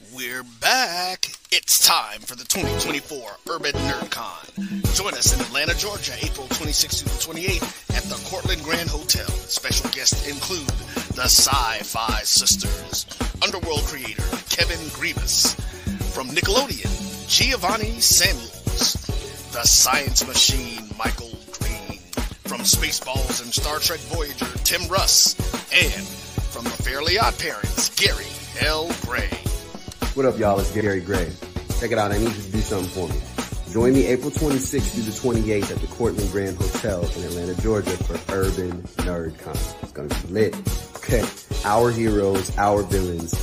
We're back. It's time for the 2024 Urban NerdCon. Join us in Atlanta, Georgia, April 26th to the 28th at the Courtland Grand Hotel. Special guests include the Sci-Fi Sisters, Underworld creator Kevin Grevioux, from Nickelodeon, Giovanni Samuels, the Science Machine Michael Green, from Spaceballs and Star Trek Voyager Tim Russ, and from the Fairly Odd Parents Gary L. Gray. What up, y'all? It's Gary Gray. Check it out. I need you to do something for me. Join me April 26th through the 28th at the Courtland Grand Hotel in Atlanta, Georgia for Urban Nerd Con. It's to be lit. Okay. Our heroes, our villains,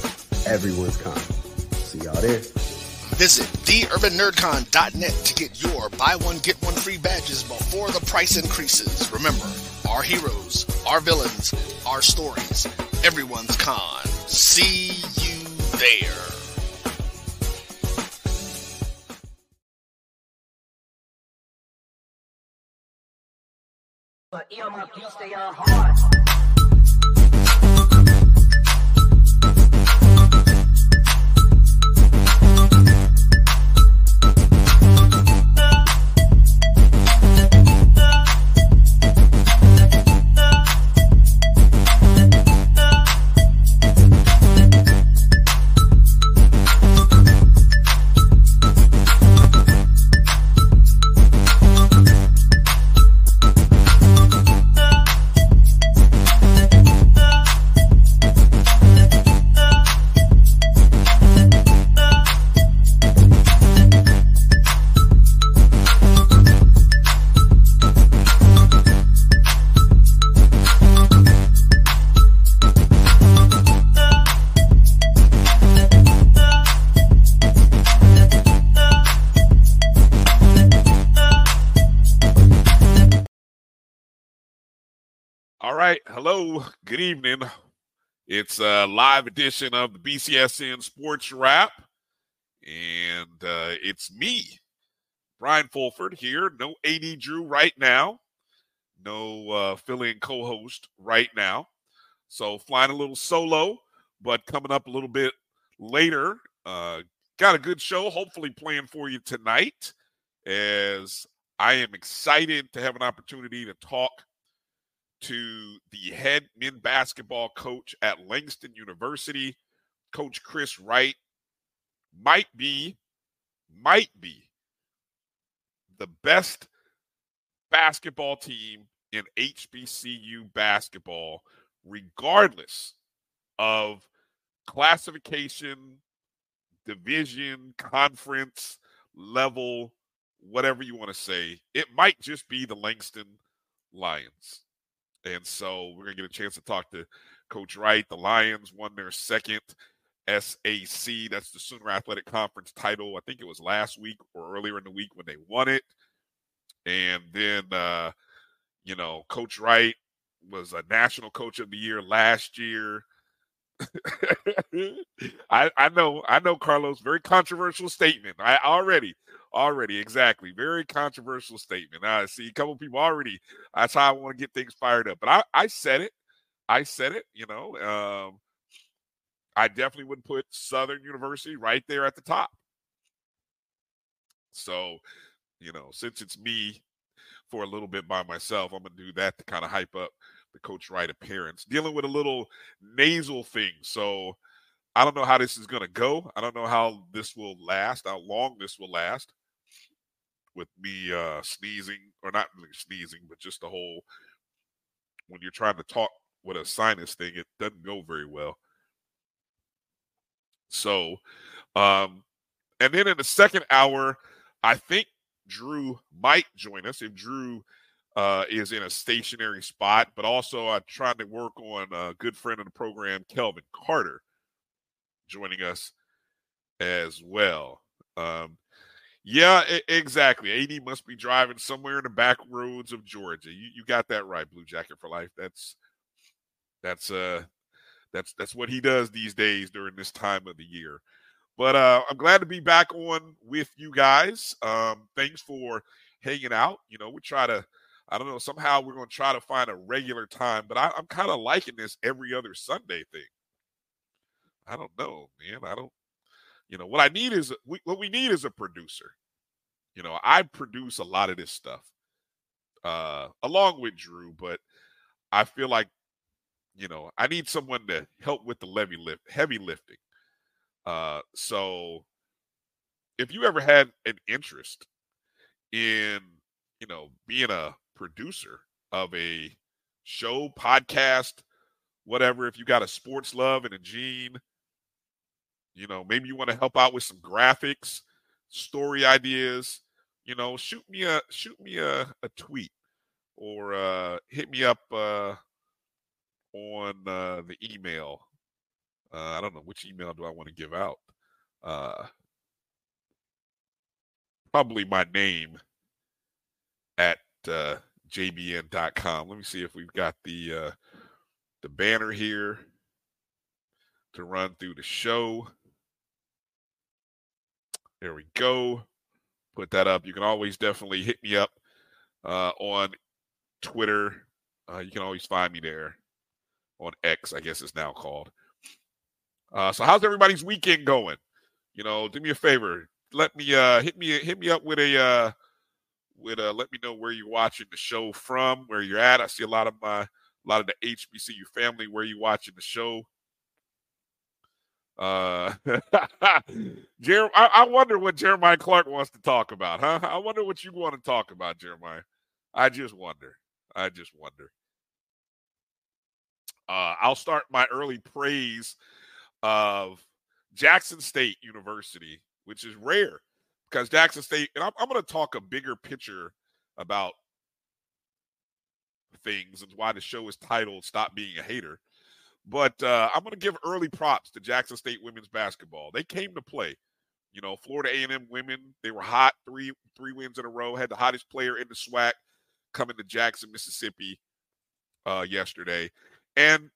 everyone's con. See y'all there. Visit theurbannerdcon.net to get your buy one, get one free badges before the price increases. Remember, our heroes, our villains, our stories, everyone's con. See you there. But earmuff, you stay on hard. Hello. Good evening. It's a live edition of the BCSN Sports Wrap. And uh, it's me, Bryan Fulford, here. No AD Drew right now. No uh, fill in co host right now. So flying a little solo, but coming up a little bit later. Uh, got a good show, hopefully, playing for you tonight as I am excited to have an opportunity to talk to the head men basketball coach at Langston University, Coach Chris Wright. Might be, might be the best basketball team in HBCU basketball, regardless of classification, division, conference, level, whatever you want to say. It might just be the Langston Lions. And so we're going to get a chance to talk to Coach Wright. The Lions won their second SAC. That's the Sooner Athletic Conference title. I think it was last week or earlier in the week when they won it. And then, uh, you know, Coach Wright was a national coach of the year last year. I, I know, I know, Carlos. Very controversial statement. I already, already, exactly. Very controversial statement. I see a couple people already. That's how I want to get things fired up. But I, I said it. I said it. You know, um, I definitely wouldn't put Southern University right there at the top. So, you know, since it's me for a little bit by myself, I'm gonna do that to kind of hype up the Coach Wright appearance. Dealing with a little nasal thing, so I don't know how this is gonna go. I don't know how this will last, how long this will last. With me uh sneezing, or not really sneezing, but just the whole when you're trying to talk with a sinus thing, it doesn't go very well. So, um, and then in the second hour, I think Drew might join us if Drew uh, is in a stationary spot, but also I'm trying to work on a good friend of the program, Kelvin Carter, joining us as well. Um, yeah, I- exactly. AD must be driving somewhere in the back roads of Georgia. You, you got that right, Blue Jacket for life. That's that's uh that's that's what he does these days during this time of the year. But uh, I'm glad to be back on with you guys. Um, thanks for hanging out. You know, we try to, I don't know, somehow we're going to try to find a regular time, but I, I'm kind of liking this every other Sunday thing. I don't know, man. I don't, You know, what I need is we, what we need is a producer. You know, I produce a lot of this stuff uh along with Drew, but I feel like you know, I need someone to help with the levy lift, heavy lifting. Uh so if you ever had an interest in, you know, being a producer of a show, podcast, whatever, if you got a sports love and a gene, you know, maybe you want to help out with some graphics, story ideas, you know, shoot me a shoot me a, a tweet or uh, hit me up uh, on uh, the email. Uh, I don't know which email do I want to give out. Uh, probably my name at uh, jbn.com. Let me see if we've got the uh, the banner here to run through the show. There we go. Put that up. You can always definitely hit me up uh, on Twitter. Uh, you can always find me there on X, I guess it's now called. Uh, so how's everybody's weekend going? You know, do me a favor. Let me uh hit me hit me up with a uh with uh let me know where you're watching the show from, where you're at. I see a lot of my a lot of the HBCU family where you watching the show. Uh, Jer- I, I wonder what Jeremiah Clark wants to talk about, huh? I wonder what you want to talk about, Jeremiah. I just wonder. I just wonder. Uh, I'll start my early praise of Jackson State University, which is rare because Jackson State, and I'm, I'm going to talk a bigger picture about things and why the show is titled Stop Being a Hater. But uh, I'm going to give early props to Jackson State women's basketball. They came to play. You know, Florida A&M women, they were hot, three three wins in a row, had the hottest player in the SWAC coming to Jackson, Mississippi uh, yesterday. And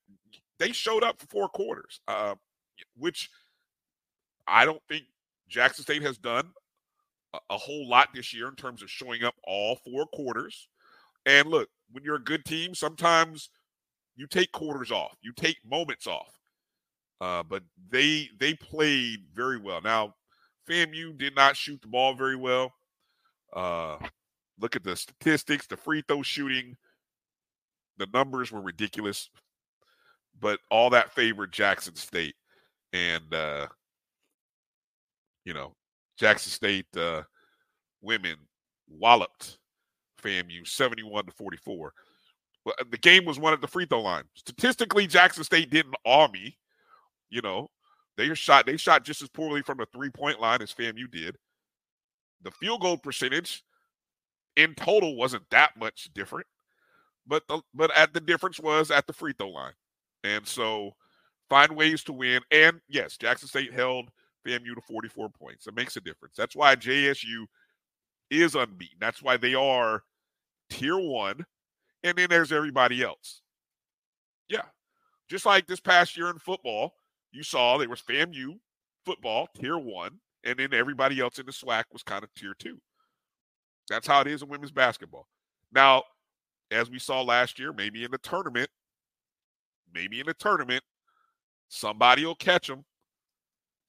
they showed up for four quarters, uh, which I don't think Jackson State has done a, a whole lot this year in terms of showing up all four quarters. And look, when you're a good team, sometimes you take quarters off, you take moments off. Uh, but they they played very well. Now, FAMU did not shoot the ball very well. Uh, look at the statistics, the free throw shooting, the numbers were ridiculous. But all that favored Jackson State, and uh, you know, Jackson State uh, women walloped FAMU 71 to 44. Well, uh, the game was won at the free throw line. Statistically, Jackson State didn't awe me. You know, they shot they shot just as poorly from the three point line as FAMU did. The field goal percentage in total wasn't that much different, but the but at the difference was at the free throw line, and so find ways to win. And yes, Jackson State held FAMU to 44 points. It makes a difference. That's why JSU is unbeaten. That's why they are tier one and then there's everybody else. Yeah. Just like this past year in football, you saw there was FAMU football, tier one, and then everybody else in the SWAC was kind of tier two. That's how it is in women's basketball. Now, as we saw last year, maybe in the tournament, maybe in the tournament, somebody will catch them,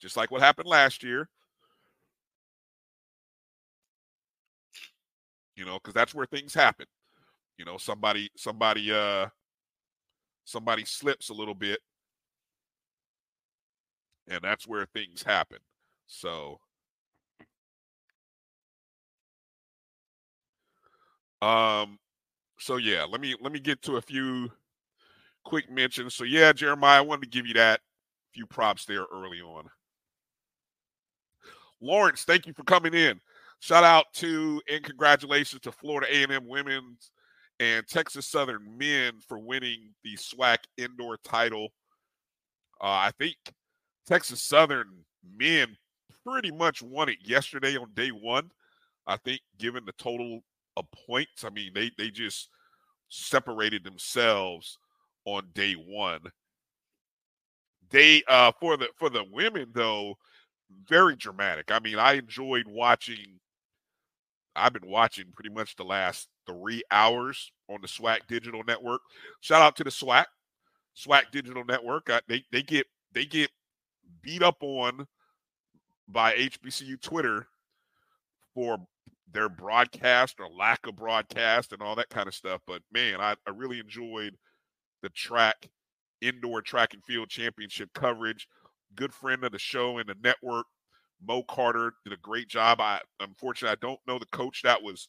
just like what happened last year. You know, because that's where things happen. You know, somebody somebody uh somebody slips a little bit and that's where things happen. So um so yeah, let me let me get to a few quick mentions. So yeah, Jeremiah, I wanted to give you that few props there early on. Lawrence, thank you for coming in. Shout out to and congratulations to Florida A&M women's and Texas Southern men for winning the SWAC indoor title. Uh, I think Texas Southern men pretty much won it yesterday on day one. I think, given the total of points, I mean they they just separated themselves on day one. They uh for the for the women though, very dramatic. I mean, I enjoyed watching. I've been watching pretty much the last three hours on the SWAC Digital Network. Shout out to the SWAC, SWAC Digital Network. I, they they get they get beat up on by HBCU Twitter for their broadcast or lack of broadcast and all that kind of stuff. But man, I, I really enjoyed the track, indoor track and field championship coverage. Good friend of the show and the network, Mo Carter, did a great job. I unfortunately I don't know the coach that was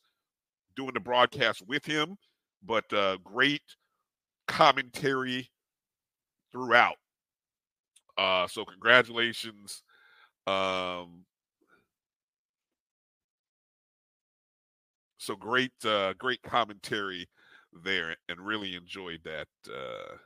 doing the broadcast with him, but uh, great commentary throughout. Uh, so congratulations. Um, so great, uh, great commentary there, and really enjoyed that. Uh,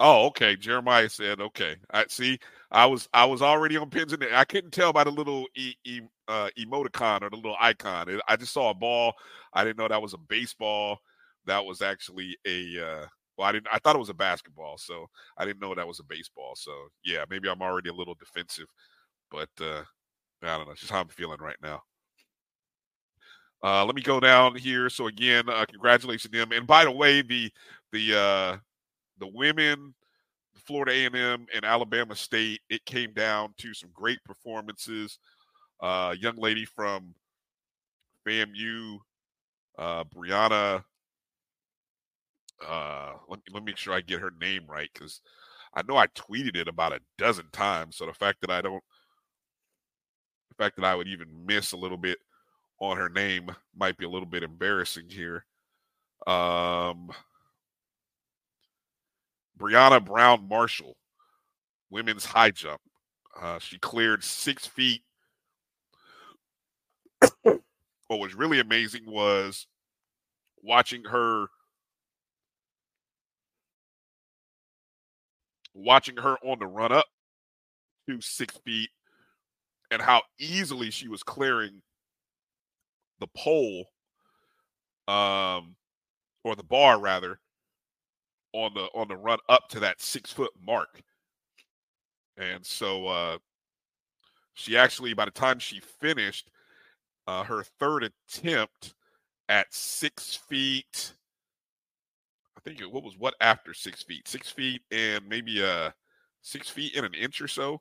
Oh, okay. Jeremiah said, "Okay, I see. I was I was already on pins and there. I couldn't tell by the little e, e, uh, emoticon or the little icon. It, I just saw a ball. I didn't know that was a baseball. That was actually a uh, well, I didn't. I thought it was a basketball, so I didn't know that was a baseball. So yeah, maybe I'm already a little defensive, but uh, I don't know. It's just how I'm feeling right now. Uh, let me go down here. So again, uh, congratulations to them. And by the way, the the uh, the women, Florida A&M and Alabama State, it came down to some great performances. Uh, young lady from FAMU, uh, Brianna. Uh, let me let me make sure I get her name right because I know I tweeted it about a dozen times. So the fact that I don't, the fact that I would even miss a little bit on her name might be a little bit embarrassing here. Um, Brianna Brown Marshall, women's high jump. Uh, she cleared six feet. what was really amazing was watching her watching her on the run up to six feet and how easily she was clearing the pole um or the bar rather on the on the run up to that six foot mark. And so uh she actually by the time she finished uh her third attempt at six feet I think it, what was what after six feet? Six feet and maybe uh six feet and an inch or so.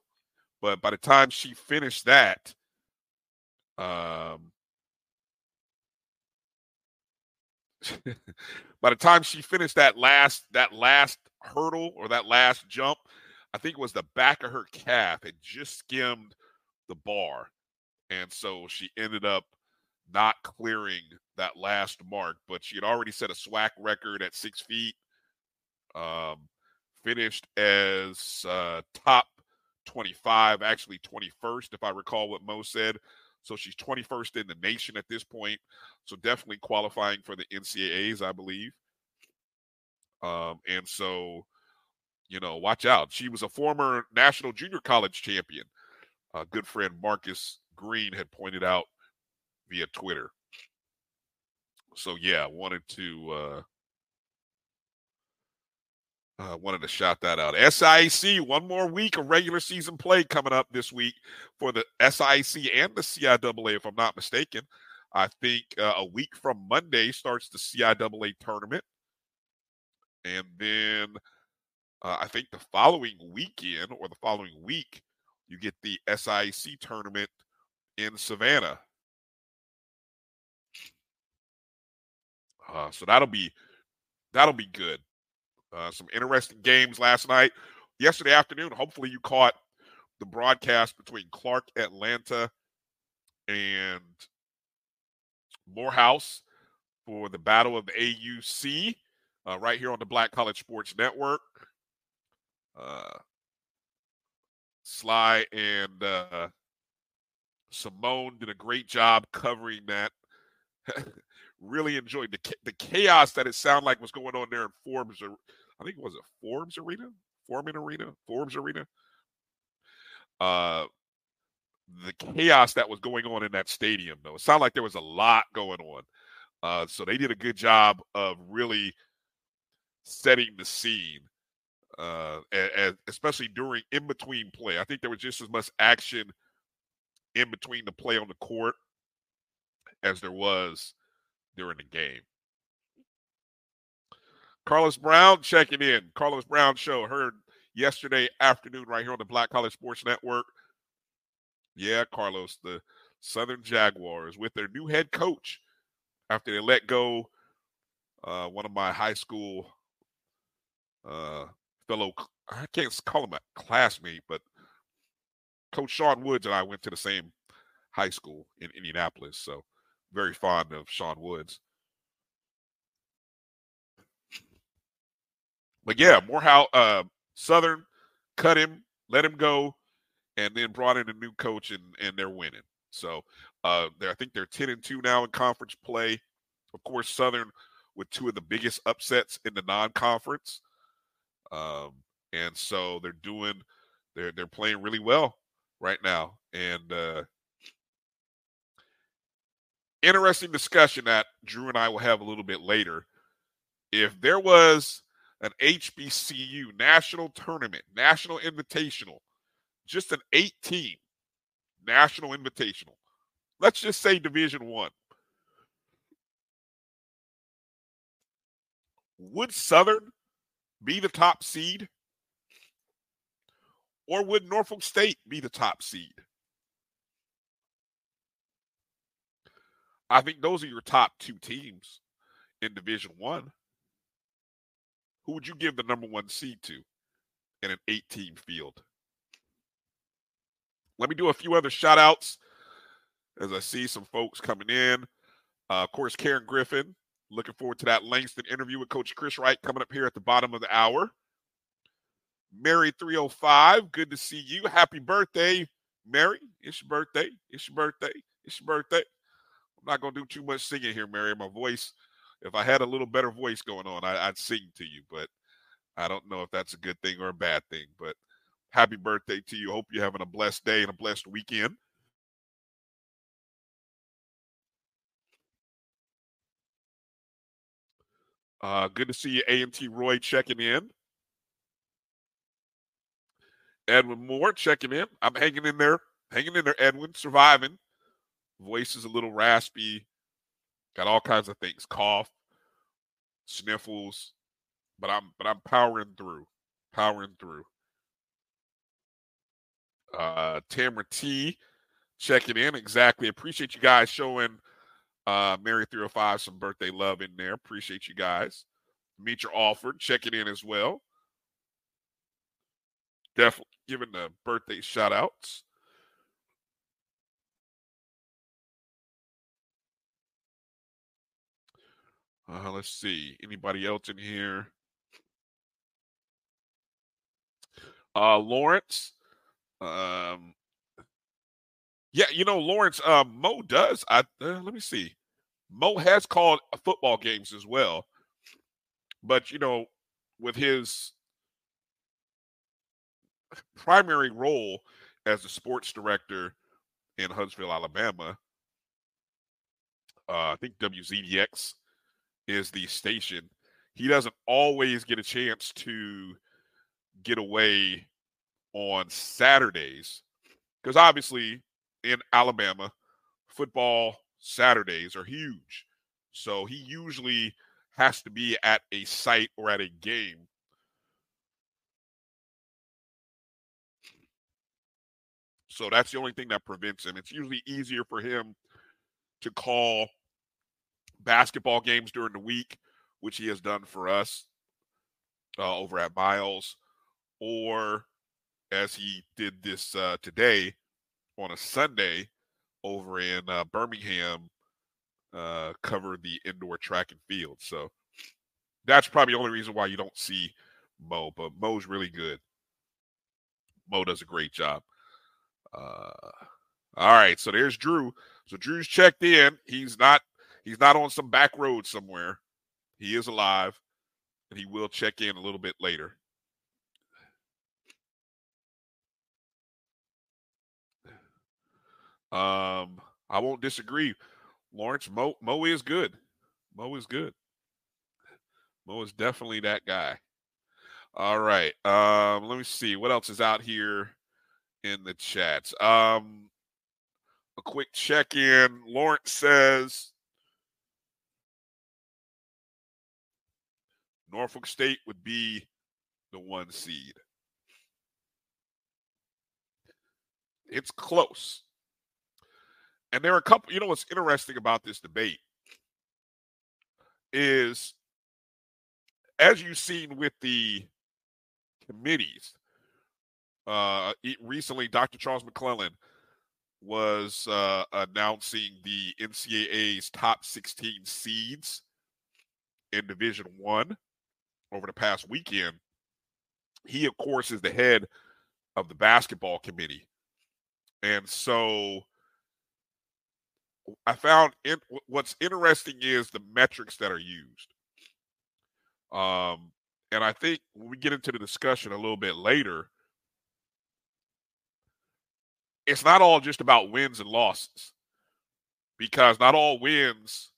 But by the time she finished that, um by the time she finished that last that last hurdle or that last jump, I think it was the back of her calf had just skimmed the bar. And so she ended up not clearing that last mark, but she had already set a SWAC record at six feet. Um, finished as uh, top 25, actually 21st, if I recall what Mo said. So she's 21st in the nation at this point. So definitely qualifying for the NCAAs, I believe. Um, and so, you know, watch out. She was a former national junior college champion. Uh, good friend Marcus Green had pointed out via Twitter. So yeah, wanted to uh, uh, wanted to shout that out. SIC, one more week of regular season play coming up this week for the SIC and the CIAA, if I'm not mistaken. I think uh, a week from Monday starts the CIAA tournament. And then uh, I think the following weekend or the following week, you get the SIC tournament in Savannah. Uh, so that'll be that'll be good. Uh, some interesting games last night. Yesterday afternoon, hopefully you caught the broadcast between Clark Atlanta and Morehouse for the Battle of the AUC uh, right here on the Black College Sports Network. Uh, Sly and uh, Simone did a great job covering that. really enjoyed the the chaos that it sounded like was going on there in Forbes. I think it was a Forbes Arena, Foreman Arena, Forbes Arena. Uh, the chaos that was going on in that stadium, though, it sounded like there was a lot going on. Uh, so they did a good job of really setting the scene, uh, and, especially during in between play. I think there was just as much action in between the play on the court as there was during the game. Carlos Brown checking in. Carlos Brown show. Heard yesterday afternoon right here on the Black College Sports Network. Yeah, Carlos, the Southern Jaguars with their new head coach after they let go uh, one of my high school uh, fellow, I can't call him a classmate, but Coach Sean Woods and I went to the same high school in Indianapolis. So very fond of Sean Woods. But yeah, Morehouse uh, Southern cut him, let him go, and then brought in a new coach, and and they're winning. So uh, I think they're ten and two now in conference play. Of course, Southern with two of the biggest upsets in the non-conference, um, and so they're doing they're they're playing really well right now, and uh, interesting discussion that Drew and I will have a little bit later. If there was an HBCU national tournament, national invitational, just an eight team national invitational, let's just say Division One. Would Southern be the top seed? Or would Norfolk State be the top seed? I think those are your top two teams in Division One. Who would you give the number one seed to in an 18 field? Let me do a few other shout outs as I see some folks coming in. Uh, of course, Karen Griffin. Looking forward to that Langston interview with Coach Chris Wright coming up here at the bottom of the hour. Mary 305, good to see you. Happy birthday, Mary. It's your birthday. It's your birthday. It's your birthday. I'm not going to do too much singing here, Mary. My voice, if I had a little better voice going on, I, would sing to you, but I don't know if that's a good thing or a bad thing. But happy birthday to you. Hope you're having a blessed day and a blessed weekend. Uh, good to see you, A&T Roy, checking in. Edwin Moore checking in. I'm hanging in there, hanging in there, Edwin, surviving voice is a little raspy, got all kinds of things, cough, sniffles, but I'm but I'm powering through, powering through. Uh Tamara T checking in exactly. Appreciate you guys showing uh Mary 305 some birthday love in there. Appreciate you guys. Meet your Alford checking in as well. Definitely giving the birthday shout outs. Uh, let's see. Anybody else in here? Uh, Lawrence. Um, yeah, you know Lawrence. Uh, Mo does. I uh, let me see. Mo has called football games as well, but you know, with his primary role as the sports director in Huntsville, Alabama, uh, I think WZDX is the station. He doesn't always get a chance to get away on Saturdays because obviously in Alabama, football Saturdays are huge. So he usually has to be at a site or at a game. So that's the only thing that prevents him. It's usually easier for him to call basketball games during the week, which he has done for us uh, over at Miles, or as he did this uh, today on a Sunday over in uh, Birmingham, uh, cover the indoor track and field. So that's probably the only reason why you don't see Mo, but Mo's really good. Mo does a great job. Uh, all right, so there's Drew. So Drew's checked in. He's not He's not on some back road somewhere. He is alive, and he will check in a little bit later. Um, I won't disagree. Lawrence Mo Mo is good. Mo is good. Mo is definitely that guy. All right. Um, let me see what else is out here in the chats. Um, a quick check in. Lawrence says Norfolk State would be the one seed. It's close. And there are a couple, you know, what's interesting about this debate is as you've seen with the committees, uh, recently Dr. Charles McClelland was uh, announcing the NCAA's top 16 seeds in Division One over the past weekend. He, of course, is the head of the basketball committee, and so I found it, what's interesting is the metrics that are used. Um, and I think when we get into the discussion a little bit later, it's not all just about wins and losses because not all wins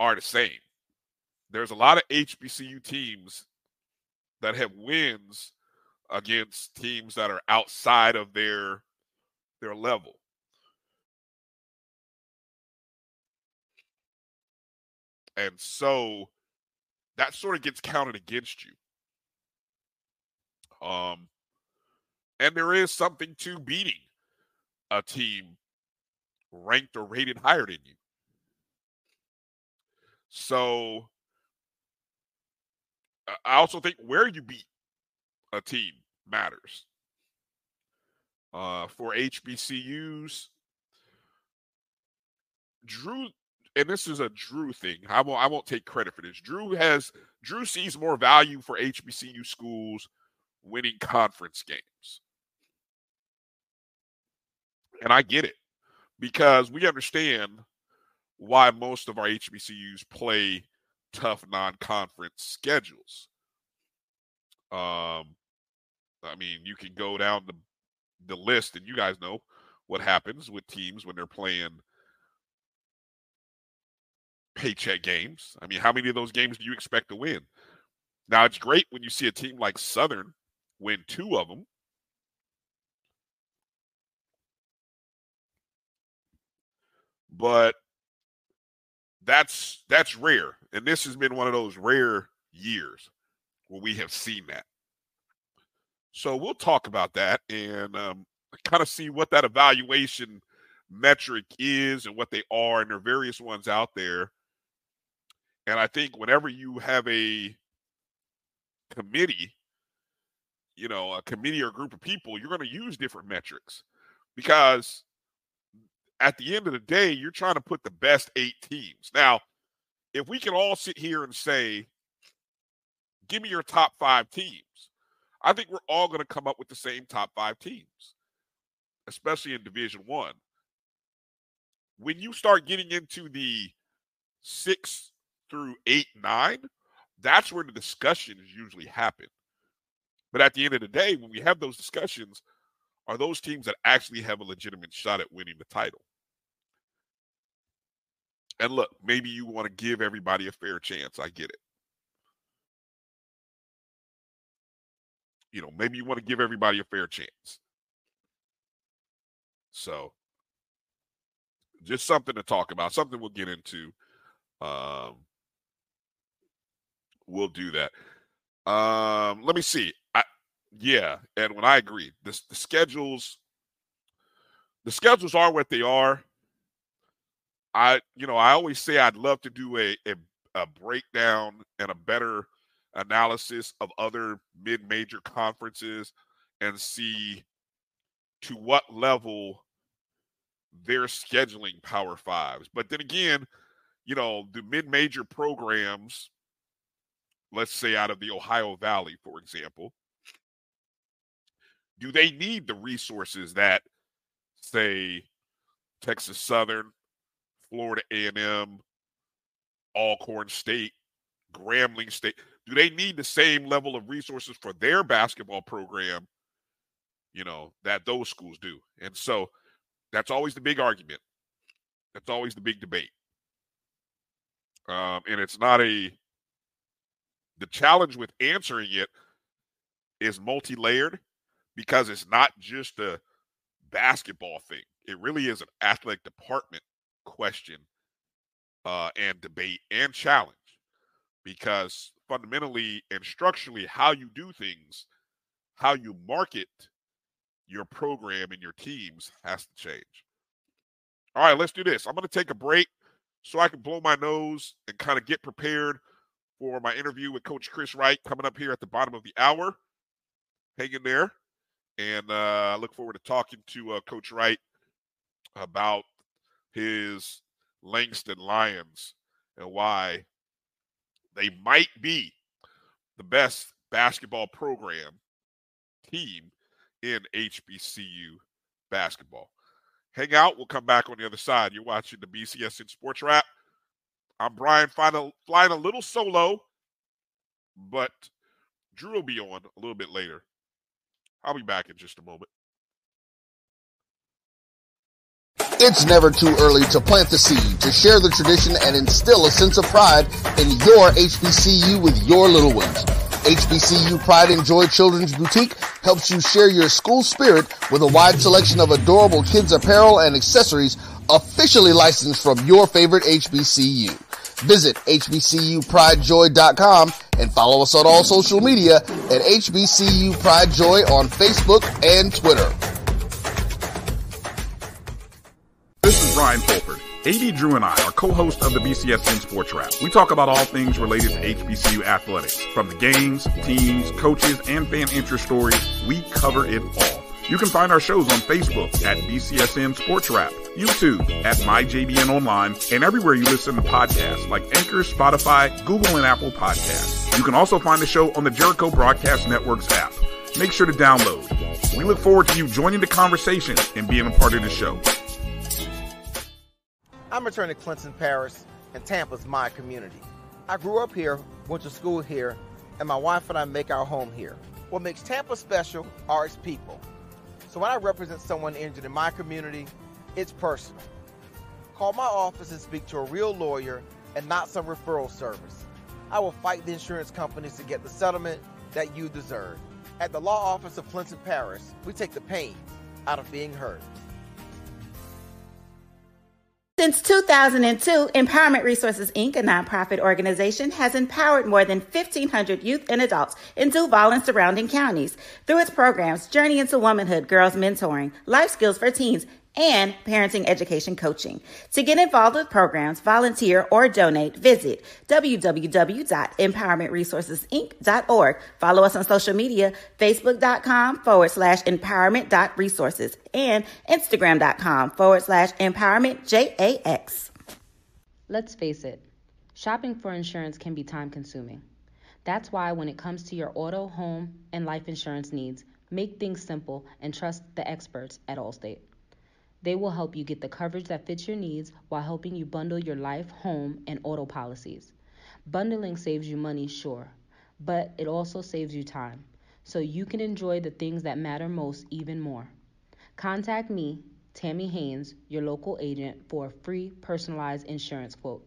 are the same. There's a lot of HBCU teams that have wins against teams that are outside of their their level. And so that sort of gets counted against you. Um and there is something to beating a team ranked or rated higher than you. So I also think where you beat a team matters. Uh, for HBCUs, Drew, and this is a Drew thing. I won't. I won't take credit for this. Drew has Drew sees more value for HBCU schools winning conference games. And I get it because we understand why most of our HBCUs play tough non-conference schedules. Um, I mean, you can go down the the list, and you guys know what happens with teams when they're playing paycheck games. I mean, how many of those games do you expect to win? Now, it's great when you see a team like Southern win two of them, but that's that's rare and this has been one of those rare years where we have seen that. So we'll talk about that and um, kind of see what that evaluation metric is and what they are and there are various ones out there. And i think whenever you have a committee you know a committee or a group of people you're going to use different metrics because at the end of the day, you're trying to put the best eight teams. Now, if we can all sit here and say, give me your top five teams, I think we're all going to come up with the same top five teams, especially in Division One. When you start getting into the six through eight, nine, that's where the discussions usually happen. But at the end of the day, when we have those discussions, are those teams that actually have a legitimate shot at winning the title. And look, maybe you want to give everybody a fair chance. I get it. You know, maybe you want to give everybody a fair chance. So, just something to talk about, something we'll get into. Um, we'll do that. Um, let me see. Yeah, and when I agree, the, the schedules, the schedules are what they are. I, you know, I always say I'd love to do a, a, a breakdown and a better analysis of other mid-major conferences and see to what level they're scheduling power fives. But then again, you know, the mid-major programs, let's say out of the Ohio Valley, for example, do they need the resources that say Texas Southern, Florida A&M, Alcorn State, Grambling State, do they need the same level of resources for their basketball program, you know, that those schools do? And so that's always the big argument. That's always the big debate. Um, and it's not a the challenge with answering it is multi-layered because it's not just a basketball thing. It really is an athletic department question uh, and debate and challenge because fundamentally and structurally, how you do things, how you market your program and your teams has to change. All right, let's do this. I'm going to take a break so I can blow my nose and kind of get prepared for my interview with Coach Chris Wright coming up here at the bottom of the hour. Hang in there. And uh, I look forward to talking to uh, Coach Wright about his Langston Lions and why they might be the best basketball program team in HBCU basketball. Hang out. We'll come back on the other side. You're watching the BCSN Sports Wrap. I'm Bryan flying a, flying a little solo, but Drew will be on a little bit later. I'll be back in just a moment. It's never too early to plant the seed, to share the tradition, and instill a sense of pride in your HBCU with your little ones. HBCU Pride and Joy Children's Boutique helps you share your school spirit with a wide selection of adorable kids apparel and accessories officially licensed from your favorite HBCU. Visit hbcupridejoy.com and follow us on all social media at HBCU Pride Joy on Facebook and Twitter. This is Bryan Fulford. AD Drew and I are co-hosts of the BCSN Sports Wrap. We talk about all things related to HBCU athletics. From the games, teams, coaches, and fan interest stories, we cover it all. You can find our shows on Facebook at BCSN Sports Wrap, YouTube at MyJBN Online, and everywhere you listen to podcasts like Anchor, Spotify, Google, and Apple Podcasts. You can also find the show on the Jericho Broadcast Network's app. Make sure to download. We look forward to you joining the conversation and being a part of the show. I'm returning to Clinton Paris, and Tampa's my community. I grew up here, went to school here, and my wife and I make our home here. What makes Tampa special are its people. So when I represent someone injured in my community, it's personal. Call my office and speak to a real lawyer and not some referral service. I will fight the insurance companies to get the settlement that you deserve. At the law office of Clinton Paris, we take the pain out of being hurt. Since 2002, Empowerment Resources Inc., a nonprofit organization, has empowered more than 1,500 youth and adults in Duval and surrounding counties through its programs Journey into Womanhood, Girls Mentoring, Life Skills for Teens, and parenting education coaching. To get involved with programs, volunteer, or donate, visit www.empowermentresourcesinc.org. Follow us on social media, facebook.com forward slash empowerment.resources and instagram.com forward slash empowerment JAX. Let's face it, shopping for insurance can be time consuming. That's why when it comes to your auto, home, and life insurance needs, make things simple and trust the experts at Allstate. They will help you get the coverage that fits your needs while helping you bundle your life, home, and auto policies. Bundling saves you money, sure, but it also saves you time, so you can enjoy the things that matter most even more. Contact me, Tammy Haynes, your local agent, for a free personalized insurance quote.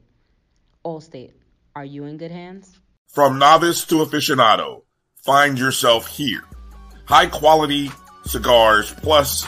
Allstate, are you in good hands? From novice to aficionado, find yourself here. High quality cigars plus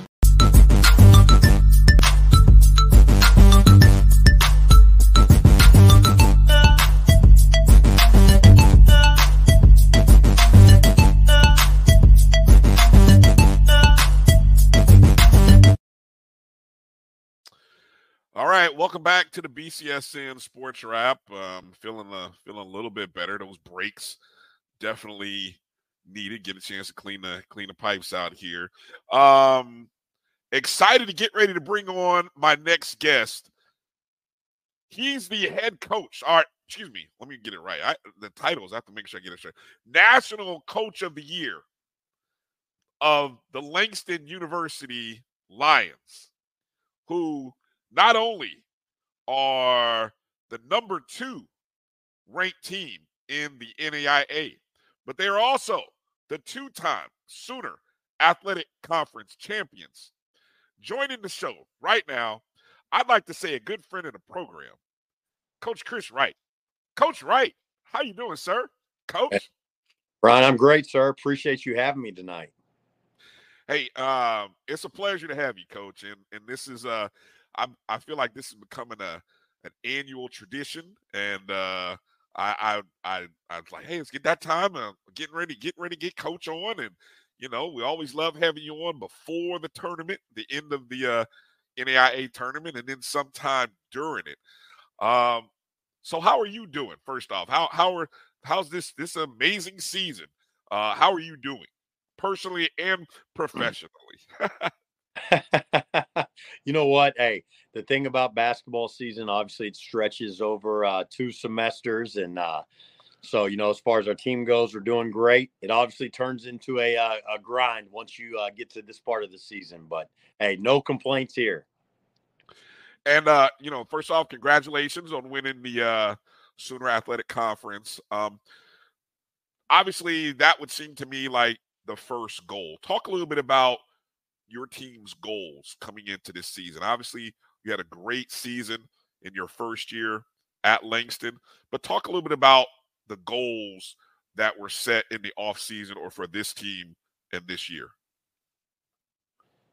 All right, welcome back to the BCSN Sports Wrap. Um, feeling a feeling a little bit better. Those breaks definitely needed. Get a chance to clean the clean the pipes out here. Um, excited to get ready to bring on my next guest. He's the head coach. All right, excuse me. Let me get it right. I, the titles. I have to make sure I get it straight. National Coach of the Year of the Langston University Lions, who not only are the number two ranked team in the NAIA, but they are also the two time Sooner Athletic Conference champions. Joining the show right now, I'd like to say a good friend of the program, Coach Chris Wright. Coach Wright. How you doing, sir? Coach. Bryan, I'm great, sir. Appreciate you having me tonight. Hey, um, it's a pleasure to have you, Coach. And and this is uh, I I feel like this is becoming a an annual tradition, and uh, I I I, I was like, hey, let's get that time. Uh, getting ready, getting ready, get Coach on, and you know, we always love having you on before the tournament, the end of the uh, NAIA tournament, and then sometime during it. Um, so how are you doing? First off, how how are how's this this amazing season? Uh, how are you doing personally and professionally? you know what? Hey, the thing about basketball season, obviously, it stretches over uh, two semesters, and uh, so you know, as far as our team goes, we're doing great. It obviously turns into a uh, a grind once you uh, get to this part of the season, but hey, no complaints here. And uh, you know, first off, congratulations on winning the uh, Sooner Athletic Conference. Um, obviously, that would seem to me like the first goal. Talk a little bit about your team's goals coming into this season. Obviously, you had a great season in your first year at Langston, but talk a little bit about the goals that were set in the offseason or for this team and this year.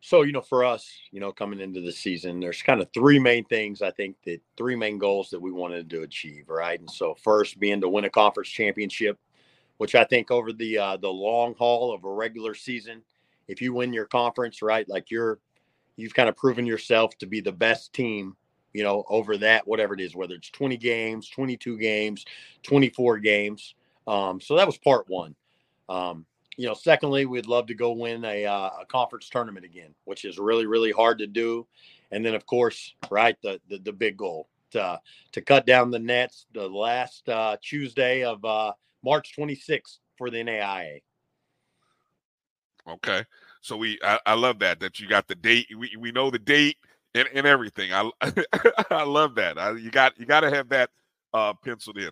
So, you know, for us, you know, coming into the season, there's kind of three main things I think that three main goals that we wanted to achieve, right? And so, first being to win a conference championship, which I think over the uh, the long haul of a regular season, if you win your conference, right, like you're you've kind of proven yourself to be the best team, you know, over that whatever it is, whether it's 20 games, 22 games, 24 games. Um, so that was part one. Um, you know, secondly, we'd love to go win a, uh, a conference tournament again, which is really, really hard to do. And then, of course, right, the the, the big goal to to cut down the nets the last uh, Tuesday of uh, March 26th for the NAIA. Okay, so we I, I, love that that you got the date. We we know the date and, and everything. I I love that. I, you got you got to have that uh, penciled in.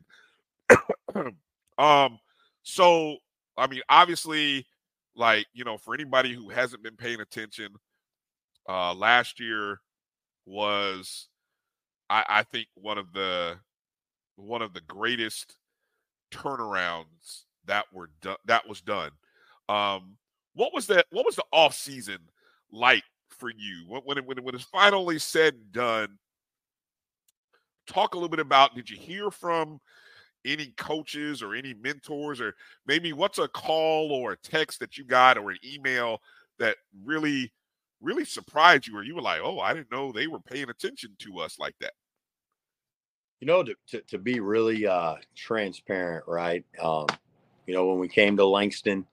um, so I mean, obviously, like, you know, for anybody who hasn't been paying attention, uh last year was I, I think one of the one of the greatest turnarounds that were done that was done. Um what was that what was the off season like for you? When when it, when, it, when it's finally said and done talk a little bit about did you hear from any coaches or any mentors or maybe what's a call or a text that you got or an email that really really surprised you or you were like oh i didn't know they were paying attention to us like that you know to, to, to be really uh transparent right um you know when we came to langston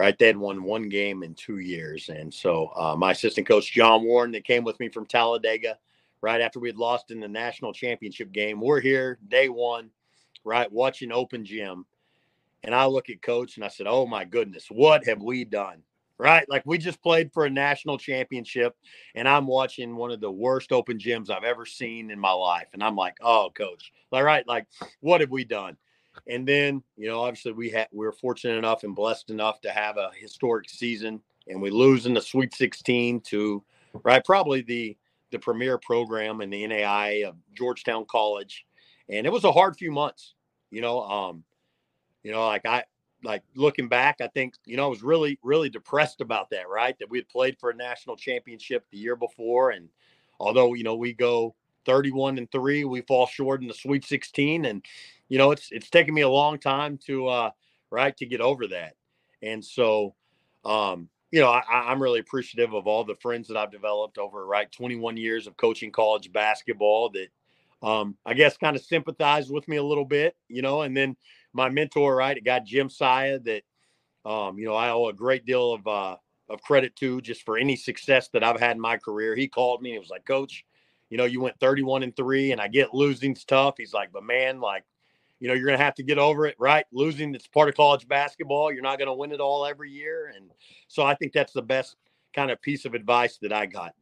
right they had won one game in two years and so uh, my assistant coach john warren that came with me from talladega right after we had lost in the national championship game we're here day one right, watching open gym. And I look at coach and I said, Oh my goodness, what have we done? Right. Like we just played for a national championship and I'm watching one of the worst open gyms I've ever seen in my life. And I'm like, Oh, coach, all right, like what have we done? And then, you know, obviously we had we were fortunate enough and blessed enough to have a historic season and we lose in the Sweet 16 to right, probably the the premier program in the NAI of Georgetown College and it was a hard few months. You know, um, you know, like I like looking back, I think you know I was really really depressed about that. Right, that we had played for a national championship the year before, and although you know we go 31 and three, we fall short in the Sweet 16, and you know it's it's taken me a long time to uh, right to get over that, and so. Um, you know, I, am really appreciative of all the friends that I've developed over right 21 years of coaching college basketball that um, I guess kind of sympathized with me a little bit, you know, and then my mentor, right, it got Jim Saia that, um, you know, I owe a great deal of, uh, of credit to just for any success that I've had in my career. He called me and was like, coach, you know, you went 31 and three and I get losing's tough. He's like, but man, like, you know, you're going to have to get over it, right? Losing, it's part of college basketball. You're not going to win it all every year. And so I think that's the best kind of piece of advice that I got.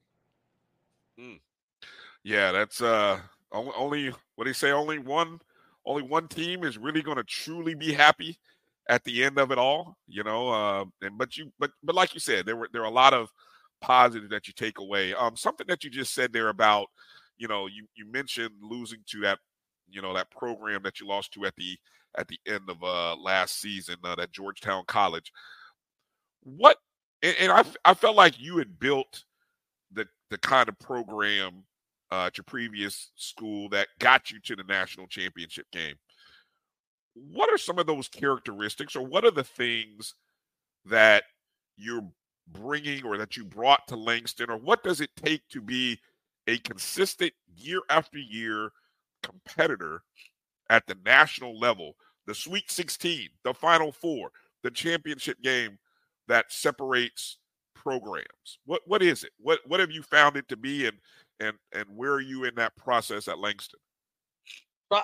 Mm. Yeah, that's, uh, only, what they say, only one, only one team is really going to truly be happy at the end of it all. You know, uh, and but you, but but like you said, there were there are a lot of positives that you take away. Um, something that you just said there about, you know, you you mentioned losing to that you know that program that you lost to at the at the end of uh, last season, uh, that Georgetown College. What and, and I I felt like you had built the the kind of program uh, at your previous school that got you to the national championship game. What are some of those characteristics, or what are the things that you're bringing or that you brought to Langston, or what does it take to be a consistent year after year competitor at the national level, the Sweet 16, the Final Four, the championship game that separates programs? What what is it? What what have you found it to be, and and and where are you in that process at Langston?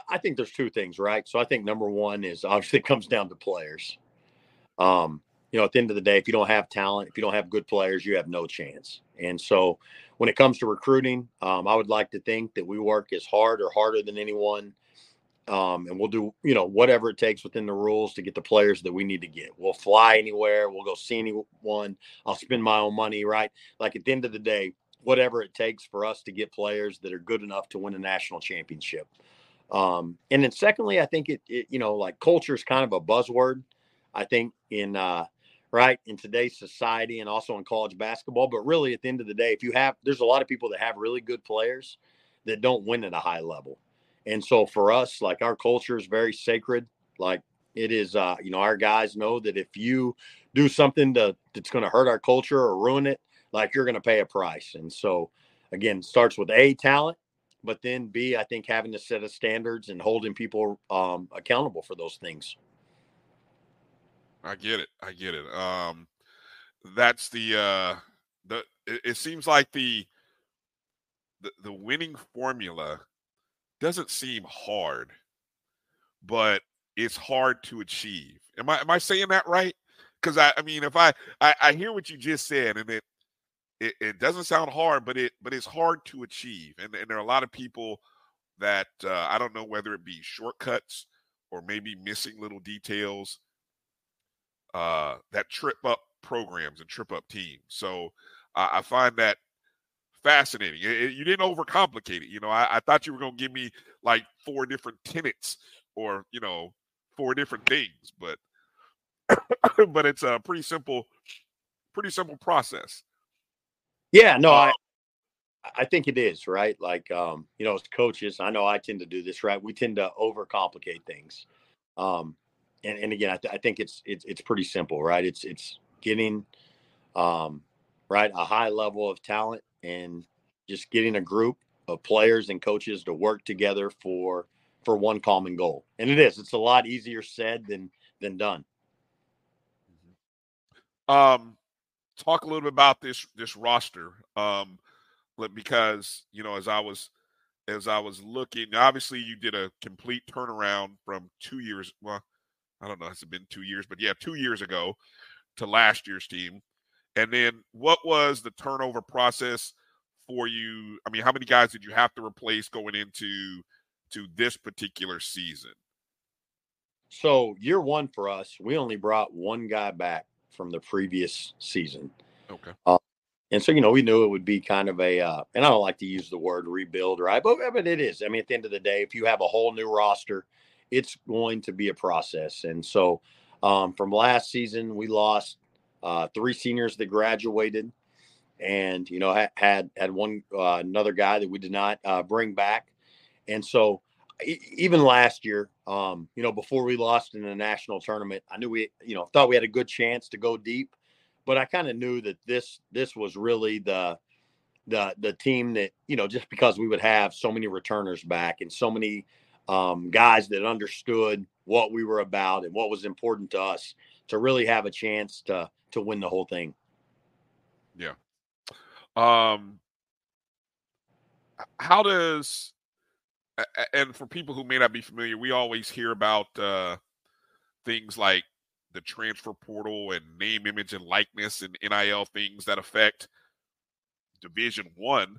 I think there's two things, right? So I think number one is obviously it comes down to players. Um, you know, at the end of the day, if you don't have talent, if you don't have good players, you have no chance. And so when it comes to recruiting, um, I would like to think that we work as hard or harder than anyone. Um, and we'll do, you know, whatever it takes within the rules to get the players that we need to get. We'll fly anywhere. We'll go see anyone. I'll spend my own money, right? Like at the end of the day, whatever it takes for us to get players that are good enough to win a national championship. Um, and then secondly, I think it, it, you know, like culture is kind of a buzzword. I think in, uh, right in today's society and also in college basketball. But really, at the end of the day, if you have, there's a lot of people that have really good players that don't win at a high level. And so for us, like our culture is very sacred. Like it is, uh, you know, our guys know that if you do something to, that's going to hurt our culture or ruin it, like you're going to pay a price. And so, again, starts with a talent, but then B, I think having to set of standards and holding people um, accountable for those things. I get it. I get it. Um, that's the uh, the. It, it seems like the, the the winning formula doesn't seem hard, but it's hard to achieve. Am I am I saying that right? Because I, I mean, if I, I I hear what you just said, and it, it it doesn't sound hard, but it but it's hard to achieve, and and there are a lot of people that uh, I don't know whether it be shortcuts or maybe missing little details uh, that trip up programs and trip up teams. So uh, I find that fascinating. It, it, you didn't overcomplicate it. You know, I, I thought you were going to give me like four different tenets or you know four different things, but but it's a pretty simple, pretty simple process. Yeah, no, I I think it is right. Like um, you know, as coaches, I know I tend to do this right. We tend to overcomplicate things. Um, and, and again, I, th- I, think it's, it's it's pretty simple, right? It's it's getting um, right a high level of talent and just getting a group of players and coaches to work together for for one common goal. And it is. It's a lot easier said than than done. Mm-hmm. Um, talk a little bit about this this roster. Um, because you know, as I was as I was looking, obviously you did a complete turnaround from two years. Well, I don't know, has it been two years? But yeah, two years ago to last year's team. And then what was the turnover process for you? I mean, how many guys did you have to replace going into to this particular season? So year one for us, we only brought one guy back from the previous season. Okay. Uh, and so you know we knew it would be kind of a, uh, and I don't like to use the word rebuild, right? But but it is. I mean, at the end of the day, if you have a whole new roster, it's going to be a process. And so um, from last season, we lost uh, three seniors that graduated, and you know had had one uh, another guy that we did not uh, bring back. And so even last year, um, you know, before we lost in the national tournament, I knew we you know thought we had a good chance to go deep, but I kind of knew that this this was really the the the team that you know just because we would have so many returners back and so many um, guys that understood what we were about and what was important to us to really have a chance to to win the whole thing. Yeah. Um how does and for people who may not be familiar, we always hear about uh things like the transfer portal and name, image, and likeness and NIL things that affect Division One.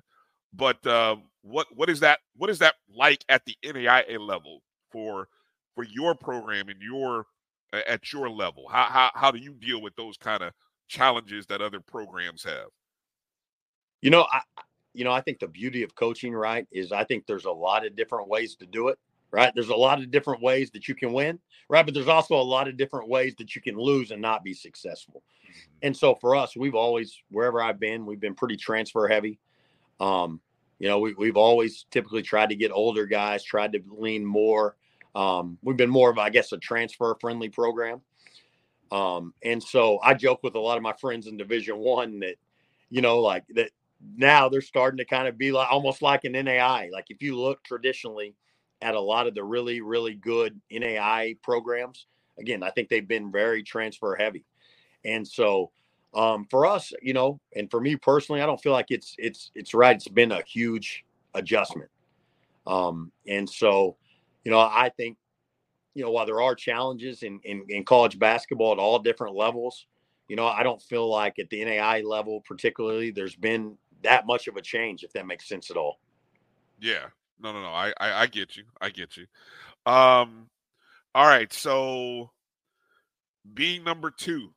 But uh, what what is that? What is that like at the NAIA level for for your program and your at your level? How how how do you deal with those kind of challenges that other programs have? You know, I you know I think the beauty of coaching, right, is I think there's a lot of different ways to do it, right? There's a lot of different ways that you can win, right? But there's also a lot of different ways that you can lose and not be successful. And so for us, we've always, wherever I've been, we've been pretty transfer heavy. Um, you know, we, we've always typically tried to get older guys, tried to lean more. Um, we've been more of, I guess, a transfer friendly program. Um, and so I joke with a lot of my friends in Division One that, you know, like that now they're starting to kind of be like almost like an NAI. Like if you look traditionally at a lot of the really, really good NAI programs, again, I think they've been very transfer heavy. And so um, for us, you know, and for me personally, I don't feel like it's it's it's right. It's been a huge adjustment. Um, and so, you know, I think, you know, while there are challenges in, in, in college basketball at all different levels, you know, I don't feel like at the NAI level, particularly, there's been that much of a change, if that makes sense at all. Yeah. No, no, no. I, I, I get you. I get you. Um, all right. So being number two,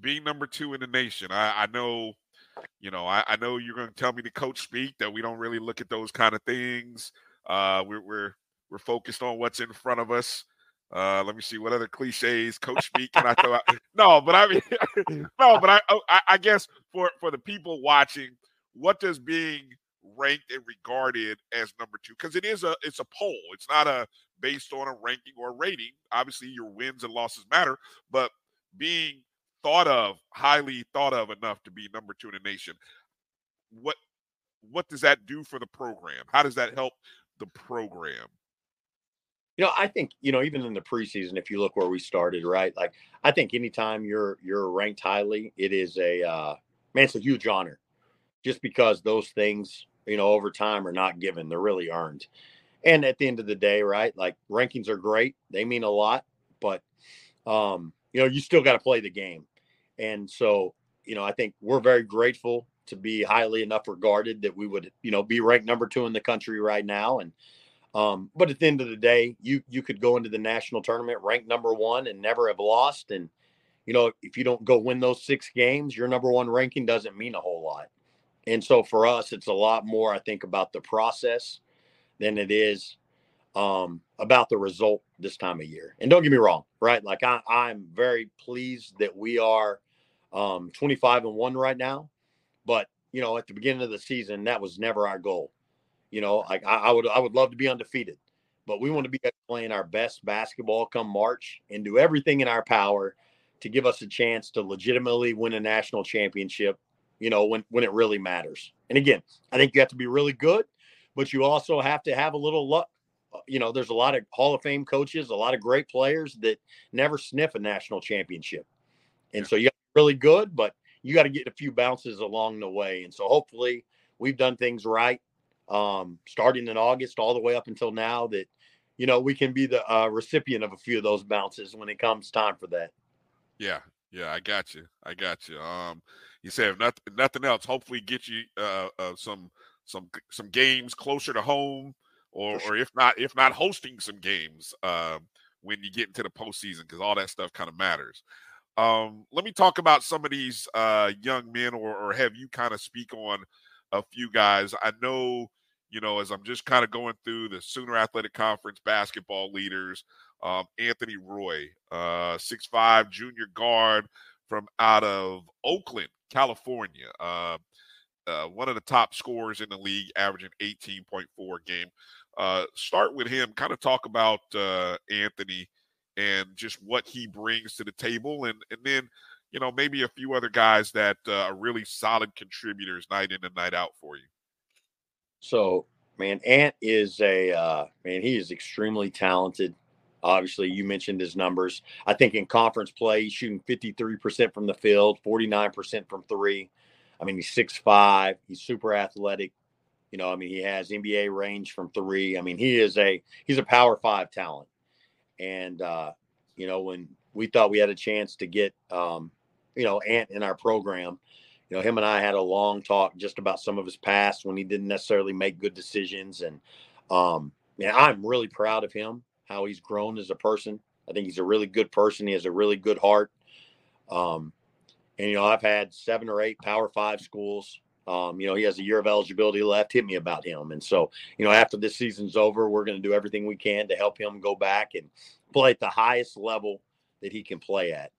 being number two in the nation, I, I know, you know, I, I know you're going to tell me to coach speak that we don't really look at those kind of things. Uh, we're, we're, we're focused on what's in front of us. Uh, let me see what other cliches coach speak can I throw out? No, but I mean, no, but I, oh, I, I guess for for the people watching, what does being ranked and regarded as number two? Because it is a it's a poll. It's not a based on a ranking or a rating. Obviously, your wins and losses matter, but being thought of highly thought of enough to be number two in the nation. What what does that do for the program? How does that help the program? You know, I think you know even in the preseason, if you look where we started, right? Like I think anytime you're you're ranked highly, it is a uh, man, it's a huge honor, just because those things you know over time are not given; they're really earned. And at the end of the day, right? Like rankings are great; they mean a lot, but um, you know you still got to play the game. And so, you know, I think we're very grateful to be highly enough regarded that we would, you know, be ranked number two in the country right now. And um, but at the end of the day, you you could go into the national tournament ranked number one and never have lost. And you know, if you don't go win those six games, your number one ranking doesn't mean a whole lot. And so for us, it's a lot more, I think, about the process than it is um, about the result this time of year. And don't get me wrong, right? Like I, I'm very pleased that we are um, 25 and one right now. But you know, at the beginning of the season, that was never our goal. You know, like I, I would I would love to be undefeated, but we want to be playing our best basketball come March and do everything in our power to give us a chance to legitimately win a national championship. You know, when when it really matters. And again, I think you have to be really good, but you also have to have a little luck. Uh, you know, there's a lot of Hall of Fame coaches, a lot of great players that never sniff a national championship. And yeah. so you got really good, but you got to get a few bounces along the way. And so hopefully we've done things right, um, starting in August all the way up until now that, you know, we can be the uh, recipient of a few of those bounces when it comes time for that. Yeah. Yeah. I got you. I got you. Um, you said if nothing, nothing else, hopefully get you uh, uh, some, some, some games closer to home or, or if not, if not hosting some games, uh, when you get into the postseason, because all that stuff kind of matters. Um, let me talk about some of these uh, young men, or, or have you kind of speak on a few guys. I know, you know, as I'm just kind of going through the Sooner Athletic Conference basketball leaders, um, Anthony Roy, uh, six five junior guard from out of Oakland, California. Uh, uh, one of the top scorers in the league, averaging 18.4 game. Uh, start with him. Kind of talk about uh, Anthony and just what he brings to the table, and and then you know maybe a few other guys that uh, are really solid contributors night in and night out for you. So, man, Ant is a uh, man. He is extremely talented. Obviously, you mentioned his numbers. I think in conference play, he's shooting 53% from the field, 49% from three. I mean, he's six five. He's super athletic. You know, I mean, he has NBA range from three. I mean, he is a he's a power five talent. And uh, you know, when we thought we had a chance to get um, you know, Ant in our program, you know, him and I had a long talk just about some of his past when he didn't necessarily make good decisions. And um, yeah, I'm really proud of him, how he's grown as a person. I think he's a really good person. He has a really good heart. Um, and you know, I've had seven or eight Power Five schools Um, you know, he has a year of eligibility left. Hit me about him. And so, you know, after this season's over, we're going to do everything we can to help him go back and play at the highest level that he can play at.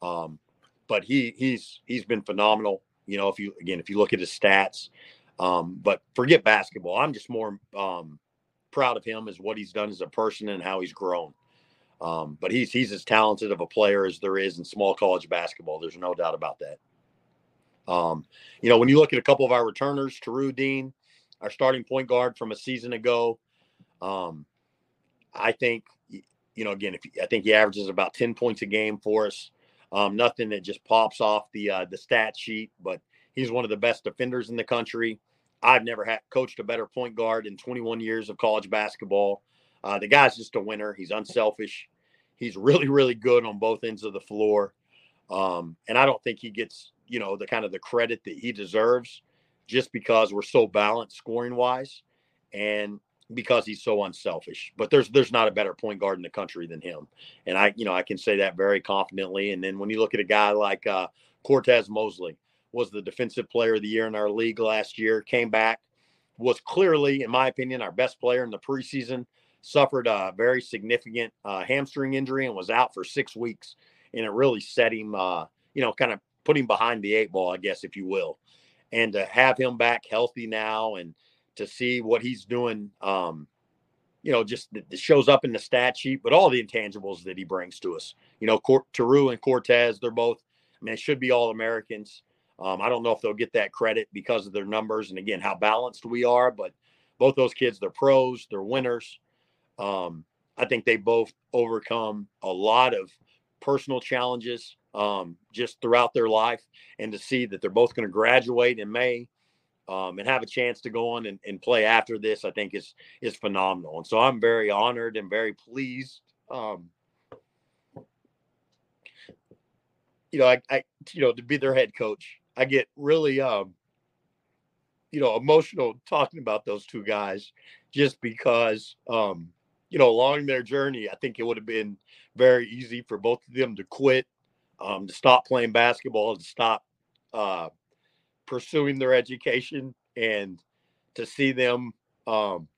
Um, but he he's he's been phenomenal. You know, if you again if you look at his stats, um, but forget basketball. I'm just more um, proud of him as what he's done as a person and how he's grown. Um, but he's he's as talented of a player as there is in small college basketball. There's no doubt about that. Um, you know, when you look at a couple of our returners, Taru Dean, our starting point guard from a season ago, um, I think, you know, again, if I think he averages about 10 points a game for us. Um, nothing that just pops off the uh, the stat sheet, but he's one of the best defenders in the country. I've never had coached a better point guard in 21 years of college basketball. Uh, the guy's just a winner. He's unselfish. He's really, really good on both ends of the floor. Um, and I don't think he gets, you know, the kind of the credit that he deserves just because we're so balanced scoring wise and because he's so unselfish. But there's there's not a better point guard in the country than him. And I, you know, I can say that very confidently. And then when you look at a guy like uh, Cortez Mosley, was the defensive player of the year in our league last year, came back, was clearly, in my opinion, our best player in the preseason, suffered a very significant uh, hamstring injury and was out for six weeks and it really set him, uh, you know, kind of put him behind the eight ball, I guess, if you will. And to have him back healthy now and to see what he's doing, um, you know, just shows up in the stat sheet, but all the intangibles that he brings to us. You know, Cor- Taru and Cortez, they're both, I mean, should be all Americans. Um, I don't know if they'll get that credit because of their numbers and again how balanced we are, but both those kids, they're pros, they're winners. Um, I think they both overcome a lot of personal challenges um, just throughout their life, and to see that they're both going to graduate in May um, and have a chance to go on and, and, play after this, I think is is phenomenal. And so I'm very honored and very pleased. Um, you know, I, I, you know, to be their head coach, I get really, um, you know, emotional talking about those two guys, just because, um, you know, along their journey, I think it would have been very easy for both of them to quit, um, to stop playing basketball, to stop uh, pursuing their education, and to see them, um,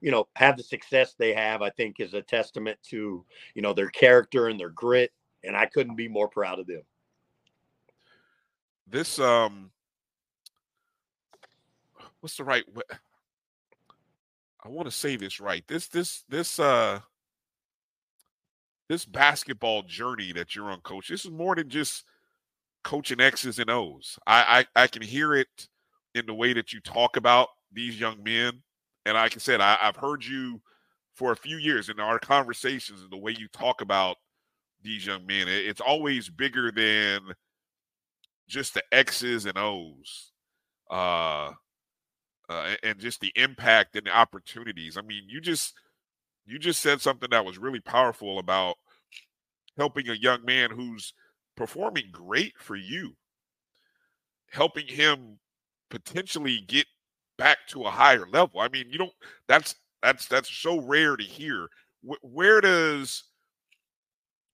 you know, have the success they have. I think is a testament to you know their character and their grit, and I couldn't be more proud of them. This um, what's the right? I want to say this right. This this this uh this basketball journey that you're on, coach, this is more than just coaching X's and O's. I, I, I can hear it in the way that you talk about these young men. And like I said, I, I've heard you for a few years in our conversations and the way you talk about these young men. It, it's always bigger than just the X's and O's. Uh, uh, and just the impact and the opportunities. I mean, you just you just said something that was really powerful about helping a young man who's performing great for you, helping him potentially get back to a higher level. I mean, you don't that's that's that's so rare to hear. Where does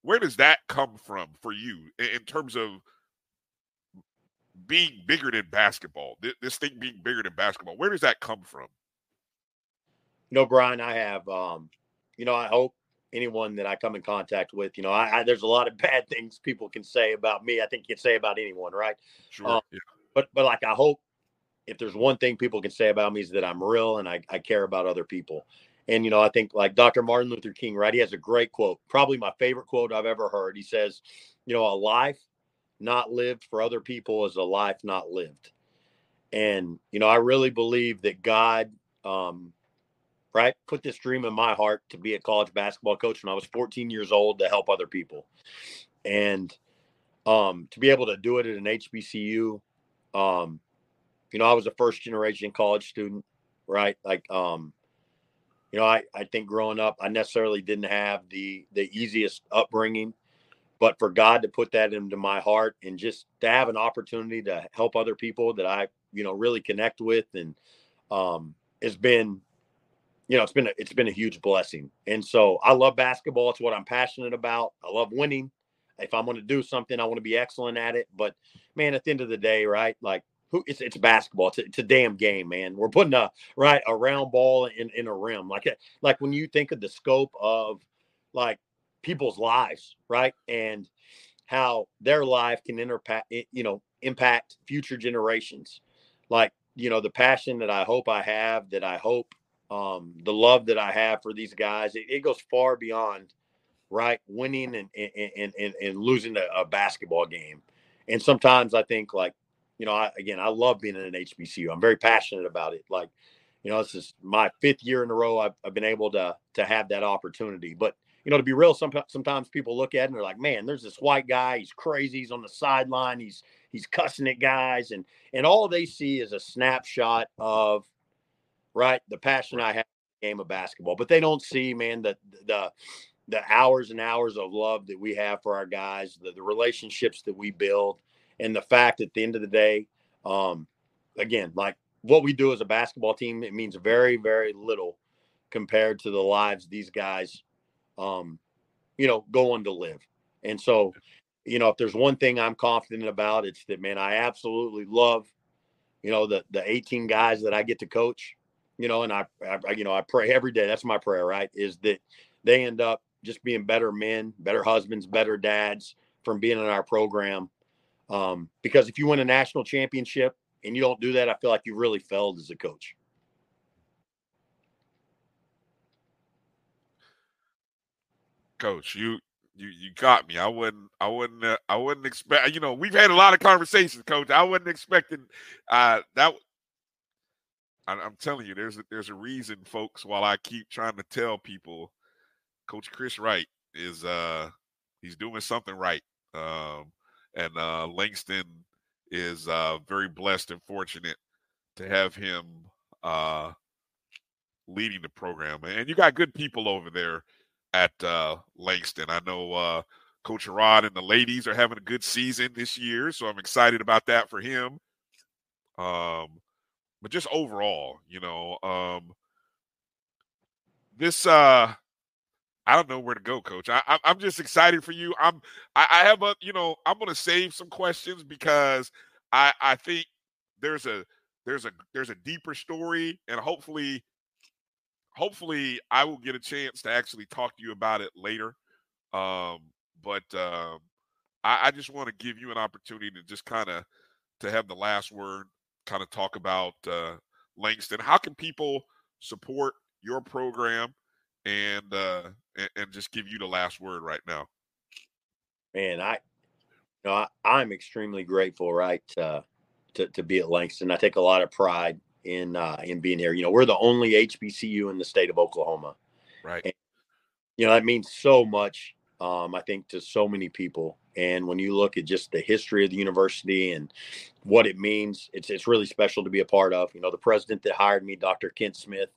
where does that come from for you in terms of being bigger than basketball? This thing being bigger than basketball. Where does that come from? No, Bryan, I have um you know, I hope anyone that I come in contact with, you know, I, I, there's a lot of bad things people can say about me. I think you can say about anyone, right? Sure. Um, yeah. But but like I hope if there's one thing people can say about me is that I'm real and I, I care about other people. And you know, I think like Dr. Martin Luther King, right? He has a great quote, probably my favorite quote I've ever heard. He says, you know, a life not lived for other people is a life not lived. And you know, I really believe that God um, right? Put this dream in my heart to be a college basketball coach when I was 14 years old to help other people. And um, to be able to do it at an HBCU, um, you know, I was a first generation college student, right? Like, um, you know, I, I think growing up, I necessarily didn't have the the easiest upbringing, but for God to put that into my heart and just to have an opportunity to help other people that I, you know, really connect with and um, has been you know, it's been a, it's been a huge blessing. And so I love basketball. It's what I'm passionate about. I love winning. If I'm going to do something, I want to be excellent at it. But man, at the end of the day, right? Like, who it's it's basketball. It's a, it's a damn game, man. We're putting a right a round ball in in a rim, like eh, like when you think of the scope of like people's lives, right, and how their life can impact, eh, you know, impact future generations. Like you know, the passion that I hope I have, that I hope um, the love that I have for these guys, it, it goes far beyond right winning and and and, and losing a, a basketball game. And sometimes I think like you know, I, again, I love being in an HBCU. I'm very passionate about it. Like, you know, this is my fifth year in a row I've, I've been able to to have that opportunity. But you know, to be real, some, sometimes people look at it and they're like, "Man, there's this white guy. He's crazy. He's on the sideline. He's he's cussing at guys," and and all they see is a snapshot of right the passion I have game of basketball. But they don't see, man, the the the hours and hours of love that we have for our guys, the, the relationships that we build, and the fact at the end of the day, um, again, like what we do as a basketball team, it means very, very little compared to the lives these guys, um, you know, go on to live. And so, you know, if there's one thing I'm confident about, it's that man, I absolutely love, you know, the the 18 guys that I get to coach, you know, and I, I you know, I pray every day. That's my prayer, right? Is that they end up just being better men, better husbands, better dads from being in our program. Um, because if you win a national championship and you don't do that, I feel like you really failed as a coach. Coach, you you you got me. I wouldn't I wouldn't uh, I wouldn't expect. You know, we've had a lot of conversations, Coach. I wasn't expecting uh, that. I, I'm telling you, there's a, there's a reason, folks. While I keep trying to tell people, Coach Chris Wright is uh he's doing something right. Um, and uh, Langston is uh, very blessed and fortunate to have him uh, leading the program. And you got good people over there at uh, Langston. I know uh, Coach Rod and the ladies are having a good season this year, so I'm excited about that for him. Um, but just overall, you know, um, this uh I don't know where to go, Coach. I, am just excited for you. I'm. I, I have a. You know, I'm to save some questions because I I think there's a there's a there's a deeper story, and hopefully, hopefully, I will get a chance to actually talk to you about it later. Um, but um, I, I just want to give you an opportunity to just kind of to have the last word, kind of talk about uh, Langston. How can people support your program? and uh and, and just give you the last word right now. Man, I you know, I, am extremely grateful, right, uh, to to be at Langston. I take a lot of pride in uh, in being here. You know, we're the only HBCU in the state of Oklahoma, right? And, you know, that means so much. Um, I think to so many people. And when you look at just the history of the university and what it means, it's it's really special to be a part of. You know, the president that hired me, Dr. Kent Smith,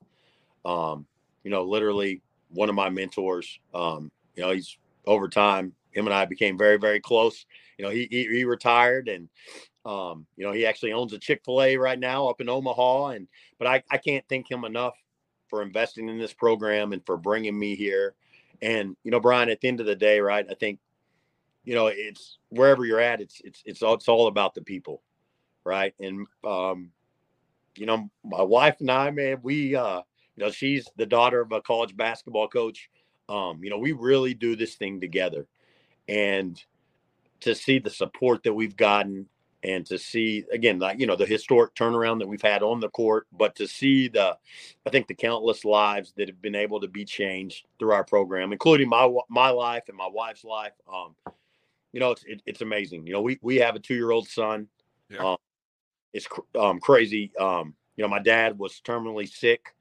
um, you know, literally one of my mentors. Um, you know, he's over time, him and I became very, very close. You know, he he, he retired and um, you know, he actually owns a Chick-fil-A right now up in Omaha. And but I, I can't thank him enough for investing in this program and for bringing me here. And, you know, Bryan, at the end of the day, right, I think, you know, it's wherever you're at, it's it's it's all it's all about the people. Right. And um, you know, my wife and I, man, we uh you know, she's the daughter of a college basketball coach. Um, you know, we really do this thing together. And to see the support that we've gotten and to see again like you know the historic turnaround that we've had on the court but to see the i think the countless lives that have been able to be changed through our program including my my life and my wife's life um you know it's it, it's amazing you know we we have a 2-year-old son yeah. um it's um crazy um you know my dad was terminally sick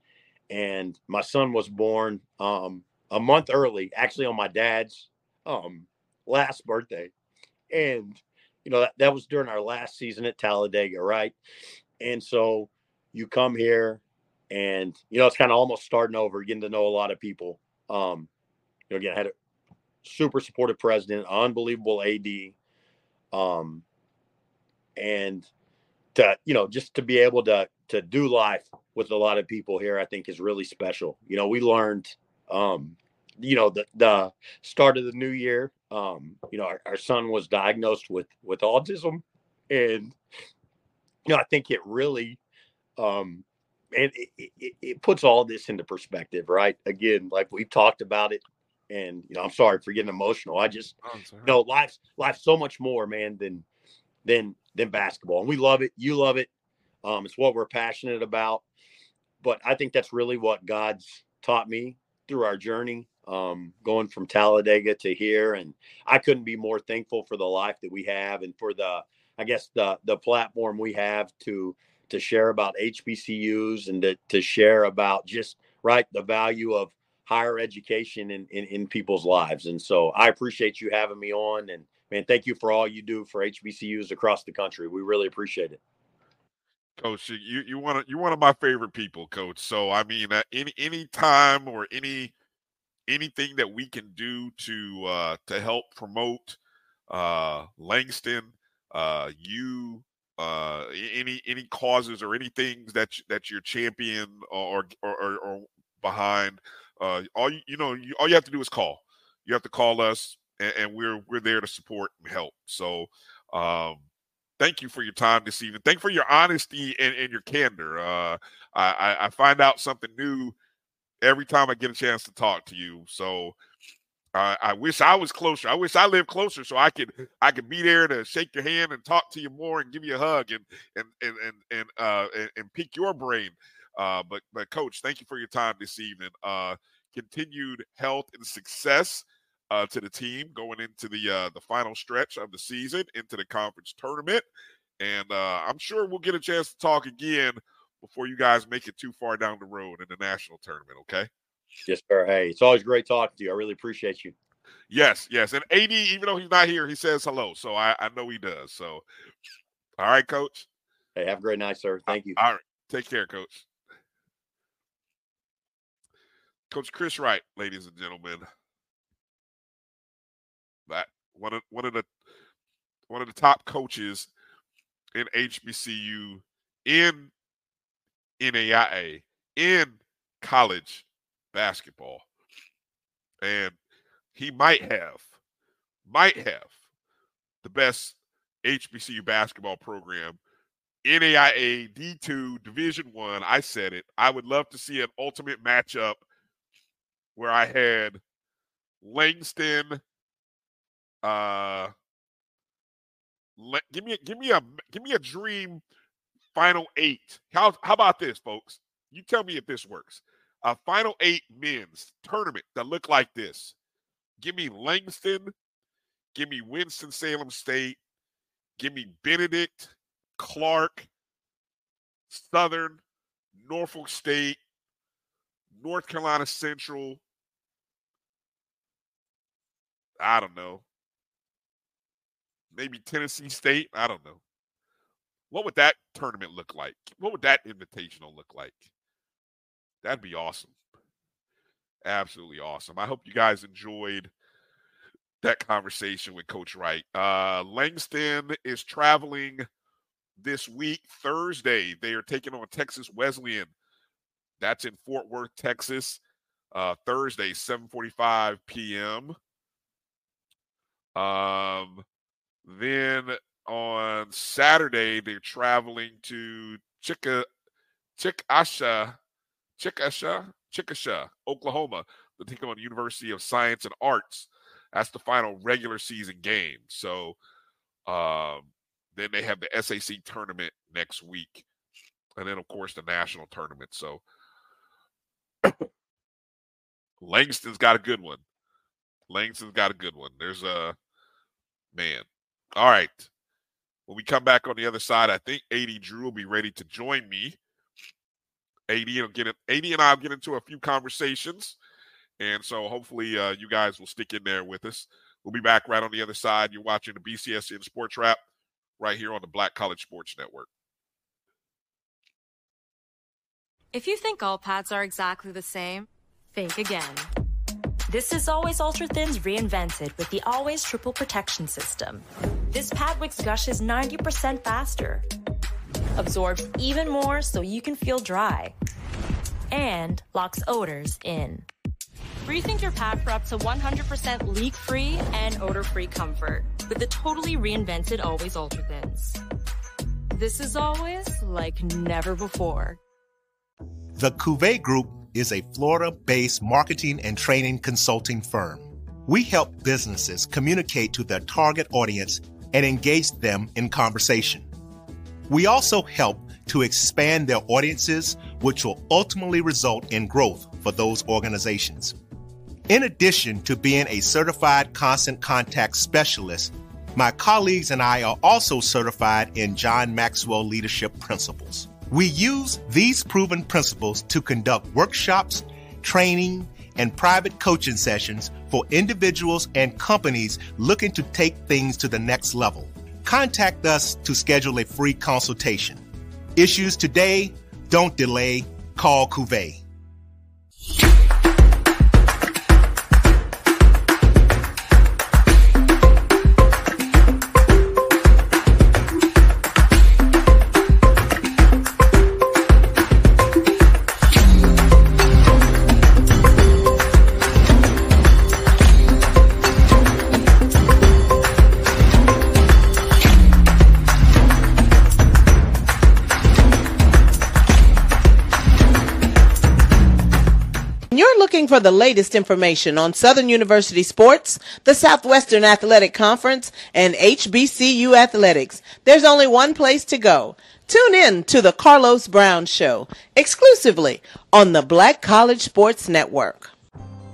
and my son was born um, a month early, actually on my dad's um, last birthday, and you know that, that was during our last season at Talladega, right? And so you come here, and you know it's kind of almost starting over, getting to know a lot of people. Um, you know, again, I had a super supportive president, unbelievable AD, um, and to you know just to be able to to do life with a lot of people here, I think is really special. You know, we learned, um, you know, the, the start of the new year, um, you know, our, our son was diagnosed with, with autism and you know, I think it really, um, and it, it, it puts all this into perspective, right? Again, like we've talked about it, and you know, I'm sorry for getting emotional. I just, Oh, you know, life's life's so much more, man, than than than basketball, and we love it. You love it. Um, it's what we're passionate about. But I think that's really what God's taught me through our journey, um, going from Talladega to here, and I couldn't be more thankful for the life that we have and for the, I guess the the platform we have to to share about HBCUs and to, to share about just right the value of higher education in, in in people's lives. And so I appreciate you having me on, and man, thank you for all you do for HBCUs across the country. We really appreciate it. Coach, you you one of you're one of my favorite people, Coach. So I mean, uh, any any time or any anything that we can do to uh, to help promote uh, Langston, uh, you, uh, any any causes or any things that you- that you're champion or or, or, or behind, uh, all you, you know, you, all you have to do is call. You have to call us, and, and we're we're there to support and help. So. Um, thank you for your time this evening. Thank you for your honesty and, and your candor. Uh, I, I, I find out something new every time I get a chance to talk to you. So uh, I wish I was closer. I wish I lived closer so I could I could be there to shake your hand and talk to you more and give you a hug and and and and and uh, and, and pick your brain. Uh, but but coach, thank you for your time this evening. Uh, continued health and success uh, to the team going into the uh, the final stretch of the season, into the conference tournament, and uh, I'm sure we'll get a chance to talk again before you guys make it too far down the road in the national tournament. Okay. Yes, sir. Hey, it's always great talking to you. I really appreciate you. Yes, yes, and AD, even though he's not here, he says hello, so I, I know he does. So, all right, coach. Hey, have a great night, sir. Uh, Thank you. All right, take care, coach. Coach Chris Wright, ladies and gentlemen. That one of one of the one of the top coaches in HBCU in NAIA in college basketball. And he might have, might have the best HBCU basketball program, NAIA D2 Division One. I. I said it. I would love to see an ultimate matchup where I had Langston. Uh, give me a, give me a give me a dream final eight. How how about this, folks? You tell me if this works. A final eight men's tournament that look like this. Give me Langston. Give me Winston Salem State. Give me Benedict, Clark, Southern, Norfolk State, North Carolina Central. I don't know. Maybe Tennessee State. I don't know. What would that tournament look like? What would that invitational look like? That'd be awesome. Absolutely awesome. I hope you guys enjoyed that conversation with Coach Wright. Uh, Langston is traveling this week, Thursday. They are taking on Texas Wesleyan. That's in Fort Worth, Texas. Uh, Thursday, 7:45 p.m. Um, then on Saturday, they're traveling to Chicka, Chickasha, Chickasha, Chickasha, Oklahoma. They're taking on University of Science and Arts. That's the final regular season game. So um, then they have the SAC tournament next week. And then, of course, the national tournament. So Langston's got a good one. Langston's got a good one. There's a man. All right. When we come back on the other side, I think AD Drew will be ready to join me. AD will get it. AD and I will get into a few conversations, and so hopefully uh, you guys will stick in there with us. We'll be back right on the other side. You're watching the BCSN Sports Wrap right here on the Black College Sports Network. If you think all pads are exactly the same, think again. This is Always Ultra Thins reinvented with the Always Triple Protection System. This pad wicks gushes 90% faster, absorbs even more so you can feel dry, and locks odors in. Rethink your pad for up to 100% leak-free and odor-free comfort with the totally reinvented Always Ultra Thins. This is always like never before. The Cuvée Group is a Florida based marketing and training consulting firm. We help businesses communicate to their target audience and engage them in conversation. We also help to expand their audiences, which will ultimately result in growth for those organizations. In addition to being a certified constant contact specialist, my colleagues and I are also certified in John Maxwell Leadership Principles. We use these proven principles to conduct workshops, training, and private coaching sessions for individuals and companies looking to take things to the next level. Contact us to schedule a free consultation. Issues today, don't delay, call Cuvée. Looking for the latest information on Southern University sports, the Southwestern Athletic Conference, and HBCU athletics. There's only one place to go. Tune in to the Carlos Brown Show exclusively on the Black College Sports Network.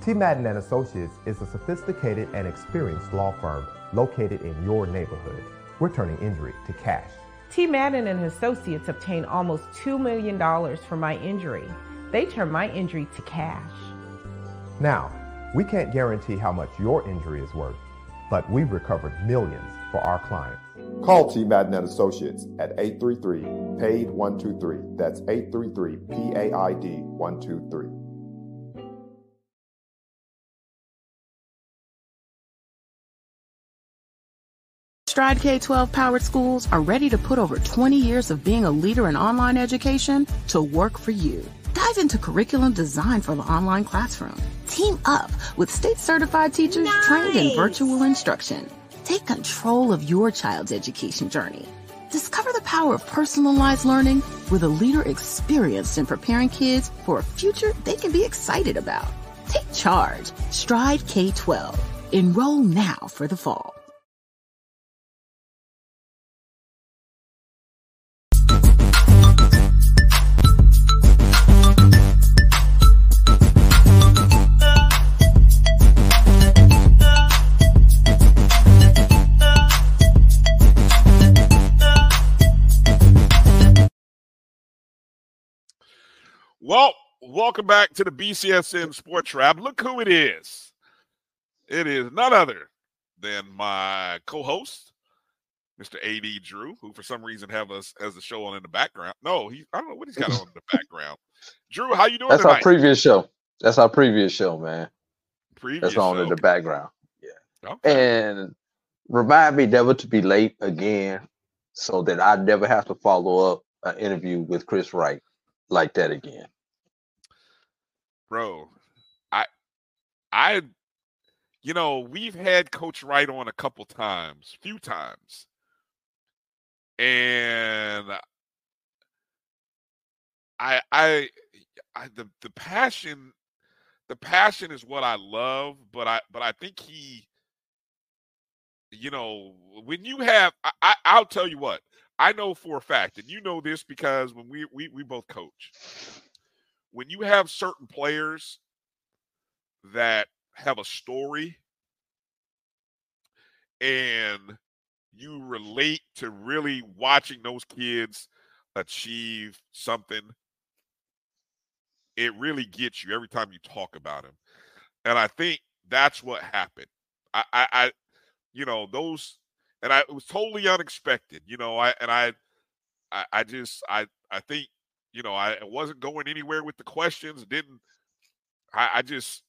T. Madden and Associates is a sophisticated and experienced law firm located in your neighborhood. We're turning injury to cash. T. Madden and Associates obtained almost $2 million for my injury. They turned my injury to cash. Now, we can't guarantee how much your injury is worth, but we've recovered millions for our clients. Call T. Madden and Associates at 833 PAID 123. That's 833 PAID 123. Stride K 12 powered schools are ready to put over 20 years of being a leader in online education to work for you. Dive into curriculum design for the online classroom. Team up with state certified teachers trained in virtual instruction. Take control of your child's education journey. Discover the power of personalized learning with a leader experienced in preparing kids for a future they can be excited about. Take charge. Stride K 12. Enroll now for the fall. Well, welcome back to the BCSN Sports Wrap. Look who it is. It is none other than my co-host, Mr. AD Drew, who for some reason have us as the show on in the background. No, he I don't know what he's got on in the background. Drew, how you doing That's tonight? our previous show. That's our previous show, man. Previous That's on in the background. Okay. And remind me never to be late again so that I never have to follow up an interview with Chris Wright like that again. Bro, I I you know, we've had Coach Wright on a couple times, few times. And I I I the the passion the passion is what I love, but I but I think he you know, when you have I, I I'll tell you what, I know for a fact, and you know this because when we we we both coach, when you have certain players that have a story and you relate to really watching those kids achieve something, it really gets you every time you talk about them. And I think that's what happened. I, I, I you know, those, and I it was totally unexpected. You know, I and I, I, I just, I, I think, you know, I wasn't going anywhere with the questions. Didn't, I, I just,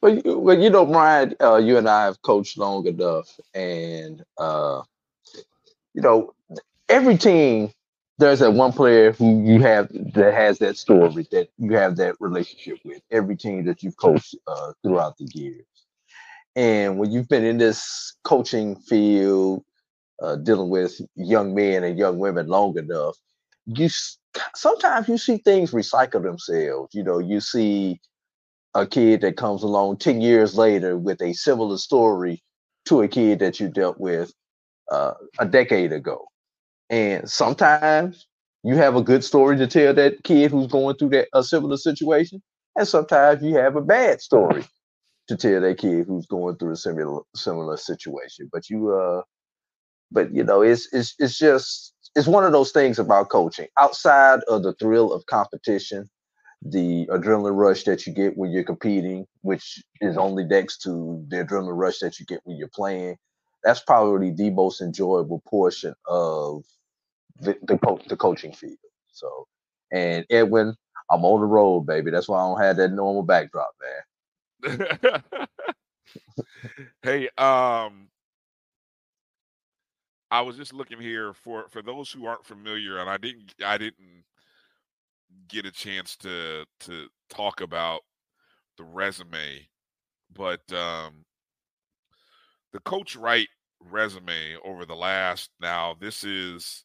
Well, you, well, you know, Brian, uh, you and I have coached long enough, and uh, you know, every team there's that one player who you have that has that story that you have that relationship with. Every team that you've coached uh, throughout the years, and when you've been in this coaching field uh, dealing with young men and young women long enough, you sometimes you see things recycle themselves. You know, you see a kid that comes along 10 years later with a similar story to a kid that you dealt with uh, a decade ago. And sometimes you have a good story to tell that kid who's going through that a similar situation, and sometimes you have a bad story to tell that kid who's going through a similar similar situation. But you uh but you know it's it's it's just it's one of those things about coaching. Outside of the thrill of competition the adrenaline rush that you get when you're competing which is only next to the adrenaline rush that you get when you're playing that's probably the most enjoyable portion of the the, the coaching field. So and edwin i'm on the road baby. That's why i don't have that normal backdrop man. Hey, um, I was just looking here for for those who aren't familiar, and I didn't I didn't get a chance to to talk about the resume, but um, the Coach Wright resume over the last now this is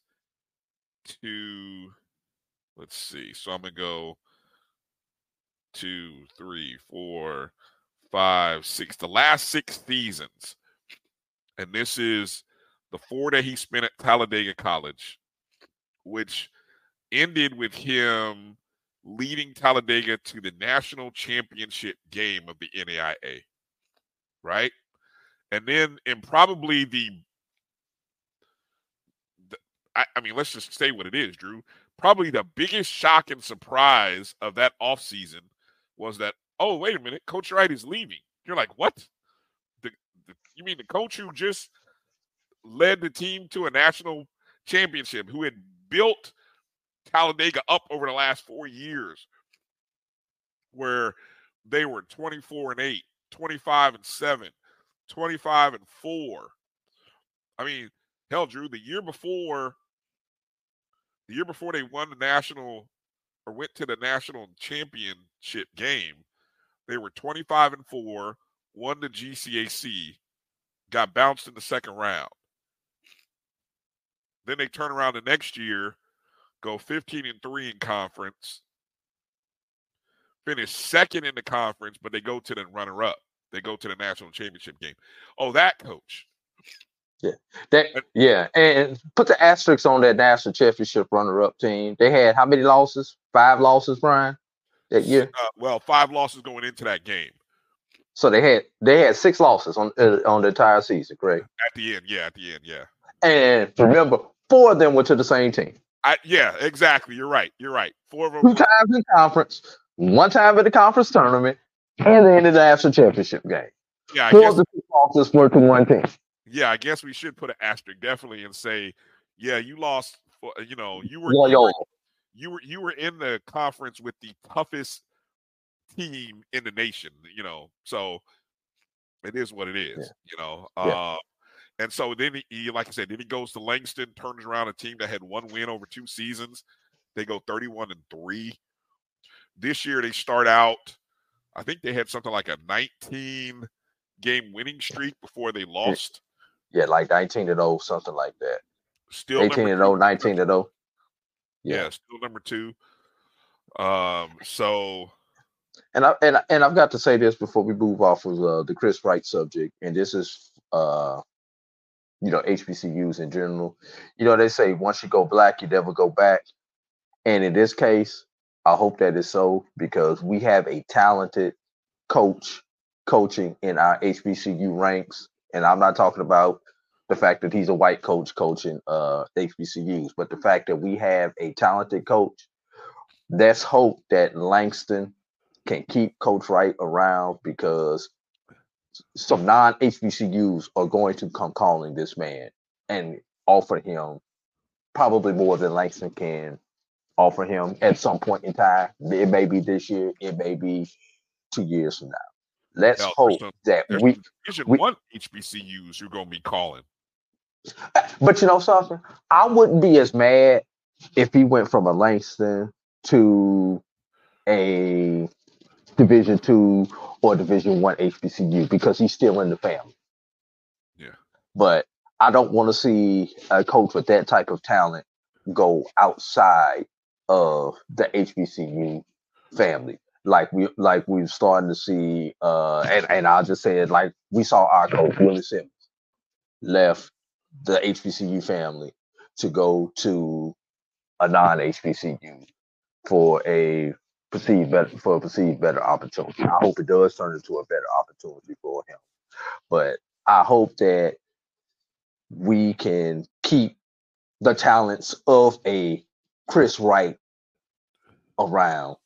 two. Let's see. So I'm gonna go two, three, four, five, six. The last six seasons, and this is the four that he spent at Talladega College, which ended with him leading Talladega to the national championship game of the NAIA, right? And then in probably the, the I, I mean, let's just say what it is, Drew. Probably the biggest shock and surprise of that offseason was that, oh, wait a minute, Coach Wright is leaving. You're like, what? The, the, you mean the coach who just led the team to a national championship, who had built Talladega up over the last four years, where they were 24 and 8, 25 and 7, 25 and 4. I mean, hell, Drew, the year before, the year before they won the national or went to the national championship game, they were 25 and 4, won the GCAC, got bounced in the second round. Then they turn around the next year, go 15 and 3 in conference, finish second in the conference, but they go to the runner up. They go to the national championship game. Oh, that coach. Yeah, that yeah, and put the asterisks on that national championship runner-up team. They had how many losses? Five losses, Brian, that year. Uh, well, five losses going into that game. So they had they had six losses on uh, on the entire season, correct? At the end, yeah, at the end, yeah. And remember, four of them were to the same team. I, yeah, exactly. You're right. You're right. Four of them. Two times in conference, one time at the conference tournament, and then in the national championship game. Yeah, I Four guess, of the two losses were to one team. yeah, I guess we should put an asterisk definitely and say, yeah, you lost. You know, you were, Yeah, you were yo. you were you were in the conference with the toughest team in the nation. You know, so it is what it is. You know, Yeah. uh, and so then he, he, like I said, then he goes to Langston, turns around a team that had one win over two seasons. They go thirty-one and three. This year they start out. I think they had something like a nineteen game winning streak before they lost. Yeah, like 19 to 0, something like that. Still 18 number to 0, 19 to 0. Yeah, still number two. Um, so And I and and I've got to say this before we move off of uh, the Chris Wright subject, and this is uh you know HBCUs in general. You know they say once you go black, you never go back, and in this case, I hope that is so because we have a talented coach coaching in our HBCU ranks, and I'm not talking about the fact that he's a white coach coaching uh HBCUs, but the fact that we have a talented coach. Let's hope that Langston can keep Coach Wright around because some non HBCUs are going to come calling this man and offer him probably more than Langston can offer him at some point in time. It may be this year, it may be two years from now. Let's hope some, that we, Division we One HBCUs you're gonna be calling. but you know something, I wouldn't be as mad if he went from a Langston to a Division two or Division one HBCU because he's still in the family. Yeah. But I don't want to see a coach with that type of talent go outside of the HBCU family. Like we like we've started to see uh and, and I'll just say it like we saw our coach Willie Simmons left the HBCU family to go to a non-HBCU for a perceived better for a perceived better opportunity. I hope it does turn into a better opportunity for him. But I hope that we can keep the talents of a Chris Wright around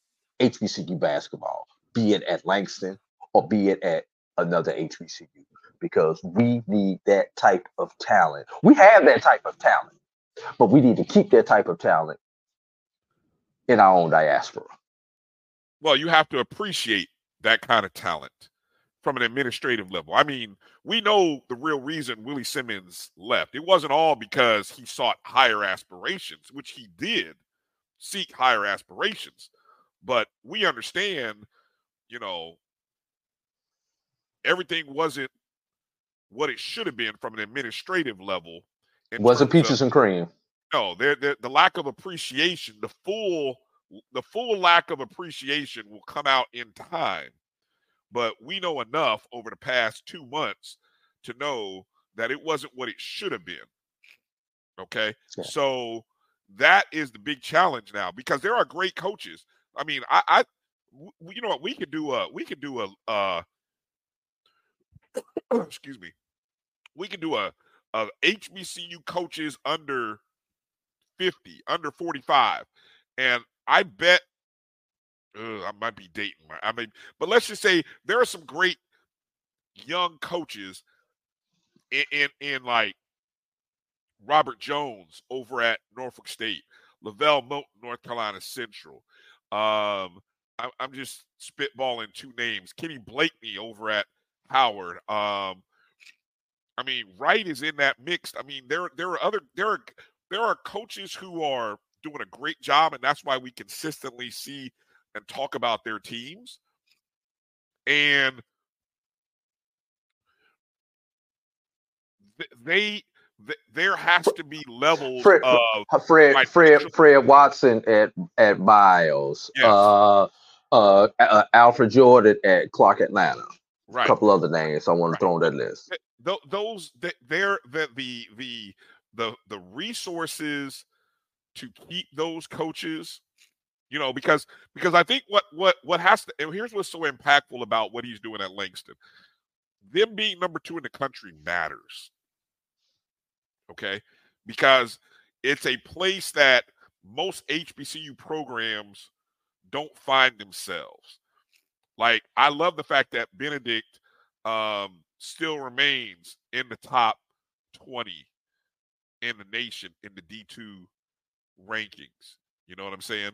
HBCU basketball, be it at Langston or be it at another HBCU, because we need that type of talent. We have that type of talent, but we need to keep that type of talent in our own diaspora. Well, you have to appreciate that kind of talent from an administrative level. I mean, we know the real reason Willie Simmons left. It wasn't all because he sought higher aspirations, which he did seek higher aspirations. But we understand, you know, everything wasn't what it should have been from an administrative level. Wasn't peaches of, and cream. No, there the lack of appreciation, the full the full lack of appreciation will come out in time. But we know enough over the past two months to know that it wasn't what it should have been. Okay. Yeah. So that is the big challenge now because there are great coaches. I mean, I, I you know what, we could do a, we could do a, uh, excuse me, we could do a, a HBCU coaches under 50, under 45. And I bet ugh, I might be dating. My, I mean, but let's just say there are some great young coaches in, in, in like Robert Jones over at Norfolk State, LeVelle Moton, North Carolina Central. Um, I, am just spitballing two names. Kenny Blakeney over at Howard. Um, I mean, Wright is in that mix. I mean, there there are other there are there are coaches who are doing a great job, and that's why we consistently see and talk about their teams. And they there has to be levels Fred, of Fred Fred Fred Watson at at Miles, yes. uh, uh, uh, Alfred Jordan at Clark Atlanta, right. a couple other names I want right. to throw on that list. Those they're the the the the the resources to keep those coaches you know because because i think what what what has to and here's what's so impactful about what he's doing at langston. Them being number two in the country matters. Okay? Because it's a place that most hbcu programs don't find themselves. Like i love the fact that benedict um still remains in the top 20 in the nation in the d2 rankings you know what i'm saying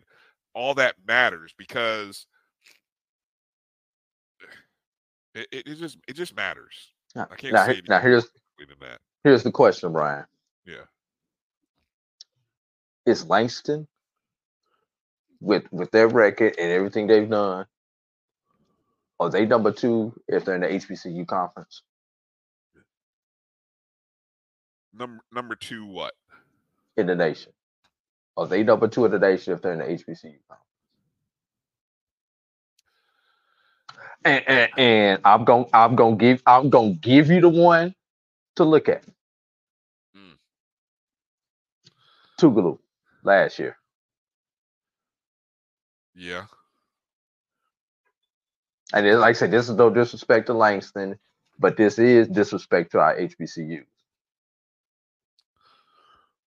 all that matters because it, it, it just it just matters. Now, I can't now, say now here's that. here's the question, Brian. Yeah. Is Langston with with their record and everything they've done, are they number two if they're in the HBCU conference? Number number two, what? In the nation. Are they number two in the nation if they're in the HBCU And, and, and I'm gonna I'm going to give I'm to give you the one to look at. Mm. Tougaloo last year. Yeah. And it, like I said, this is no disrespect to Langston, but this is disrespect to our HBCUs.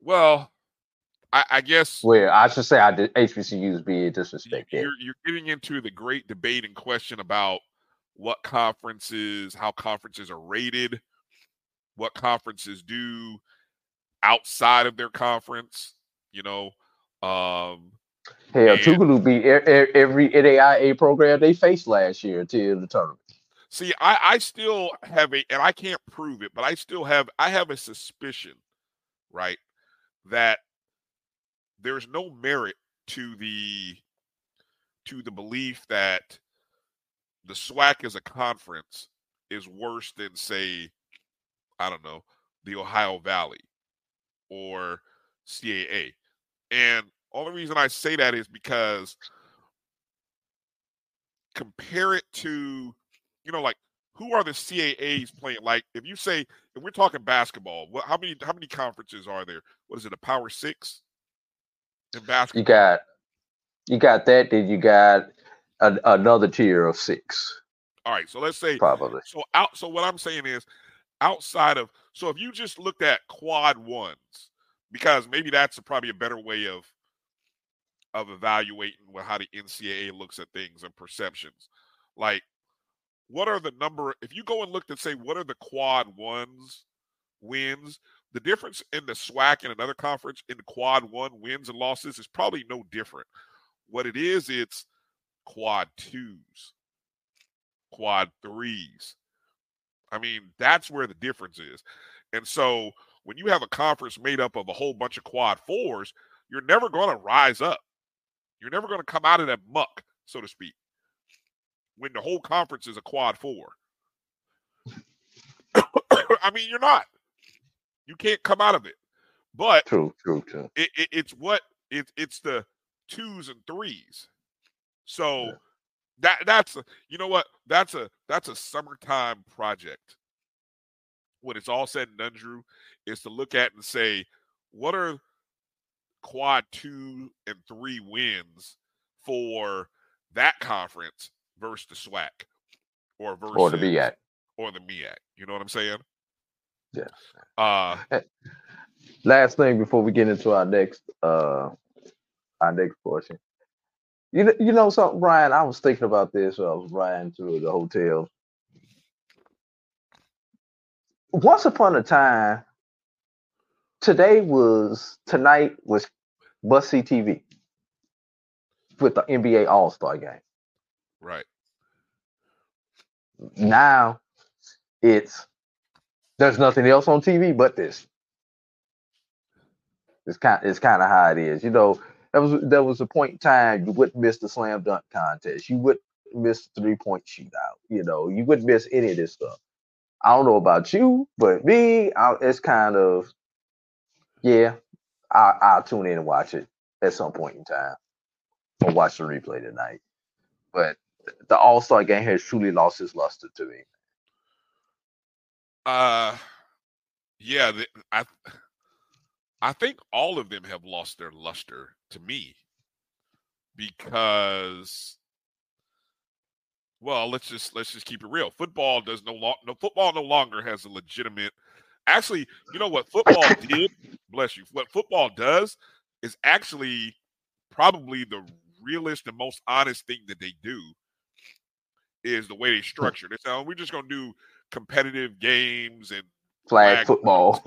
Well, I, I guess. Well, I should say I did HBCUs be disrespected. You're, you're getting into the great debate and question about what conferences, how conferences are rated, what conferences do outside of their conference. You know, um, hell, and, Tougaloo beat every NAIA program they faced last year until the tournament. See, I, I still have a, and I can't prove it, but I still have, I have a suspicion, right, that there's no merit to the to the belief that the SWAC as a conference is worse than say, I don't know, the Ohio Valley or CAA. And only reason I say that is because compare it to, you know, like who are the CAAs playing? Like if you say if we're talking basketball, what how many how many conferences are there? What is it, a power six in basketball? You got you got that, then you got a, another tier of six. All right, so let's say Probably. So out. So what I'm saying is, outside of so if you just looked at quad ones, because maybe that's a, probably a better way of of evaluating what, how the NCAA looks at things and perceptions. Like, what are the number? If you go and look to say what are the quad ones wins, the difference in the SWAC and another conference in quad one wins and losses is probably no different. What it is, it's quad twos, quad threes. I mean, that's where the difference is. And so when you have a conference made up of a whole bunch of quad fours, you're never going to rise up. You're never going to come out of that muck, so to speak, when the whole conference is a quad four. I mean, you're not. You can't come out of it. But true, true, true. It, it, it's what it, it's the twos and threes. So yeah. that that's a, you know what that's a that's a summertime project. When it's all said and done, Drew, is to look at and say what are quad two and three wins for that conference versus the SWAC or versus or the MEAC or the MEAC. You know what I'm saying? Yeah. Uh, last thing before we get into our next uh our next portion. You know, you know something, Brian. I was thinking about this I was riding through the hotel. Once upon a time, today was tonight was See TV with the NBA All Star game. Right. Now it's there's nothing else on TV but this. It's kind it's kind of how it is. You know, there was there was a point in time you wouldn't miss the slam dunk contest. You wouldn't miss the three point shootout. You know, you wouldn't miss any of this stuff. I don't know about you, but me, I, it's kind of yeah. I, I'll tune in and watch it at some point in time, or watch the replay tonight. But the All Star game has truly lost its luster to me. Uh, yeah, the, I I think all of them have lost their luster to me because well, let's just let's just keep it real. Football does no lo- no football no longer has a legitimate actually, you know what football did? Bless you. What football does is actually probably the realest and most honest thing that they do is the way they structure it. So we're just gonna do competitive games and flag, flag football.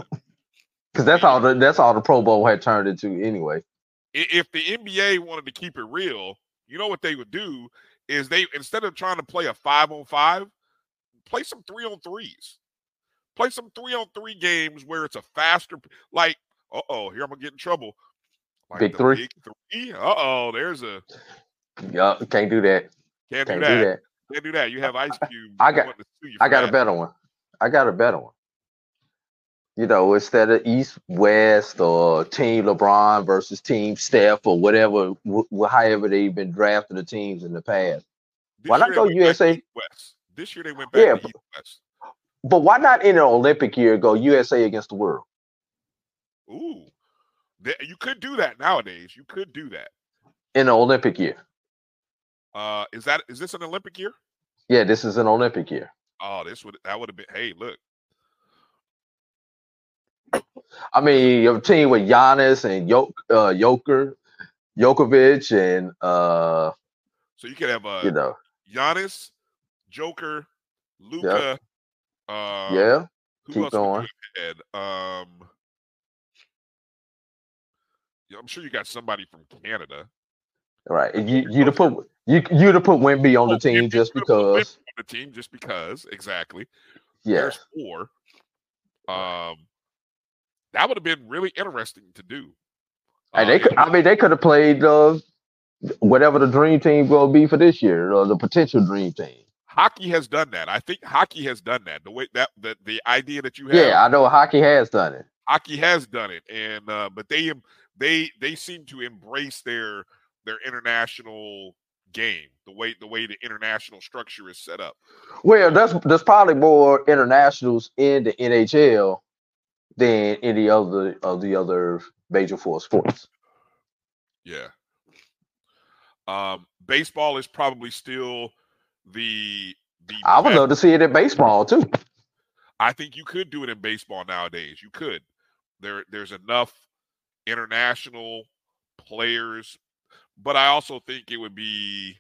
Because that's all the that's all the Pro Bowl had turned into anyway. If the NBA wanted to keep it real, you know what they would do is they instead of trying to play a five on five, play some three on threes. Play some three on three games where it's a faster like, uh oh, here I'm gonna get in trouble. Like big three. Big three. Uh oh, there's a Yup, can't do that. Can't, can't do, that. do, that. Can't do that. You have Ice Cube. I got I got a better one. I got a better one you know, instead of East West or Team LeBron versus Team Steph or whatever, wh- however they've been drafting the teams in the past. This why not go USA? West. This year they went back yeah, to East West. But why not in an Olympic year go USA against the world? Ooh, you could do that nowadays. You could do that in an Olympic year. Uh, is that is this an Olympic year? Yeah, this is an Olympic year. Oh, this would that would have been. Hey, look, I mean, your team with Giannis and Jok, uh, Joker, Jokovic, and uh, so you could have uh, you know Giannis, Joker, Luka. Yep. Uh, yeah, who keep else going. Um, yeah, I'm sure you got somebody from Canada. Right, you you to put you you to put Wimby on the team just you could've put Wemby because. on the team just because exactly. Yeah, There's four. Um, that would have been really interesting to do. Uh, they could. I mean, they could have played uh, whatever the dream team will be for this year, or the potential dream team. hockey has done that. I think hockey has done that. The way that the, the idea that you have. Yeah, I know hockey has done it. Hockey has done it, and uh, but they they they seem to embrace their their international game the way the way the international structure is set up. Well, there's there's probably more internationals in the NHL than any other of the other major four sports. Yeah. Um, baseball is probably still the the. I would love to see it in baseball too. I think you could do it in baseball nowadays. You could. There, there's enough international players, but I also think it would be.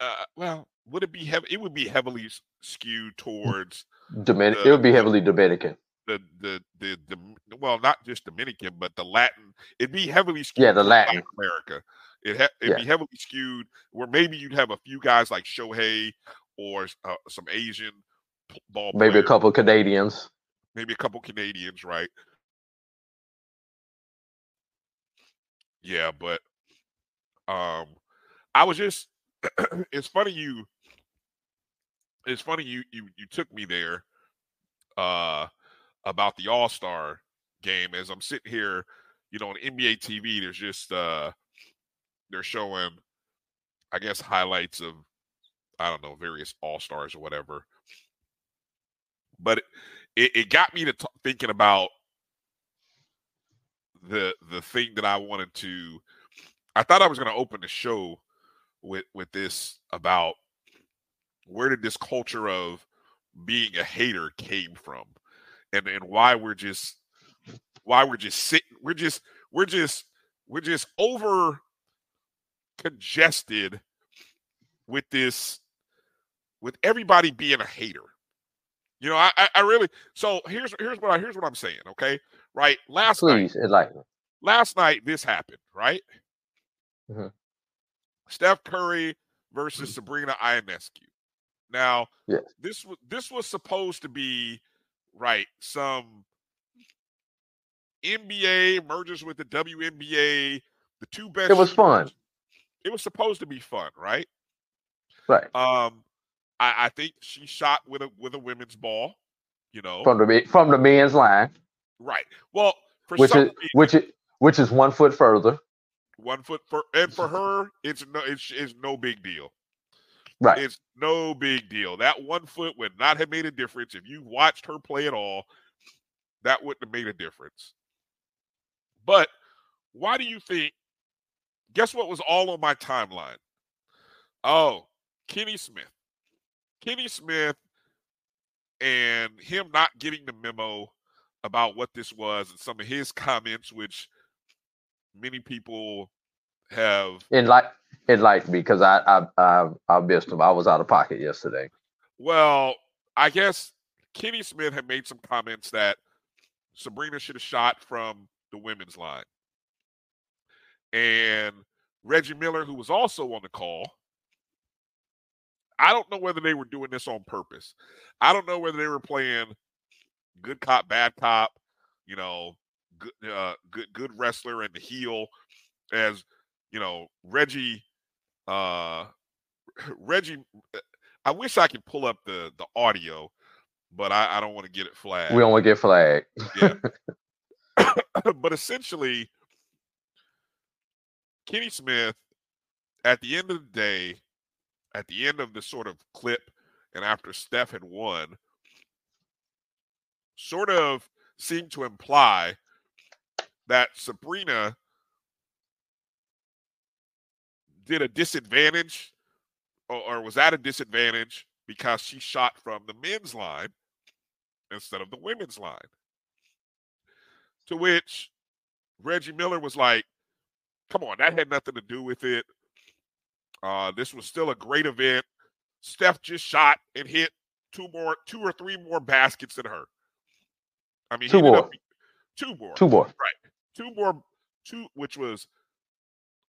Uh, well, would it be heavy? It would be heavily skewed towards Dominican. it would be heavily Dominican. the the the the well, not just Dominican, but the Latin. It'd be heavily skewed. Yeah, the Latin. America. It ha- it'd be heavily skewed where maybe you'd have a few guys like Shohei or uh, some Asian ball Maybe a couple of Canadians. maybe a couple Canadians, right? Yeah, but um, I was just. it's funny you. It's funny you you you took me there, uh, about the All Star game. As I'm sitting here, you know, on NBA TV, there's just uh, they're showing, I guess, highlights of, I don't know, various All Stars or whatever. But it, it got me to t- thinking about the the thing that I wanted to. I thought I was going to open the show with with this about where did this culture of being a hater came from, and and why we're just why we're just sitting we're just we're just we're just over congested with this with everybody being a hater. You know, I I, really so here's here's what I here's what I'm saying. Okay, right? Last night Please enlighten. last night this happened, right? Mhm. Steph Curry versus Sabrina Ionescu. Now, Yes. this was this was supposed to be right some NBA mergers with the WNBA, the two best. It was fun. It was supposed to be fun, right? Right. Um, I, I think she shot with a with a women's ball. You know, From the from the men's line, right? Well, for which is which is which is one foot further. one foot for and for her, it's no it's, it's no big deal. Right. It's no big deal. That one foot would not have made a difference if you watched her play at all. That wouldn't have made a difference. But why do you think? Guess what was all on my timeline? Oh, Kenny Smith. Kenny Smith and him not getting the memo about what this was and some of his comments, which many people have Enlighten, enlighten me because I, I I I missed him. I was out of pocket yesterday. Well, I guess Kenny Smith had made some comments that Sabrina should have shot from the women's line. And Reggie Miller, who was also on the call, I don't know whether they were doing this on purpose. I don't know whether they were playing good cop, bad cop, you know, good uh, good good wrestler and the heel as you know, Reggie uh Reggie I wish I could pull up the the audio, but I, I don't want to get it flagged. We don't want to get flagged. Yeah. but essentially, Kenny Smith, at the end of the day, at the end of the sort of clip, and after Steph had won, sort of seemed to imply that Sabrina did a disadvantage or, or was at a disadvantage because she shot from the men's line instead of the women's line. To which Reggie Miller was like, come on, that had nothing to do with it. Uh, this was still a great event. Steph just shot and hit two more, two or three more baskets than her. I mean, Two more. up- two more, Two more. right? Two more, two, which was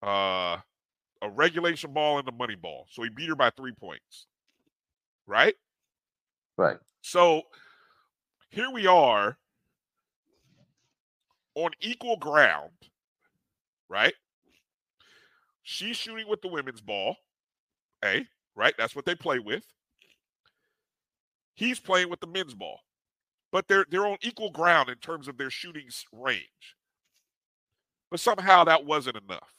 uh, a regulation ball and a money ball. So he beat her by three points, right? Right. So here we are on equal ground, right? She's shooting with the women's ball. A, right? That's what they play with. He's playing with the men's ball, but they're they're on equal ground in terms of their shooting range. But somehow that wasn't enough,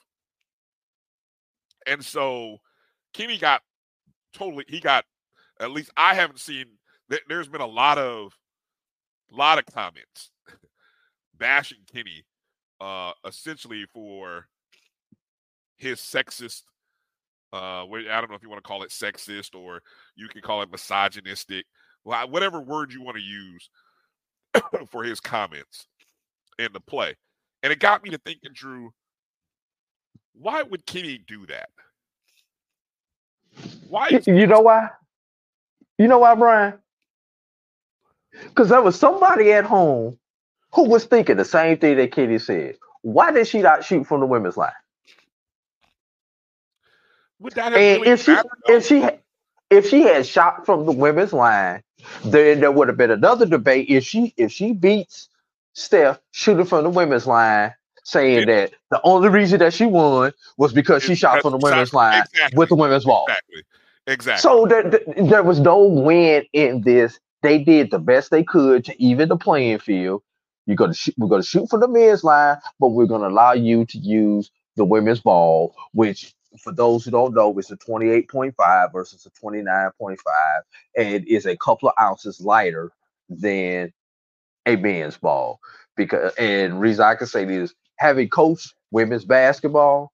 and so Kenny got totally. He got at least I haven't seen. there- There's been a lot of lot of comments bashing Kenny, uh, essentially for his sexist uh i don't know if you want to call it sexist or you can call it misogynistic whatever word you want to use for his comments in the play and it got me to thinking drew why would kenny do that why Y- You know why? You know why, Brian? Because there was somebody at home who was thinking the same thing that Katie said. Why did she not shoot from the women's line? Would that have And really if she mattered if she if she had shot from the women's line, then there would have been another debate. If she if she beats Steph shooting from the women's line, saying that the only reason that she won was because she shot from the women's line with the women's ball. exactly exactly So there, there, there was no win in this. They did the best they could to even the playing field. You're gonna shoot, we're gonna shoot from the men's line, but we're gonna allow you to use the women's ball, which for those who don't know, it's a 28.5 versus a 29.5, and is a couple of ounces lighter than a men's ball. Because and reason I can say this, having coached women's basketball,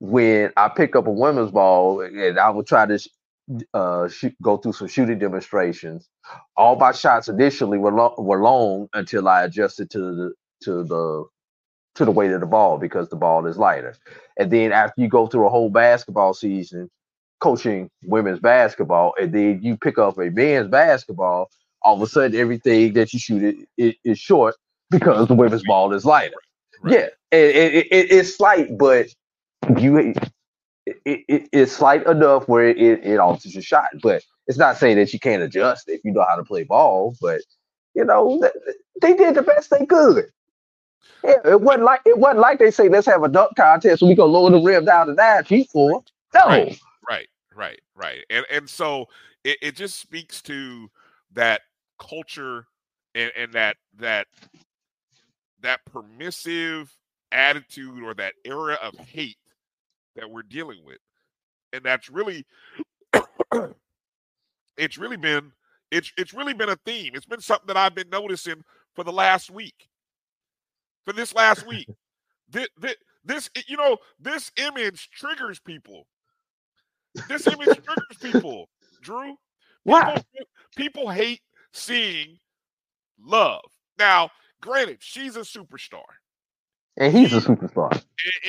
when I pick up a women's ball and I would try to uh, shoot, go through some shooting demonstrations, all my shots initially were were long until I adjusted to the to the to the weight of the ball because the ball is lighter. And then after you go through a whole basketball season coaching women's basketball, and then you pick up a men's basketball, all of a sudden everything that you shoot is short because the women's ball is lighter. Yeah, it, it, it, it's slight, but you it, it, it's slight enough where it, it alters your shot. But it's not saying that you can't adjust if you know how to play ball. But you know th- th- they did the best they could. Yeah, it wasn't like it wasn't like they say let's have a dunk contest so we gonna lower the rim down to nine feet for. No, Right, right, right, right. And and so it, it just speaks to that culture and, and that that that permissive attitude or that era of hate that we're dealing with. And that's really it's really been it's it's really been a theme. It's been something that I've been noticing for the last week. For this last week. this, this, this you know, this image triggers people. This image triggers people. Drew, Why? people, people hate seeing love. Now, granted, she's a superstar. and he's a superstar. And,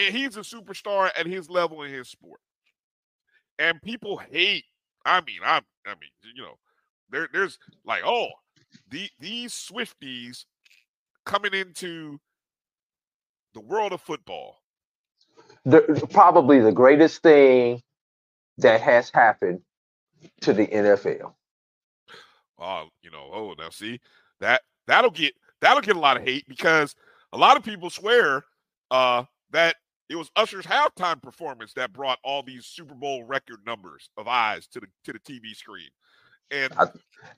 and he's a superstar at his level in his sport. And people hate. I mean, I'm. I mean, you know, there, there's like, oh, the these Swifties coming into the world of football. The, probably the greatest thing that has happened to the NFL. Oh, you know, oh, now see that that'll get that'll get a lot of hate because a lot of people swear uh that it was Usher's halftime performance that brought all these Super Bowl record numbers of eyes to the to the TV screen. And I,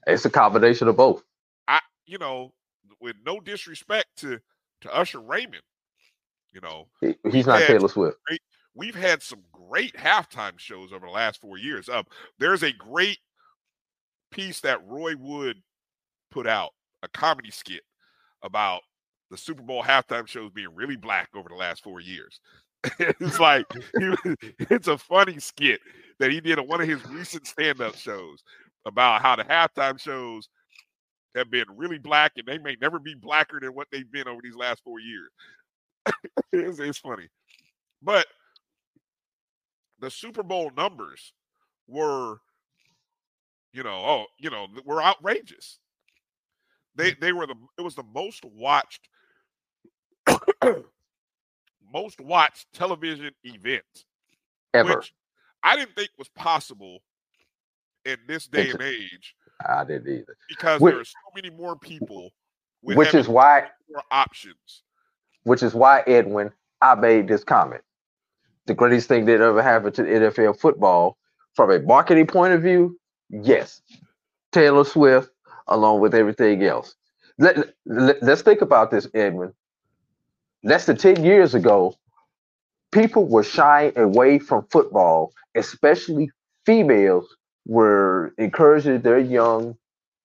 it's a combination of both. I, you know, with no disrespect to to Usher Raymond, you know, He- He's not had Taylor Swift. Great, we've had some great halftime shows over the last four years. Um, there's a great piece that Roy Wood put out, a comedy skit about the Super Bowl halftime shows being really black over the last four years. it's like was- it's a funny skit that he did on one of his recent stand-up shows about how the halftime shows have been really black and they may never be blacker than what they've been over these last four years. it's, it's funny. But the Super Bowl numbers were, you know, oh, you know, were outrageous. They they were the it was the most watched most watched television event Ever. which I didn't think was possible in this day It's- and age I didn't either. because Which- there are so many more people with Which is why more options. Which is why Edwin, I made this comment. the greatest thing that ever happened to NFL football from a marketing point of view, yes. Taylor Swift, along with everything else. Let, let, let's think about this, Edwin. Less than 10 years ago, people were shying away from football, especially females were encouraging their young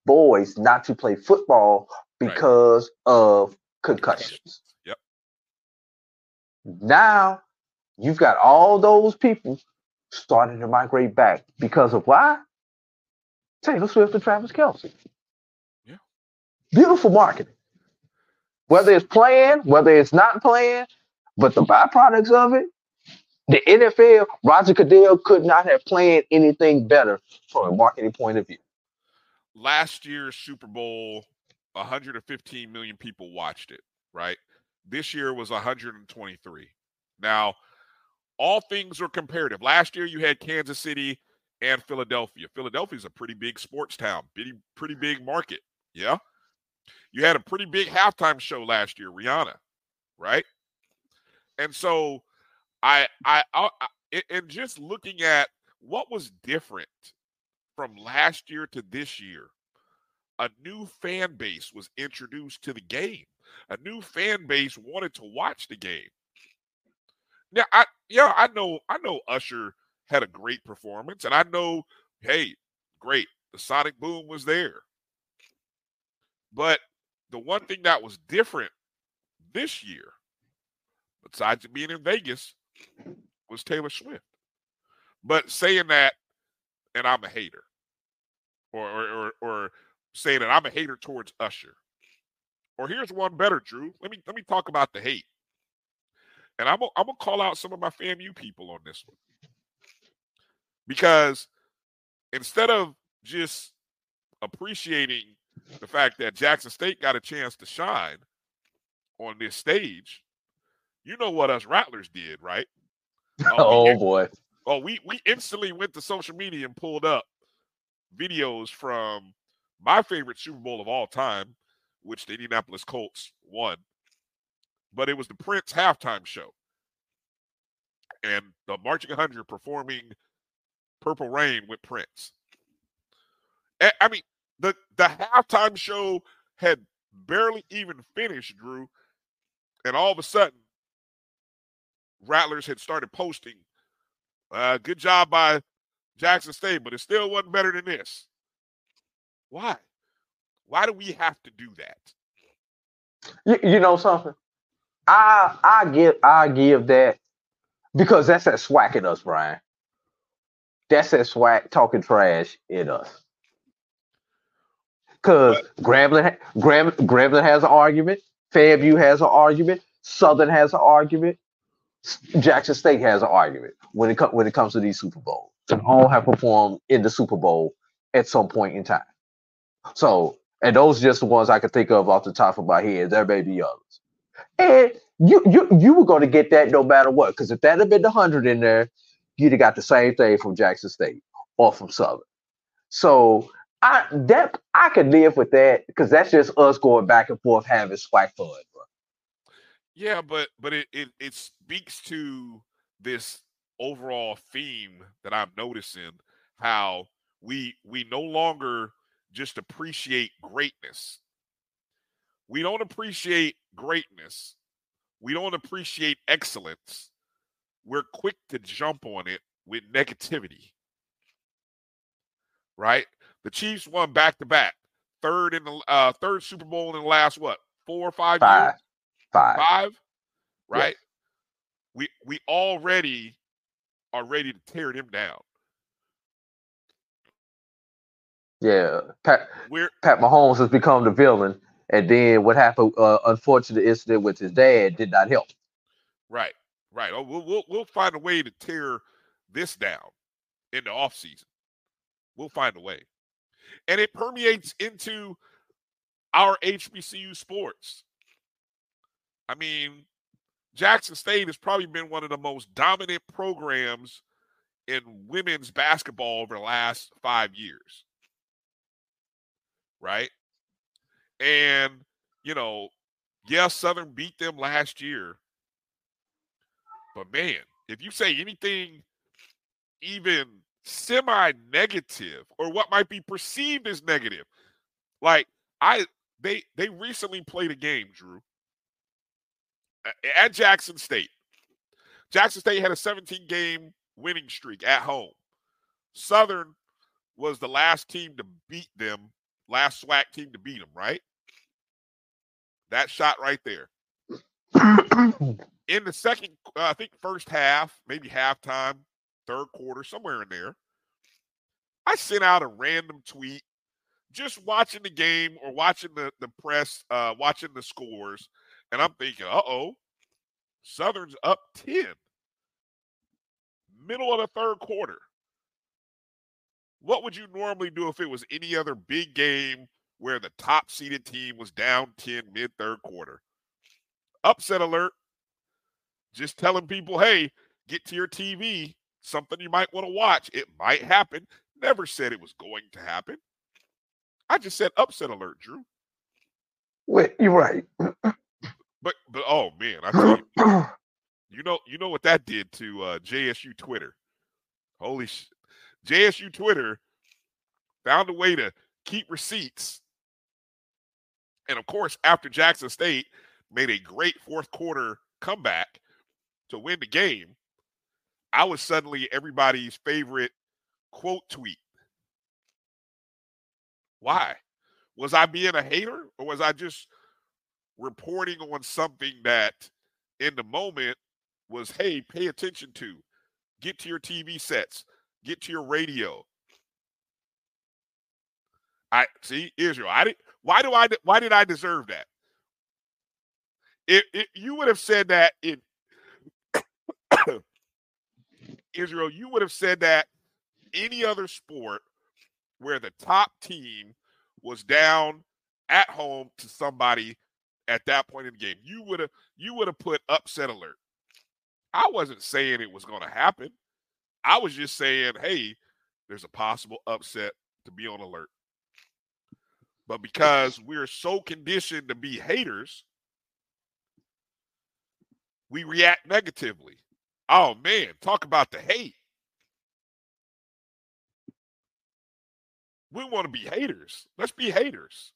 boys not to play football because of concussions. Now you've got all those people starting to migrate back because of why? Taylor Swift and Travis Kelce. Yeah. Beautiful marketing. Whether it's playing, whether it's not playing, but the byproducts of it, the NFL, Roger Goodell could not have planned anything better from a marketing point of view. Last year's Super Bowl, 115 million people watched it, right? This year was 123. Now, all things are comparative. Last year you had Kansas City and Philadelphia. Philadelphia's a pretty big sports town, pretty pretty mm-hmm. big market. Yeah. You had a pretty big halftime show last year, Rihanna, right? And so I I, I, I and just looking at what was different from last year to this year, a new fan base was introduced to the game. A new fan base wanted to watch the game. Now, I yeah, I know I know Usher had a great performance, and I know, hey, great, the Sonic Boom was there. But the one thing that was different this year, besides being in Vegas, was Taylor Swift. But saying that, and I'm a hater, or or or, or saying that I'm a hater towards Usher. Or here's one better, Drew. Let me let me talk about the hate. And I'm gonna, I'm gonna call out some of my FAMU people on this one because instead of just appreciating the fact that Jackson State got a chance to shine on this stage, you know what us Rattlers did, right? Uh, oh boy. Oh, we we instantly went to social media and pulled up videos from my favorite Super Bowl of all time, which the Indianapolis Colts won. But it was the Prince halftime show. And the Marching 100 performing Purple Rain with Prince. I mean, the the halftime show had barely even finished, Drew, and all of a sudden, Rattlers had started posting. Uh, good job by Jackson State, but it still wasn't better than this. Why? Why do we have to do that? You, you know something? I I give I give that because that's that swag in us, Brian. That's that swag talking trash in us. Because Grambling, Gram, Grambling has an argument, Prairie View has an argument, Southern has an argument, Jackson State has an argument when it comes when it comes to these Super Bowls. And all have performed in the Super Bowl at some point in time. So, and those are just the ones I can think of off the top of my head. There may be others. And you you you were going to get that no matter what, because if that had been the hundred in there, you'd have got the same thing from Jackson State or from Southern. So I that I could live with that because that's just us going back and forth having swag fun, bro. Yeah, but but it, it it speaks to this overall theme that I'm noticing how we we no longer just appreciate greatness. We don't appreciate greatness. We don't appreciate excellence. We're quick to jump on it with negativity. Right? The Chiefs won back to back. Third in the uh, third Super Bowl in the last what? 4 or 5 Five. years? Five. Five? Right? Yes. We we already are ready to tear them down. Yeah, Pat We're Pat Mahomes has become the villain, and then what happened? Uh, unfortunate incident with his dad did not help. Right, right. Oh, we'll, we'll we'll find a way to tear this down in the off season. We'll find a way, and it permeates into our HBCU sports. I mean, Jackson State has probably been one of the most dominant programs in women's basketball over the last five years, right? And you know, yes, Southern beat them last year, but man, if you say anything even semi-negative or what might be perceived as negative, like I they they recently played a game, Drew, at Jackson State. Jackson State had a 17 game winning streak at home. Southern was the last team to beat them, last SWAC team to beat them, right? That shot right there. in the second, uh, I think first half, maybe halftime, third quarter, somewhere in there, I sent out a random tweet just watching the game or watching the, the press, uh, watching the scores, and I'm thinking, uh oh, Southern's up 10. Middle of the third quarter. What would you normally do if it was any other big game where the top seeded team was down 10 mid third quarter? Upset alert. Just telling people, hey, get to your TV, something you might want to watch. It might happen. Never said it was going to happen. I just said upset alert, Drew. Wait, you're right. But but oh man, I tell you, you know you know what that did to uh, JSU Twitter. Holy sh- JSU Twitter found a way to keep receipts. And of course, after Jackson State made a great fourth quarter comeback to win the game, I was suddenly everybody's favorite quote tweet. Why? Was I being a hater or was I just reporting on something that in the moment was, hey, pay attention to, get to your TV sets, get to your radio. I see Israel. I did. Why do I? Why did I deserve that? If, if you would have said that in Israel, you would have said that any other sport where the top team was down at home to somebody at that point in the game. You would have you would have put upset alert. I wasn't saying it was going to happen. I was just saying, hey, there's a possible upset to be on alert. But because we're so conditioned to be haters, we react negatively. Oh man, talk about the hate. We want to be haters. Let's be haters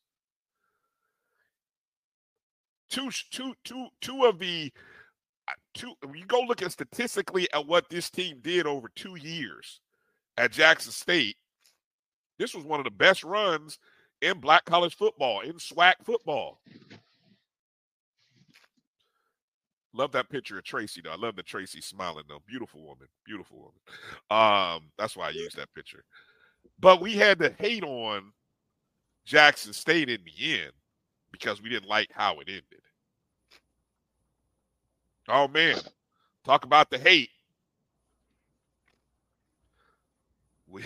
two, two, two, two of the two. You go look at statistically at what this team did over two years at Jackson State. This was one of the best runs in black college football, in SWAC football. Love that picture of Tracy though. I love the Tracy smiling though. Beautiful woman. Beautiful woman. Um, that's why I use that picture. But we had to hate on Jackson State in the end because we didn't like how it ended. Oh man, talk about the hate. We,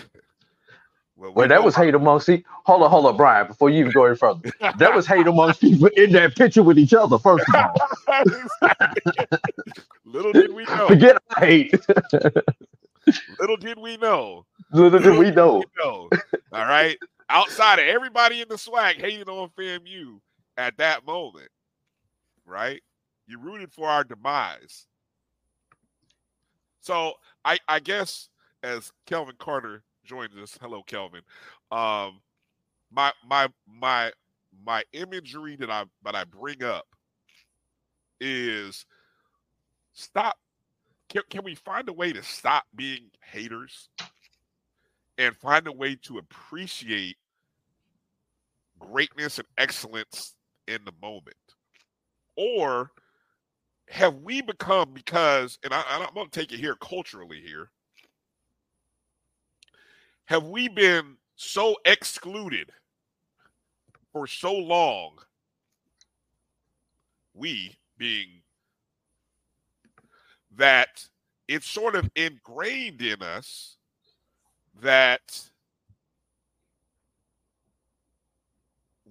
well, we that was hate amongst see. Hold on, hold on, Brian. Before you even go any further, that was hate amongst people in that picture with each other. First of all, little did we know. Forget hate. little did we know. Little, did we know. we know. All right. Outside of everybody in the SWAC hating on FAMU at that moment, right? You rooted for our demise. So I, I guess as Kelvin Carter joins us, hello Kelvin. Um, my my my my imagery that I that I bring up is stop. Can, can we find a way to stop being haters and find a way to appreciate greatness and excellence in the moment? Or have we become because, and I, I'm going to take it here culturally here, have we been so excluded for so long? We being that it's sort of ingrained in us that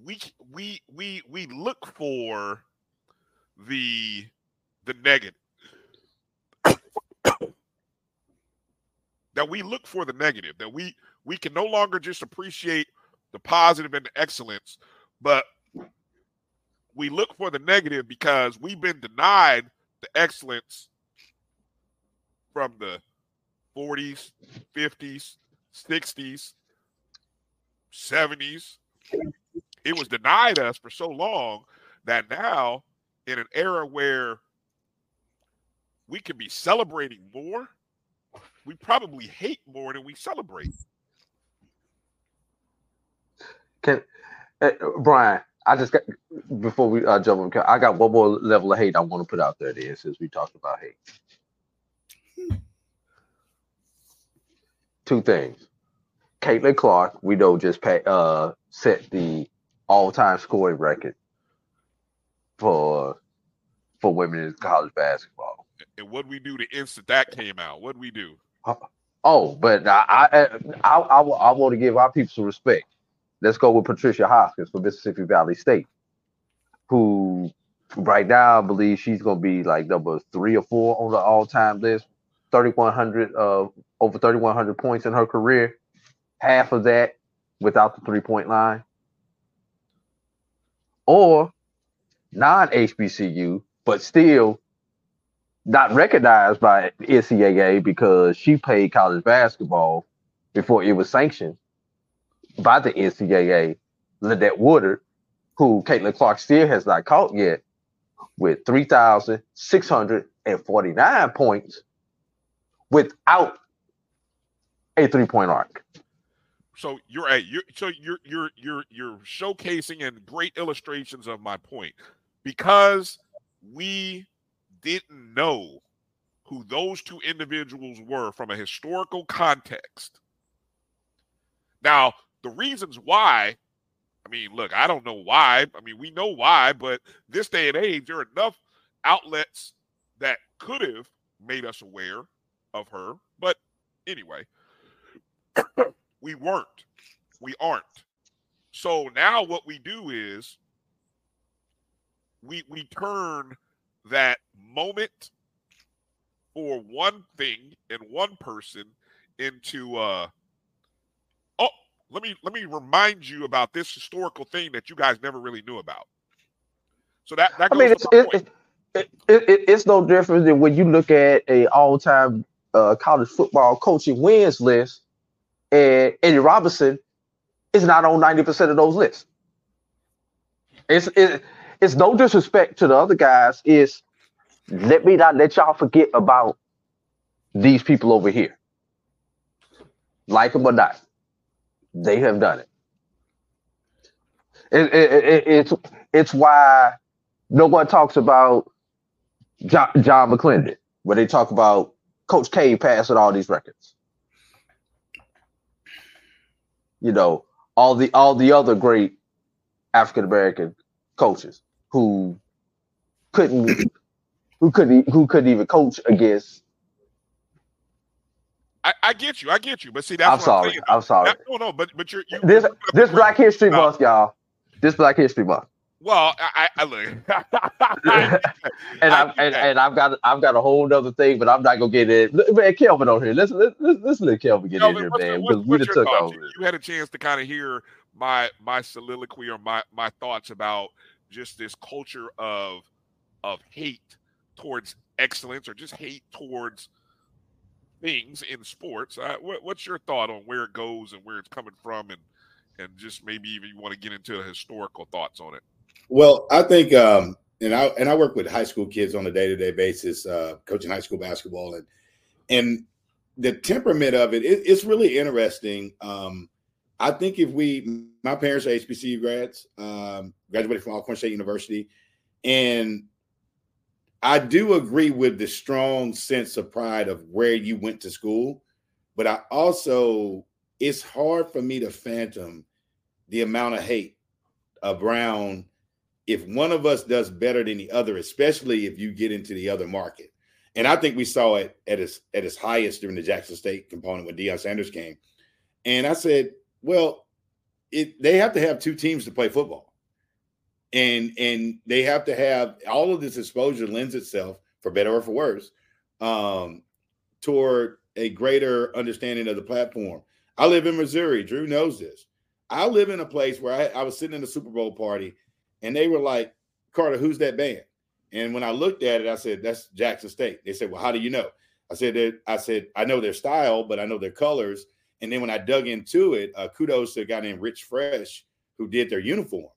we we we we look for the the negative. that we look for the negative, that we we can no longer just appreciate the positive and the excellence, but we look for the negative because we've been denied the excellence from the 40s, 50s, 60s, 70s. It was denied us for so long that now, in an era where we could be celebrating more, we probably hate more than we celebrate. Can uh, Brian? I just got before we uh, jump on. I got one more level of hate I want to put out there. There, since we talked about hate. Two things. Caitlin Clark, we know, just pay, uh, set the all-time scoring record for for women in college basketball. And what we do the instant that came out? What we do? Oh, but I I I, I, I want to give our people some respect. Let's go with Patricia Hoskins from Mississippi Valley State, who right now I believe she's going to be like number three or four on the all-time list. 3,100 uh over 3,100 points in her career. Half of that without the three-point line. Or non-HBCU, but still not recognized by NCAA because she played college basketball before it was sanctioned by the NCAA. Lynette Woodard, who Caitlin Clark still has not caught yet, with 3,649 points without a three-point arc. So you're at you're so you're you're you're you're showcasing and great illustrations of my point because we didn't know who those two individuals were from a historical context. Now, the reasons why, I mean, look, I don't know why. I mean, we know why, but this day and age, there are enough outlets that could have made us aware of her. But anyway, we weren't. We aren't. So now what we do is we we turn that moment for one thing and one person into uh oh let me let me remind you about this historical thing that you guys never really knew about so that that I mean, it's, it, it, it, it- it's no different than when you look at a all-time uh, college football coaching wins list, and Eddie Robinson is not on ninety percent of those lists. It's it, it's no disrespect to the other guys. It's let me not let y'all forget about these people over here. Like them or not, they have done it. It- it- it- it's it's why no one talks about John, John McClendon they talk about Coach K passing all these records. You know, all the all the other great African American coaches who couldn't who couldn't who couldn't even coach against. I, I get you, I get you, but see that's I'm sorry. I'm. I'm sorry. No, no, but but you're you This this Black History Month, y'all. This Black History Month. well, I, I, look. and I've and, and I've got I've got a whole other thing, but I'm not gonna get it. Man, Kelvin on here. Let's let's let's, let Kelvin get in here, man, because we done took thoughts? over. You had a chance to kind of hear my my soliloquy or my my thoughts about just this culture of of hate towards excellence or just hate towards things in sports. Uh, what, what's your thought on where it goes and where it's coming from, and and just maybe even you want to get into the historical thoughts on it? Well, I think, um, and I and I work with high school kids on a day to day basis, uh, coaching high school basketball, and and the temperament of it, it it's really interesting. Um, I think if we, my parents are HBCU grads, um, graduated from Alcorn State University, and I do agree with the strong sense of pride of where you went to school, but I also it's hard for me to phantom the amount of hate around if one of us does better than the other, especially if you get into the other market. And I think we saw it at its at its highest during the Jackson State component when Deion Sanders came. And I said, well, it they have to have two teams to play football. And and they have to have all of this exposure lends itself, for better or for worse, um, toward a greater understanding of the platform. I live in Missouri. Drew knows this. I live in a place where I, I was sitting in a Super Bowl party and they were like, Carter, who's that band? And when I looked at it, I said, that's Jackson State. They said, well, how do you know? I said I said I know their style, but I know their colors. And then when I dug into it, uh, kudos to a guy named Rich Fresh who did their uniforms.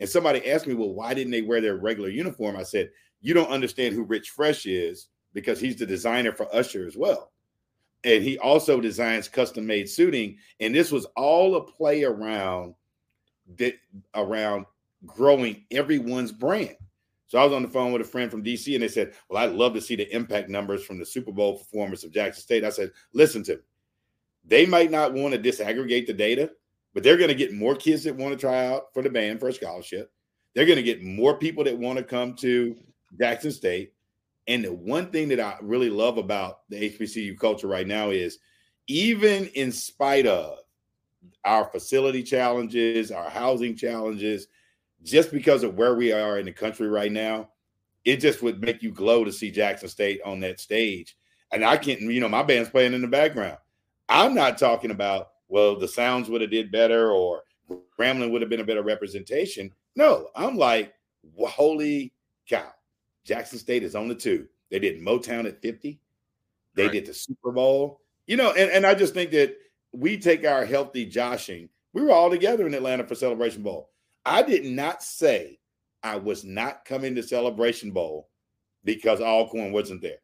And somebody asked me, well, why didn't they wear their regular uniform? I said, you don't understand who Rich Fresh is because he's the designer for Usher as well. And he also designs custom made suiting. And this was all a play around that around growing everyone's brand. So I was on the phone with a friend from DC and they said, Well, I'd love to see the impact numbers from the Super Bowl performance of Jackson State. I said, Listen to me. They might not want to disaggregate the data, but they're going to get more kids that want to try out for the band for a scholarship. They're going to get more people that want to come to Jackson State. And the one thing that I really love about the HBCU culture right now is even in spite of our facility challenges, our housing challenges, just because of where we are in the country right now, it just would make you glow to see Jackson State on that stage. And I can't, you know, my band's playing in the background. I'm not talking about, well, the sounds would have did better or Grambling would have been a better representation. No, I'm like, holy cow. Jackson State is on the two. They did Motown at 50. They right. did the Super Bowl. You know, and, and I just think that we take our healthy joshing. We were all together in Atlanta for Celebration Bowl. I did not say I was not coming to Celebration Bowl because Alcorn wasn't there.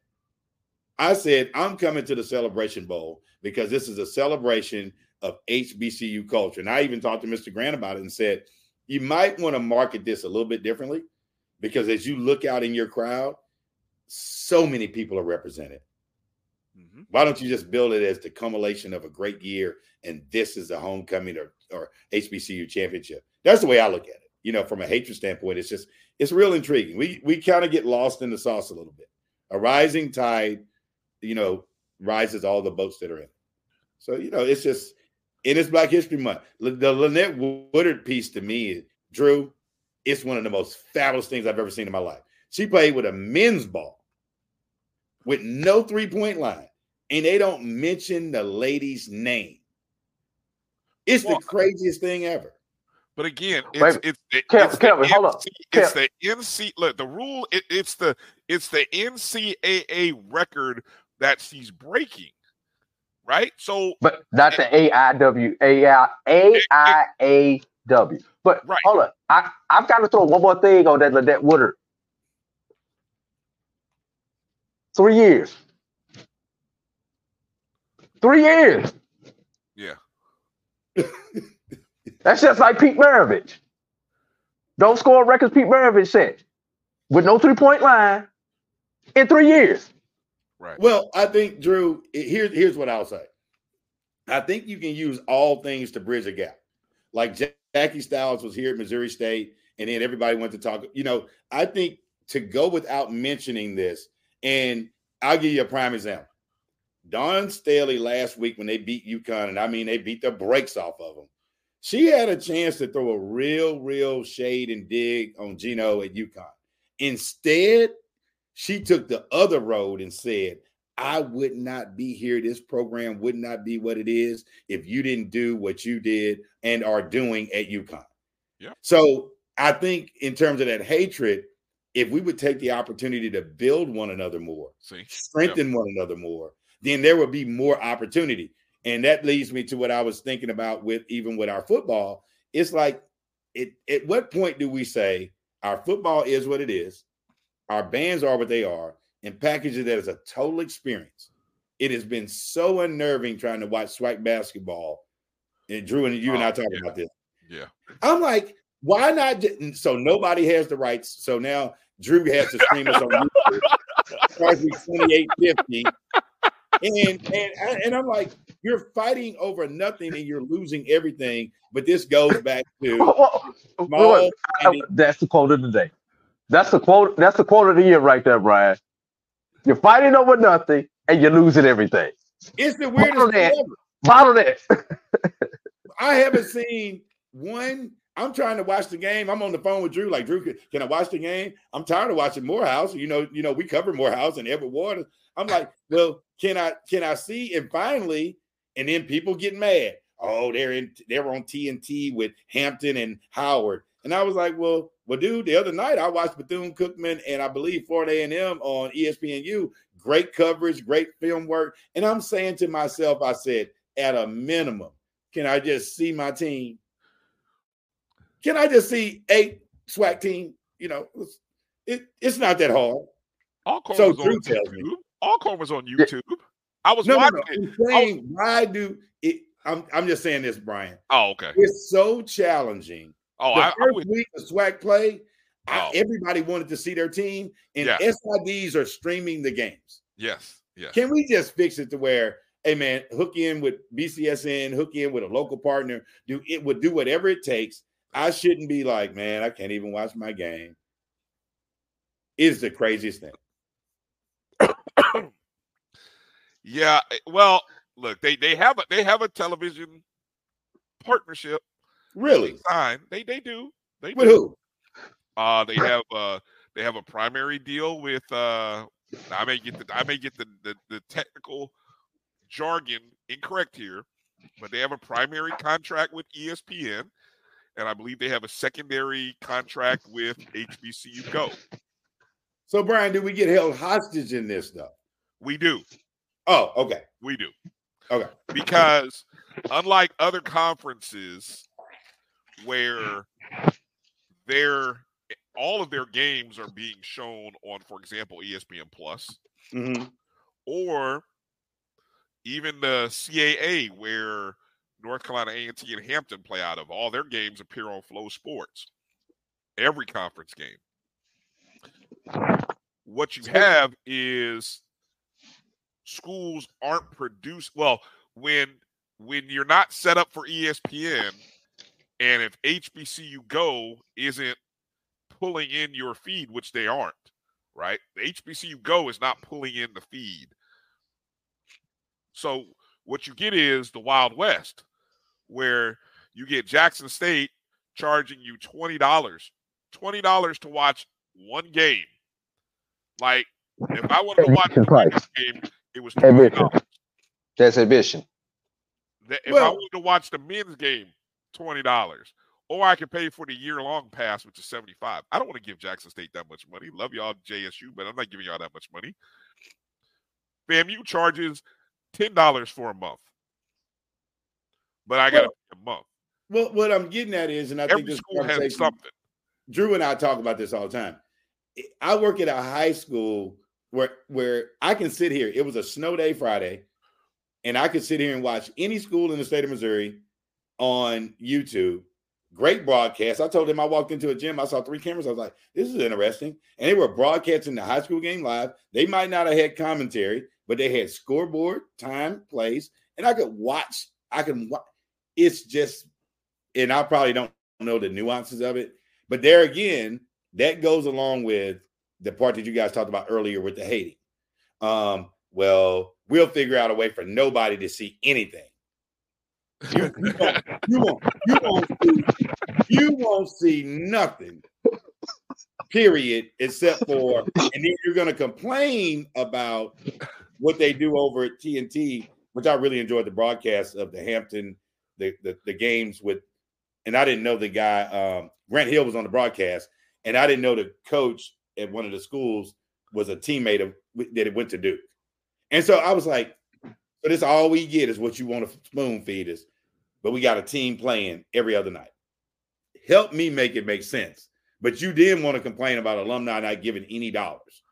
I said I'm coming to the Celebration Bowl because this is a celebration of HBCU culture. And I even talked to Mr. Grant about it and said, you might want to market this a little bit differently because as you look out in your crowd, so many people are represented. Mm-hmm. Why don't you just build it as the culmination of a great year and this is a homecoming or, or HBCU championship? That's the way I look at it. You know, from a hatred standpoint, it's just it's real intriguing. We we kind of get lost in the sauce a little bit. A rising tide, you know, rises all the boats that are in. So you know, it's just in it's Black History Month. The Lynette Woodard piece to me, Drew, it's one of the most fabulous things I've ever seen in my life. She played with a men's ball with no three point line, and they don't mention the lady's name. It's well, the craziest thing ever. But again, it's it's, it's, Kevin, it's Kevin, hold up. It's the NC look the rule. It, it's the it's the NCAA record that she's breaking, right? So, but not the AIW AIAW. But right. hold up, I I've got to throw one more thing on that Lynette Woodard. Three years. Three years. Yeah. That's just like Pete Maravich. Don't score records Pete Maravich set with no three point line in three years. Right. Well, I think Drew. Here's here's what I'll say. I think you can use all things to bridge a gap. Like Jackie Stiles was here at Missouri State, and then everybody went to talk. You know, I think to go without mentioning this, and I'll give you a prime example. Dawn Staley last week when they beat UConn, and I mean they beat the brakes off of them. She had a chance to throw a real, real shade and dig on Geno at UConn. Instead, she took the other road and said, I would not be here. This program would not be what it is if you didn't do what you did and are doing at UConn. Yeah. So I think in terms of that hatred, if we would take the opportunity to build one another more, See? strengthen yep. one another more, then there would be more opportunity. And that leads me to what I was thinking about with even with our football. It's like, it, at what point do we say our football is what it is, our bands are what they are, and package it as a total experience? It has been so unnerving trying to watch SWAC basketball. And Drew and you oh, and I oh, talking yeah. about this. Yeah. I'm like, why not? So nobody has the rights. So now Drew has to stream us on YouTube. Starts with 2850 and and and I'm like, you're fighting over nothing and you're losing everything. But this goes back to small, that's the quote of the day. That's the quote. That's the quote of the year right there, Brian. You're fighting over nothing and you're losing everything. It's the weirdest Bottle that. Ever. Bottle that. I haven't seen one. I'm trying to watch the game. I'm on the phone with Drew. Like Drew, can, can I watch the game? I'm tired of watching Morehouse. You know, you know, we cover Morehouse and Edward Waters. I'm like, well, can I can I see? And finally, and then people get mad. Oh, they're in they're on TNT with Hampton and Howard. And I was like, well, Well, dude, the other night I watched Bethune Cookman and I believe Florida A&M on ESPNU. Great coverage, great film work. And I'm saying to myself, I said, at a minimum, can I just see my team? Can I just see eight SWAC team? You know, it's, it, it's not that hard. Alcorn So was on Drew tells me. YouTube. Alcorn was on YouTube. I was No, no, watching no. it. I'm I was- saying, why do it? I'm, I'm just saying this, Brian. oh, okay. It's so challenging. Oh, the I, first with week of SWAC play, I- Oh. everybody wanted to see their team, and Yeah. SIDs are streaming the games. yes, yes. Can we just fix it to where, hey man, hook in with BCSN, hook in with a local partner, do it would do whatever it takes. I shouldn't be like, man, I can't even watch my game. Is the craziest thing. Yeah, eh, well, look, they they have a they have a television partnership Really? signed. They they do. They With do. who? Uh they have uh they have a primary deal with uh I may get the I may get the the, the technical jargon incorrect here, but they have a primary contract with ESPN, and I believe they have a secondary contract with HBCU Go. So, Brian, do we get held hostage in this though? We do. Oh, okay. We do. Okay. because unlike other conferences where their all of their games are being shown on for example espn plus. Mhm. or even the caa where north carolina a&t and hampton play out of all their games appear on FloSports every conference game. What you have is schools aren't produced well when when you're not set up for espn and if hbcu go isn't pulling in your feed which they aren't right the hbcu go is not pulling in the feed so what you get is the wild west where you get jackson state charging you $20 $20 to watch one game like if i wanted to watch Admission price. the game it was Admission. $20 That's admission. that if I Well- wanted to watch the men's game, twenty dollars, or I can pay for the year long pass, which is seventy five. I don't want to give Jackson State that much money. Love y'all JSU, but I'm not giving y'all that much money. FAMU charges ten dollars for a month, but I got to Well- a month. Well, what I'm getting at is, and I think Every this school has something. Drew and I talk about this all the time. I work at a high school where where I can sit here. It was a snow day Friday, and I could sit here and watch any school in the state of Missouri on YouTube. Great broadcast. I told him I walked into a gym, I saw three cameras. I was like, this is interesting. And they were broadcasting the high school game live. They might not have had commentary, but they had scoreboard, time, place, and I could watch. I can watch. It's just, and I probably don't know the nuances of it, but there again, that goes along with the part that you guys talked about earlier with the hating. Um, well, we'll figure out a way for nobody to see anything. You, you, won't, you, won't, you, won't see, you won't see nothing, period, except for, and then you're going to complain about what they do over at TNT, which I really enjoyed the broadcast of the Hampton, the, the, the games with, and I didn't know the guy, um, Grant Hill was on the broadcast, and I didn't know the coach at one of the schools was a teammate of that it went to Duke. And so I was like, so this all we get is what you want to spoon feed us, but we got a team playing every other night. Help me make it make sense. But you didn't want to complain about alumni not giving any dollars.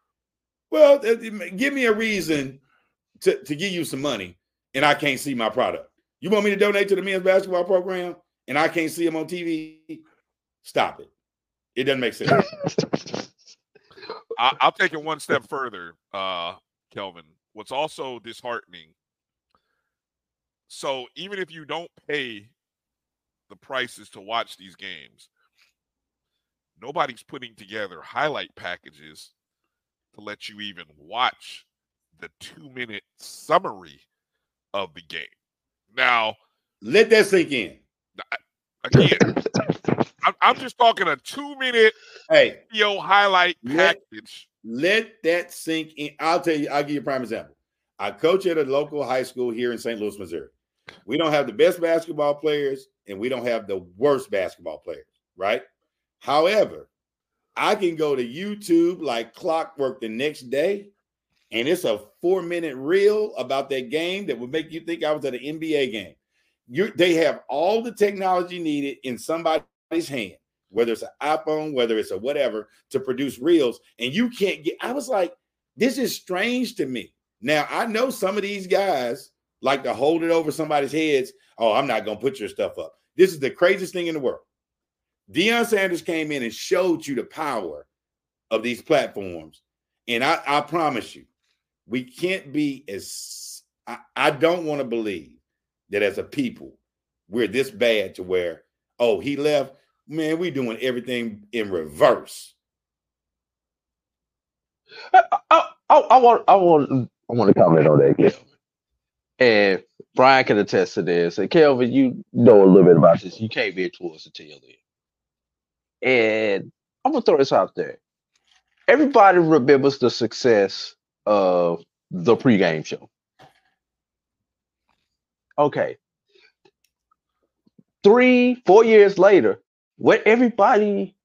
Well, give me a reason to, to give you some money, and I can't see my product. You want me to donate to the men's basketball program, and I can't see them on TV? Stop it. It doesn't make sense. I, I'll take it one step further, uh, Kelvin. What's also disheartening. So even if you don't pay the prices to watch these games, nobody's putting together highlight packages to let you even watch the two minute summary of the game. Now, let that sink in. Again, I'm, I'm just talking a two minute hey video highlight Let- package. Let that sink in. I'll tell you, I'll give you a prime example. I coach at a local high school here in St. Louis, Missouri. We don't have the best basketball players and we don't have the worst basketball players, right? However, I can go to YouTube like clockwork the next day, and it's a four minute reel about that game that would make you think I was at an NBA game. You, they have all the technology needed in somebody's hand, whether it's an iPhone, whether it's a whatever, to produce reels, and you can't get. I was like, this is strange to me. Now I know some of these guys like to hold it over somebody's heads. Oh, I'm not gonna put your stuff up. This is the craziest thing in the world. Deion Sanders came in and showed you the power of these platforms. And I, I promise you, we can't be as I, I don't want to believe that as a people, we're this bad to where, oh, he left. Man, we doing everything in reverse. I, I, I want I want I want to comment on that. And Brian can attest to this. And Kelvin, you know a little bit about this. You came in towards the tail end. And I'm gonna throw this out there. Everybody remembers the success of the pregame show. Okay. Three, four years later, what everybody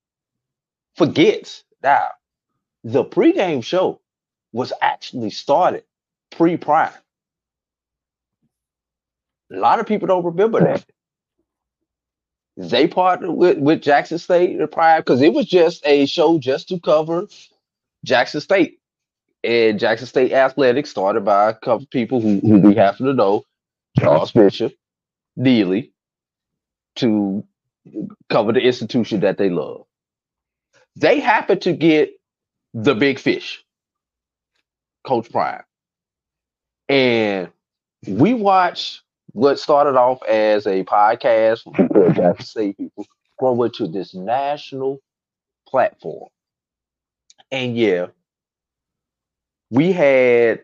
forgets now, the pregame show was actually started pre-prime. A lot of people don't remember that. They partnered with, with Jackson State prior because it was just a show just to cover Jackson State. And Jackson State Athletics started by a couple people who, who we happen to know, Charles Bishop, Neely, to cover the institution that they love. They happened to get the big fish, Coach Prime. And we watched what started off as a podcast for State people grow into this national platform. And yeah, we had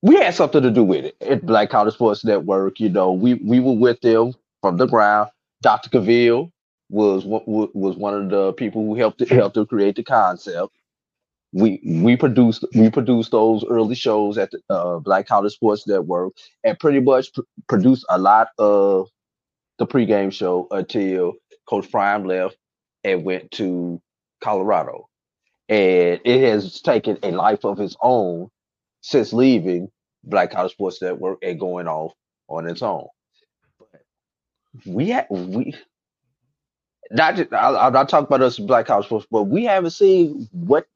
we had something to do with it at Black College Sports Network. You know, we we were with them from the ground. Dr. Cavill was was one of the people who helped helped to create the concept we we produced we produced those early shows at the uh, Black College Sports Network, and pretty much pr- produced a lot of the pregame show until Coach Prime left and went to Colorado, and it has taken a life of its own since leaving Black College Sports Network and going off on its own. We had we not just, I, am not talking about us Black College Sports, but we haven't seen what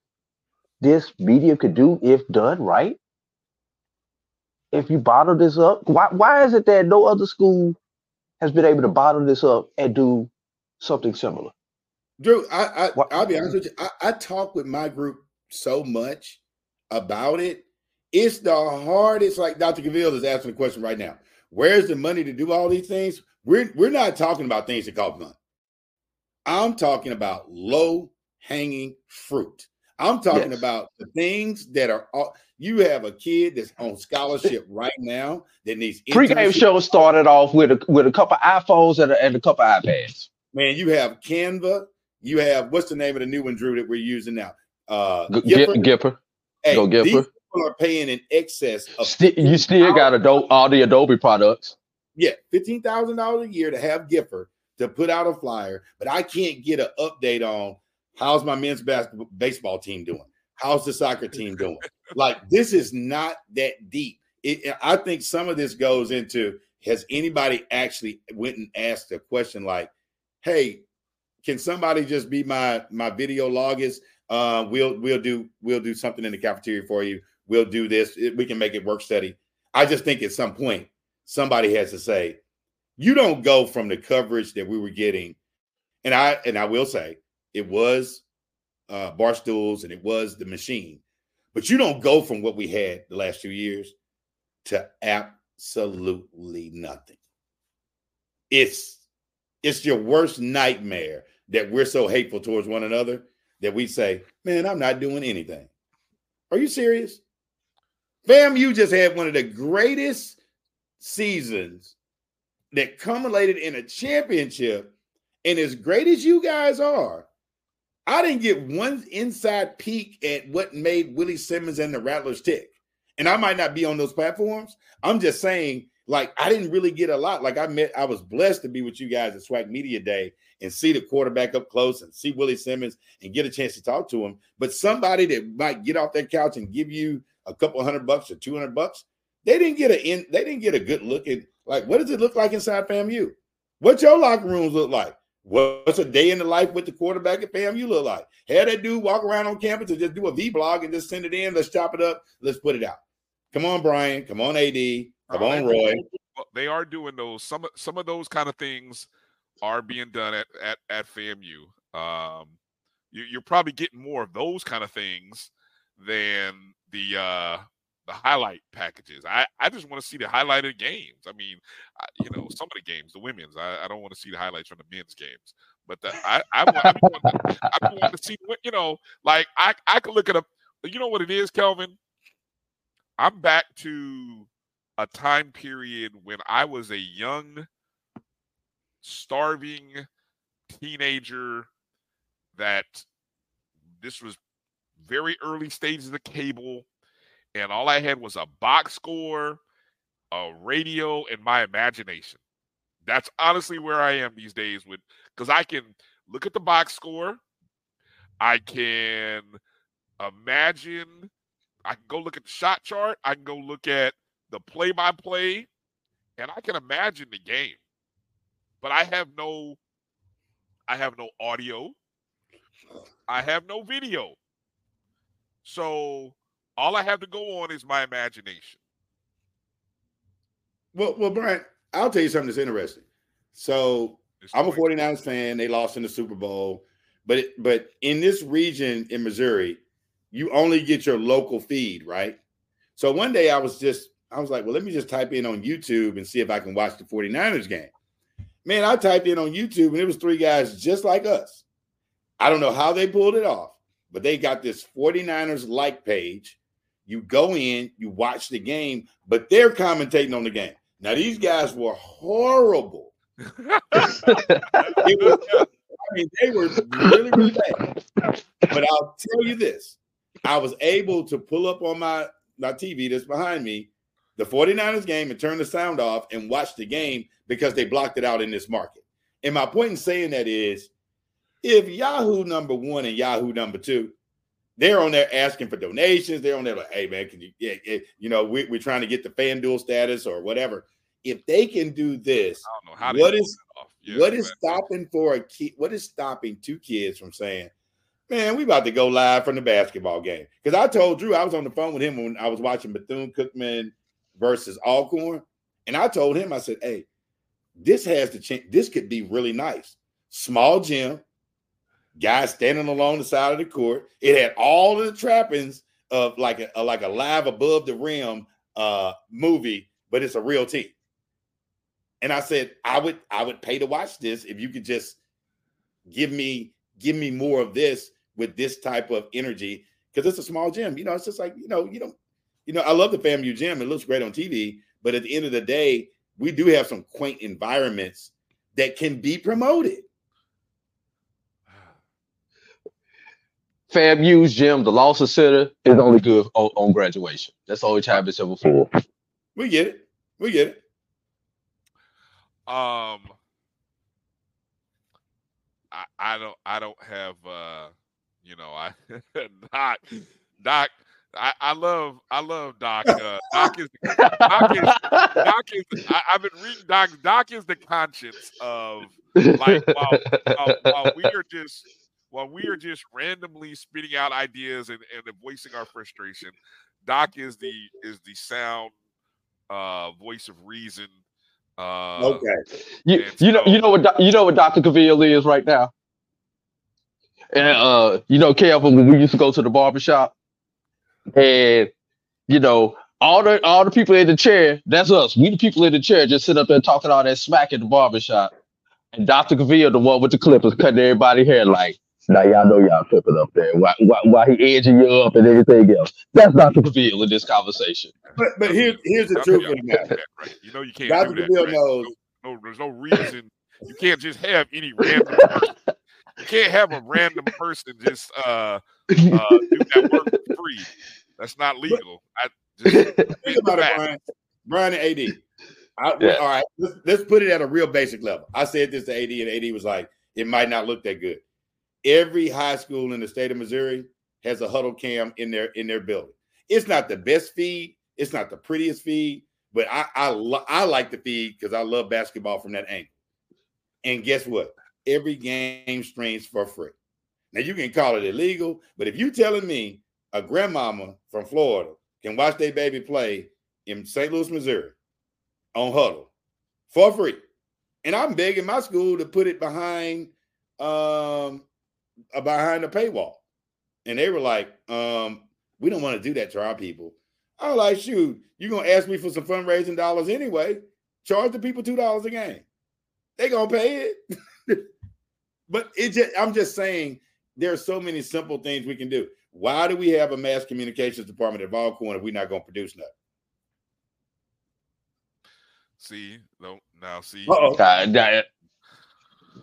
this media could do if done right. If you bottle this up, why why is it that no other school has been able to bottle this up and do something similar? Drew, I, I I'll be honest with you. I, I talk with my group so much about it. It's the hardest. Like Dr. Cavill is asking the question right now. Where's the money to do all these things? We're we're not talking about things that cost money. I'm talking about low hanging fruit. I'm talking yes. about the things that are. All, you have a kid that's on scholarship right now that needs. Pre-game show started off with a with a couple iPhones and a, and a couple iPads. Man, you have Canva. You have what's the name of the new one, Drew, that we're using now? Uh, Gipper. Gipper. Hey, Go Gipper. These people are paying in excess of. St- you still got Adobe, all the Adobe products. Yeah, fifteen thousand dollars a year to have Gipper to put out a flyer, but I can't get an update on How's my men's basketball baseball team doing? How's the soccer team doing? like this is not that deep. It, I think some of this goes into has anybody actually went and asked a question like, "Hey, can somebody just be my my video logist? Uh, we'll we'll do we'll do something in the cafeteria for you. We'll do this. We can make it work study." I just think at some point somebody has to say, "You don't go from the coverage that we were getting." And I and I will say it was uh, Barstools and it was the machine. But you don't go from what we had the last few years to absolutely nothing. It's it's your worst nightmare that we're so hateful towards one another that we say, "Man, I'm not doing anything." Are you serious? Fam, you just had one of the greatest seasons that culminated in a championship. And as great as you guys are, I didn't get one inside peek at what made Willie Simmons and the Rattlers tick. And I might not be on those platforms. I'm just saying like I didn't really get a lot. Like I met, I was blessed to be with you guys at SWAC Media Day and see the quarterback up close and see Willie Simmons and get a chance to talk to him. But somebody that might get off that couch and give you a couple hundred bucks or 200 bucks, they didn't get a in, they didn't get a good look at like what does it look like inside FAMU? What your locker rooms look like? What's a day in the life with the quarterback at FAMU look like? Had that dude walk around on campus and just do a V blog and just send it in. Let's chop it up. Let's put it out. Come on, Bryan. Come on, AD. Come Uh, on, Roy. They are doing those. Some some of those kind of things are being done at at, at FAMU. Um, you, you're probably getting more of those kind of things than the uh, the highlight packages. I, I just want to see the highlighted games. I mean, I, you know, some of the games, the women's. I, I don't want to see the highlights from the men's games. But the, I I want, I want, to, I want to see what you know. Like I I could look at a. You know what it is, Kelvin? I'm back to a time period when I was a young, starving teenager that this was very early stages of the cable, and all I had was a box score, a radio, and my imagination. That's honestly where I am these days with because I can look at the box score, I can imagine, I can go look at the shot chart, I can go look at the play by play, and I can imagine the game. But I have no I have no audio. I have no video. So all I have to go on is my imagination. Well, well, Bryan, I'll tell you something that's interesting. So I'm a 49ers fan. They lost in the Super Bowl. But it, but in this region in Missouri, you only get your local feed, right? So one day I was just, I was like, well, let me just type in on YouTube and see if I can watch the 49ers game. Man, I typed in on YouTube and it was three guys just like us. I don't know how they pulled it off, but they got this 49ers like page. You go in, you watch the game, but they're commentating on the game. Now, these guys were horrible. Was- I mean, they were really, really bad. But I'll tell you this I was able to pull up on my, my TV that's behind me the 49ers game and turn the sound off and watch the game because they blocked it out in this market. And my point in saying that is if Yahoo number one and Yahoo number two, they're on there asking for donations. They're on there like, hey man, can you, yeah, yeah, you know, we, we're trying to get the fan FanDuel status or whatever. If they can do this, what is. Yeah, what is stopping for a kid? What is stopping two kids from saying, "Man, we about to go live from the basketball game"? Because I told Drew I was on the phone with him when I was watching Bethune Cookman versus Alcorn, and I told him I said, "Hey, this has the chance. This could be really nice. Small gym, guys standing along the side of the court. It had all of the trappings of like a, like a live above the rim uh movie, but it's a real team." And I said, I would I would pay to watch this if you could just give me give me more of this with this type of energy because it's a small gym. You know, it's just like you know, you don't, you know, I love the FAMU gym. It looks great on TV, but at the end of the day, we do have some quaint environments that can be promoted. FAMU's gym, the Lawson Center, is only good on, on graduation. That's the only time it's ever full. We get it. We get it. Um, I, I don't I don't have uh, you know, I Doc Doc. I, I love I love Doc. Uh, Doc is Doc is Doc is. I, I've been reading Doc. Doc is the conscience of like while, while, while we are just while we are just randomly spitting out ideas and, and voicing our frustration. Doc is the is the sound uh voice of reason. Uh, Okay. You you know you know what you know what Dr. Cavill is right now. And uh, you know, Kelvin, when we used to go to the barbershop, and you know, all the all the people in the chair, that's us. We the people in the chair just sit up there talking all that smack at the barbershop. And Dr. Cavill, the one with the clippers, cutting everybody hair like, now y'all know y'all clipping up there. Why, why, why he edging you up and everything else. That's Dr. Cavill in this conversation. But but here, here's the truth of the matter. You know you can't Dr. do that. Cavill right? knows No, there's no reason. You can't just have any random person. You can't have a random person just uh, uh do that work for free. That's not legal. I just Think about it, Bryan. Bryan and AD. I, Yeah. All right, let's, let's put it at a real basic level. I said this to AD, and AD was like, "It might not look that good." Every high school in the state of Missouri has a Hudl cam in their in their building. It's not the best feed, it's not the prettiest feed, but I I, lo- I like the feed because I love basketball from that angle. And guess what? Every game streams for free. Now you can call it illegal, but if you're telling me a grandmama from Florida can watch their baby play in St. Louis, Missouri on Hudl for free. And I'm begging my school to put it behind um behind the paywall. And they were like, um, we don't want to do that to our people. I was like, shoot, you're gonna ask me for some fundraising dollars anyway. Charge the people two dollars a game. They gonna pay it. but it just I'm just saying there are so many simple things we can do. Why do we have a mass communications department at Alcorn if we're not gonna produce nothing? See, no, now see. Uh-oh. Uh-oh.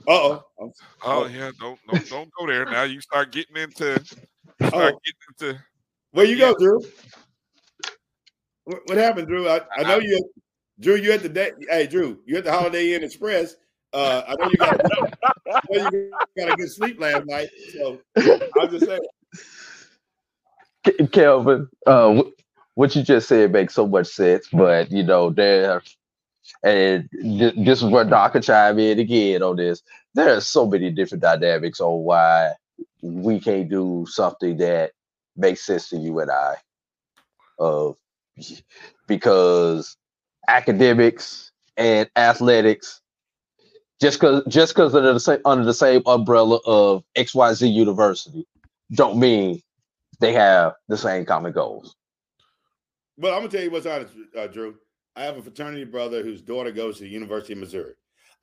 Oh Oh yeah, don't don't don't go there. Now you start getting into Oh. start getting into Where you go, Drew? What, what happened, Drew? I, I know you, Drew. You at the day. Hey, Drew, you at the Holiday Inn Express. Uh, I know you got. I know you got a good sleep last night. So I'm just saying. Ke- Kelvin, uh, what you just said makes so much sense, but you know, there, and th- this is where Doc can chime in again on this. There are so many different dynamics on why we can't do something that makes sense to you and I, of because academics and athletics, just because just because they're the same under the same umbrella of XYZ University, don't mean they have the same common goals. Well, I'm gonna tell you what's honest, uh, Drew. I have a fraternity brother whose daughter goes to the University of Missouri.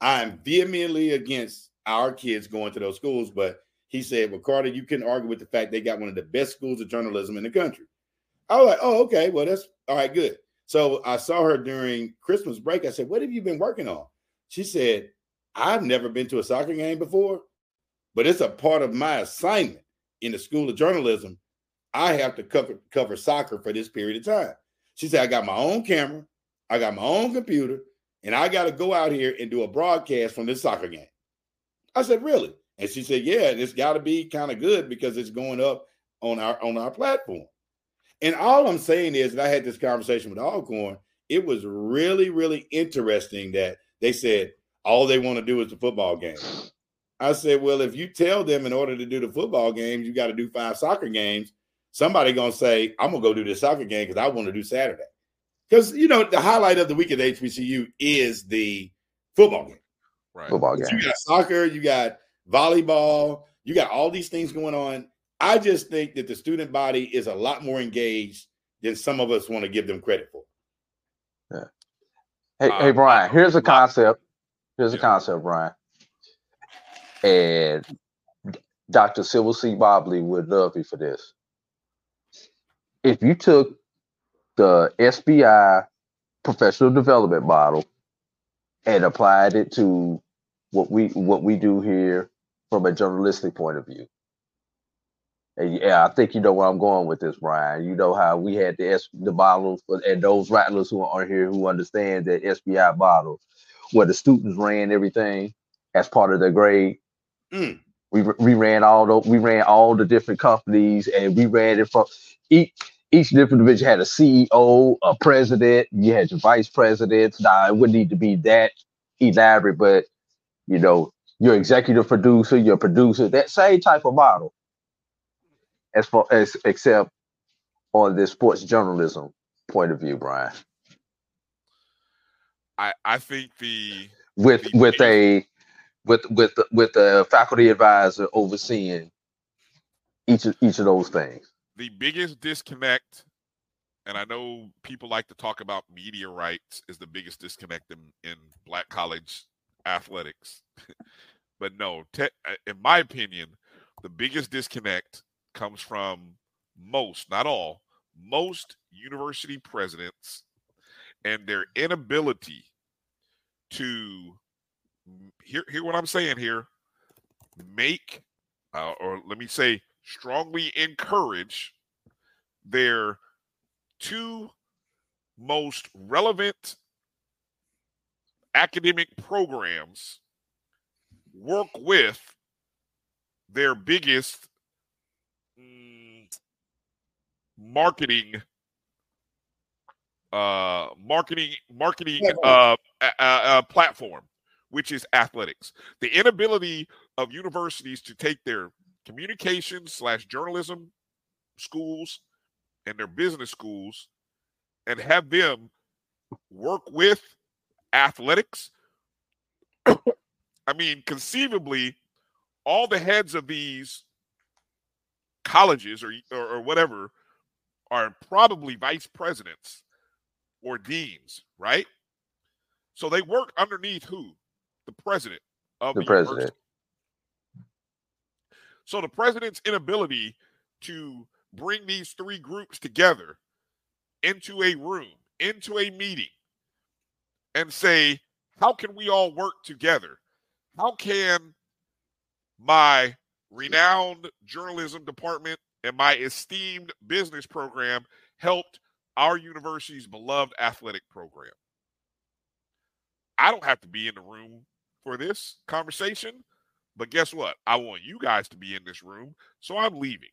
I'm vehemently against our kids going to those schools, but he said, "Well, Carter, you can argue with the fact they got one of the best schools of journalism in the country." I was like, "Oh, okay. Well, that's all right. Good." So I saw her during Christmas break. I said, "What have you been working on?" She said, "I've never been to a soccer game before, but it's a part of my assignment in the School of Journalism. I have to cover cover soccer for this period of time." She said, "I got my own camera, I got my own computer, and I got to go out here and do a broadcast from this soccer game." I said, "Really?" And she said, "Yeah, it's got to be kind of good because it's going up on our on our platform." And all I'm saying is that I had this conversation with Alcorn. It was really, really interesting that they said all they want to do is the football game. I said, well, if you tell them in order to do the football games, you got to do five soccer games, somebody gonna say, I'm gonna go do this soccer game because I want to do Saturday. Because you know, the highlight of the week at HBCU is the football game. Right. Football game. You got soccer, you got volleyball, you got all these things going on. I just think that the student body is a lot more engaged than some of us want to give them credit for. Hey, hey, uh, Bryan. Here's a concept. Here's a concept, Bryan. And Dr. Sybil C. Mobley would love me for this. If you took the SBI professional development model and applied it to what we what we do here from a journalistic point of view. And yeah, I think you know where I'm going with this, Bryan. You know how we had the S, the model for, and those rattlers who are here who understand the SBI model, where the students ran everything as part of their grade. Mm. We we ran all the we ran all the different companies, and we ran it from each each different division had a CEO, a president. You had your vice presidents. Now it wouldn't need to be that elaborate, but you know your executive producer, your producer, that same type of model as far as except on the sports journalism point of view, Bryan. I I think the With with a with with the, with the faculty advisor overseeing each of each of those things. The biggest disconnect, and I know people like to talk about media rights is the biggest disconnect in, in black college athletics. but no, te- uh, in my opinion, the biggest disconnect comes from most, not all, most university presidents and their inability to hear hear what I'm saying here, make uh, or let me say strongly encourage their two most relevant academic programs work with their biggest mm, marketing uh marketing marketing uh, uh, uh platform which is athletics. The inability of universities to take their communication slash journalism schools and their business schools and have them work with athletics i mean conceivably all the heads of these colleges or, or, or whatever are probably vice presidents or deans, right? So they work underneath who? The president of The the, president. university. So the president's inability to bring these three groups together into a room, into a meeting, and say, how can we all work together? How can my renowned journalism department and my esteemed business program helped our university's beloved athletic program. I don't have to be in the room for this conversation, but guess what? I want you guys to be in this room, so I'm leaving.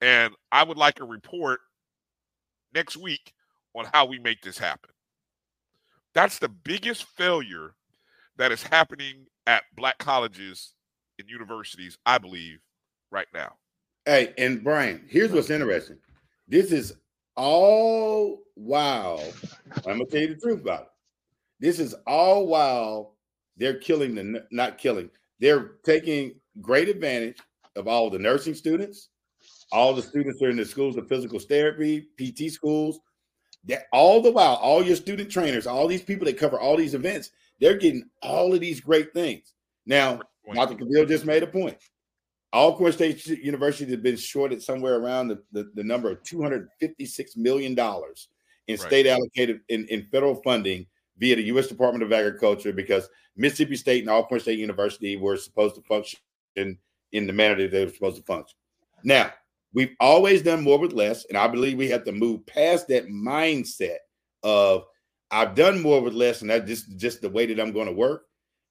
And I would like a report next week on how we make this happen. That's the biggest failure that is happening at black colleges and universities, I believe, right now. Hey, and Bryan, here's what's interesting. This is all while I'm gonna tell you the truth about it. This is all while they're killing the not killing, they're taking great advantage of all the nursing students, all the students are in the schools of physical therapy, PT schools. That all the while, all your student trainers, all these people that cover all these events, they're getting all of these great things. Now, Dr. Cavill just made a point. Alcorn State University has been shorted somewhere around the, the, the number of $256 million in Right. state allocated in, in federal funding via the U.S. Department of Agriculture because Mississippi State and Alcorn State University were supposed to function in, the manner that they were supposed to function. Now, we've always done more with less, and I believe we have to move past that mindset of I've done more with less, and that's just, just the way that I'm going to work.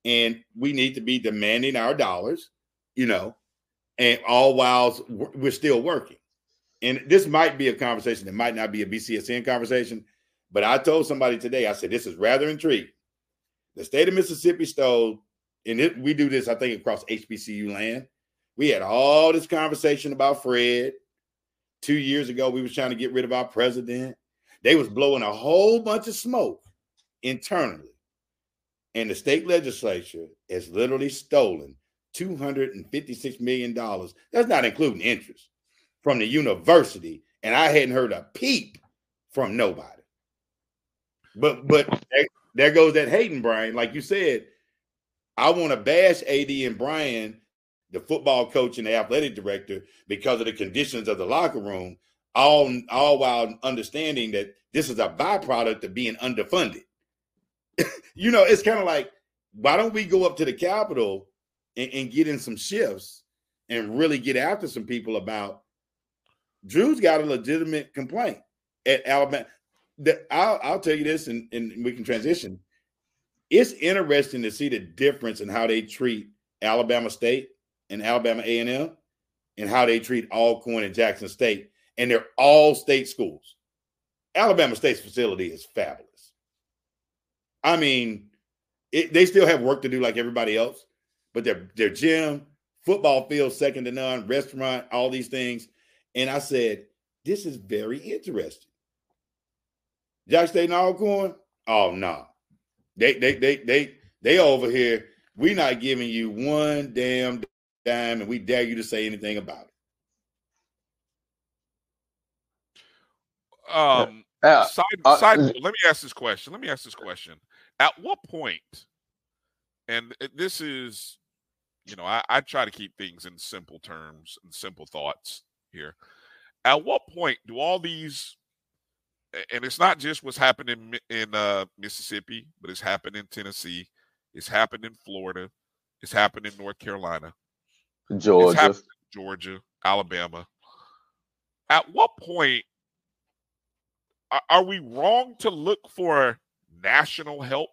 And we need to be demanding our dollars, you know, and all while we're still working. And this might be a conversation that might not be a BCSN conversation, but I told somebody today, I said, this is rather intriguing. The state of Mississippi stole, and it, we do this, I think, across HBCU land. We had all this conversation about Fred. Two years ago, we was trying to get rid of our president. They was blowing a whole bunch of smoke internally. And the state legislature has literally stolen $256 million. That's not including interest from the university. And I hadn't heard a peep from nobody. But but there, goes that hating, Bryan. Like you said, I want to bash AD and Bryan, the football coach and the athletic director, because of the conditions of the locker room, all, all while understanding that this is a byproduct of being underfunded. you know, it's kind of like, why don't we go up to the Capitol and, and get in some shifts and really get after some people about Drew's got a legitimate complaint at Alabama. The, I'll, I'll tell you this, and, and we can transition. It's interesting to see the difference in how they treat Alabama State and Alabama A&M, and how they treat Alcorn and Jackson State, and they're all state schools. Alabama State's facility is fabulous. I mean, it, they still have work to do like everybody else, but their their gym, football field, second to none, restaurant, all these things. And I said, this is very interesting. Jack State and Alcorn? Oh no. They they they they they over here. we not giving you one damn dime, and we dare you to say anything about it. Um, Uh, side, uh, side, let me ask this question. Let me ask this question. At what point, and this is, you know, I, I try to keep things in simple terms and simple thoughts here. At what point do all these, a- and it's not just what's happening in uh, Mississippi, but it's happened in Tennessee, it's happened in Florida, it's happened in North Carolina, Georgia. Georgia, Alabama. At what point are, are we wrong to look for national help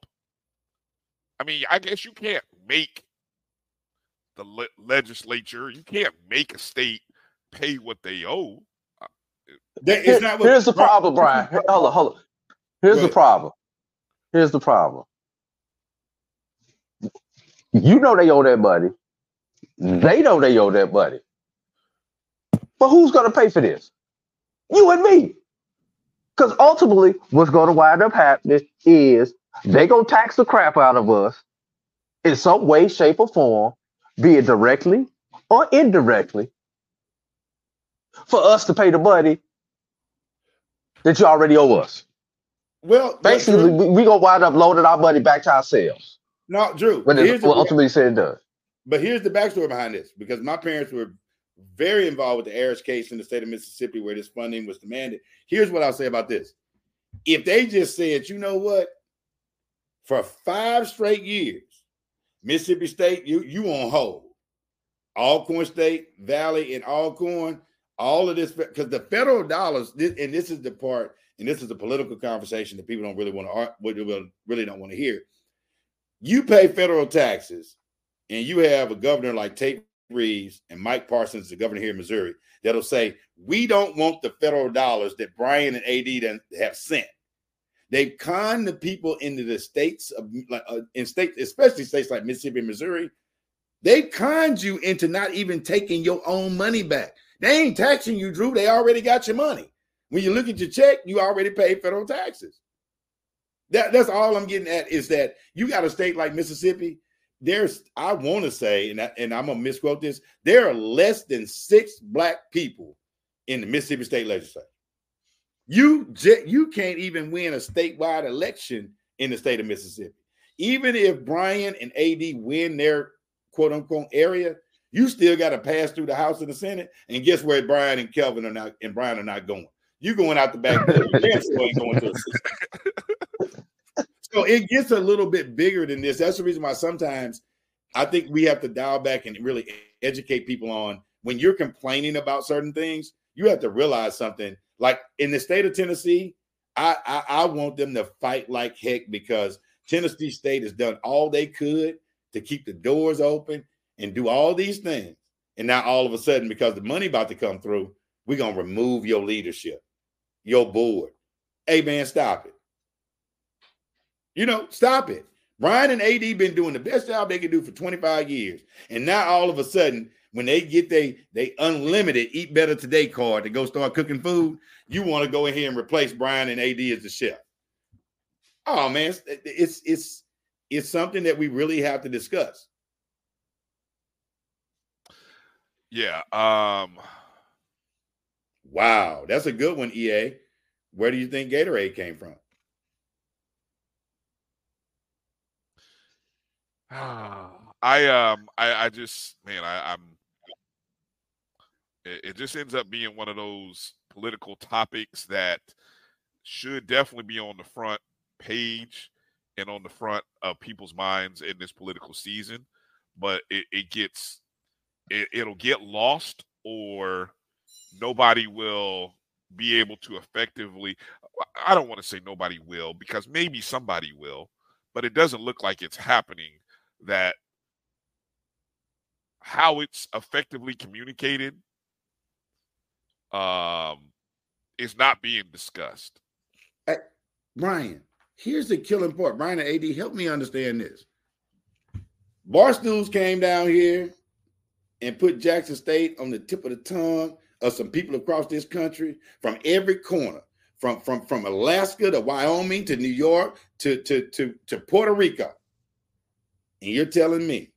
I mean, I guess you can't make the le- legislature, you can't make a state pay what they owe. That Here- is not what here's the problem, Bryan. Hold on, hold on. Here's Go the problem. Here's the problem. You know they owe that money. They know they owe that money. But who's going to pay for this? You and me. Because ultimately, what's going to wind up happening is they're going to tax the crap out of us in some way, shape, or form, be it directly or indirectly, for us to pay the money that you already owe us. Well, Basically, Drew- we, we gonna wind up loading our money back to ourselves no, Drew. when here's it's the well, ultimately said and done. But here's the backstory behind this because my parents were very involved with the Ayers case in the state of Mississippi where this funding was demanded. Here's what I'll say about this. If they just said, you know what, for five straight years, Mississippi State, you you on hold. Alcorn State, Valley, and Alcorn, all of this because the federal dollars, this, and this is the part, and this is the political conversation that people don't really want to really don't want to hear. You pay federal taxes and you have a governor like Tate Reeves and Mike Parsons, the governor here in Missouri, that'll say, We don't want the federal dollars that Bryan and AD have sent. They've conned the people into the states of uh, in states, especially states like Mississippi and Missouri. They conned you into not even taking your own money back. They ain't taxing you, Drew. They already got your money. When you look at your check, you already paid federal taxes. That, that's all I'm getting at is that you got a state like Mississippi. There's, I want to say, and, I, and I'm gonna misquote this. There are less than six black people in the Mississippi State Legislature. You j- you can't even win a statewide election in the state of Mississippi. Even if Bryan and AD win their quote unquote area, you still got to pass through the House and the Senate. And guess where Bryan and Kelvin are not and Bryan are not going? You going out the back door. Ain't going to so it gets a little bit bigger than this. That's the reason why sometimes I think we have to dial back and really educate people on when you're complaining about certain things, you have to realize something. Like in the state of Tennessee, I, I, I want them to fight like heck because Tennessee State has done all they could to keep the doors open and do all these things. And now all of a sudden, because the money about to come through, we're gonna remove your leadership, your board. Hey man, stop it. You know, stop it. Bryan and AD been doing the best job they can do for 25 years. And now all of a sudden, when they get they they unlimited eat better today card to go start cooking food, you want to go in here and replace Bryan and AD as the chef. Oh man, it's it's, it's something that we really have to discuss. Yeah. Um Wow, that's a good one, EA. Where do you think Gatorade came from? I um I I just man I, I'm it, it just ends up being one of those political topics that should definitely be on the front page and on the front of people's minds in this political season, but it, it gets it, it'll get lost or nobody will be able to effectively I don't want to say nobody will because maybe somebody will, but it doesn't look like it's happening that how it's effectively communicated um is not being discussed. Hey, Bryan, here's the killing part. Bryan and AD, help me understand this. Barstools came down here and put Jackson State on the tip of the tongue of some people across this country from every corner, from from from Alaska to Wyoming to New York to to to, to Puerto Rico. And you're telling me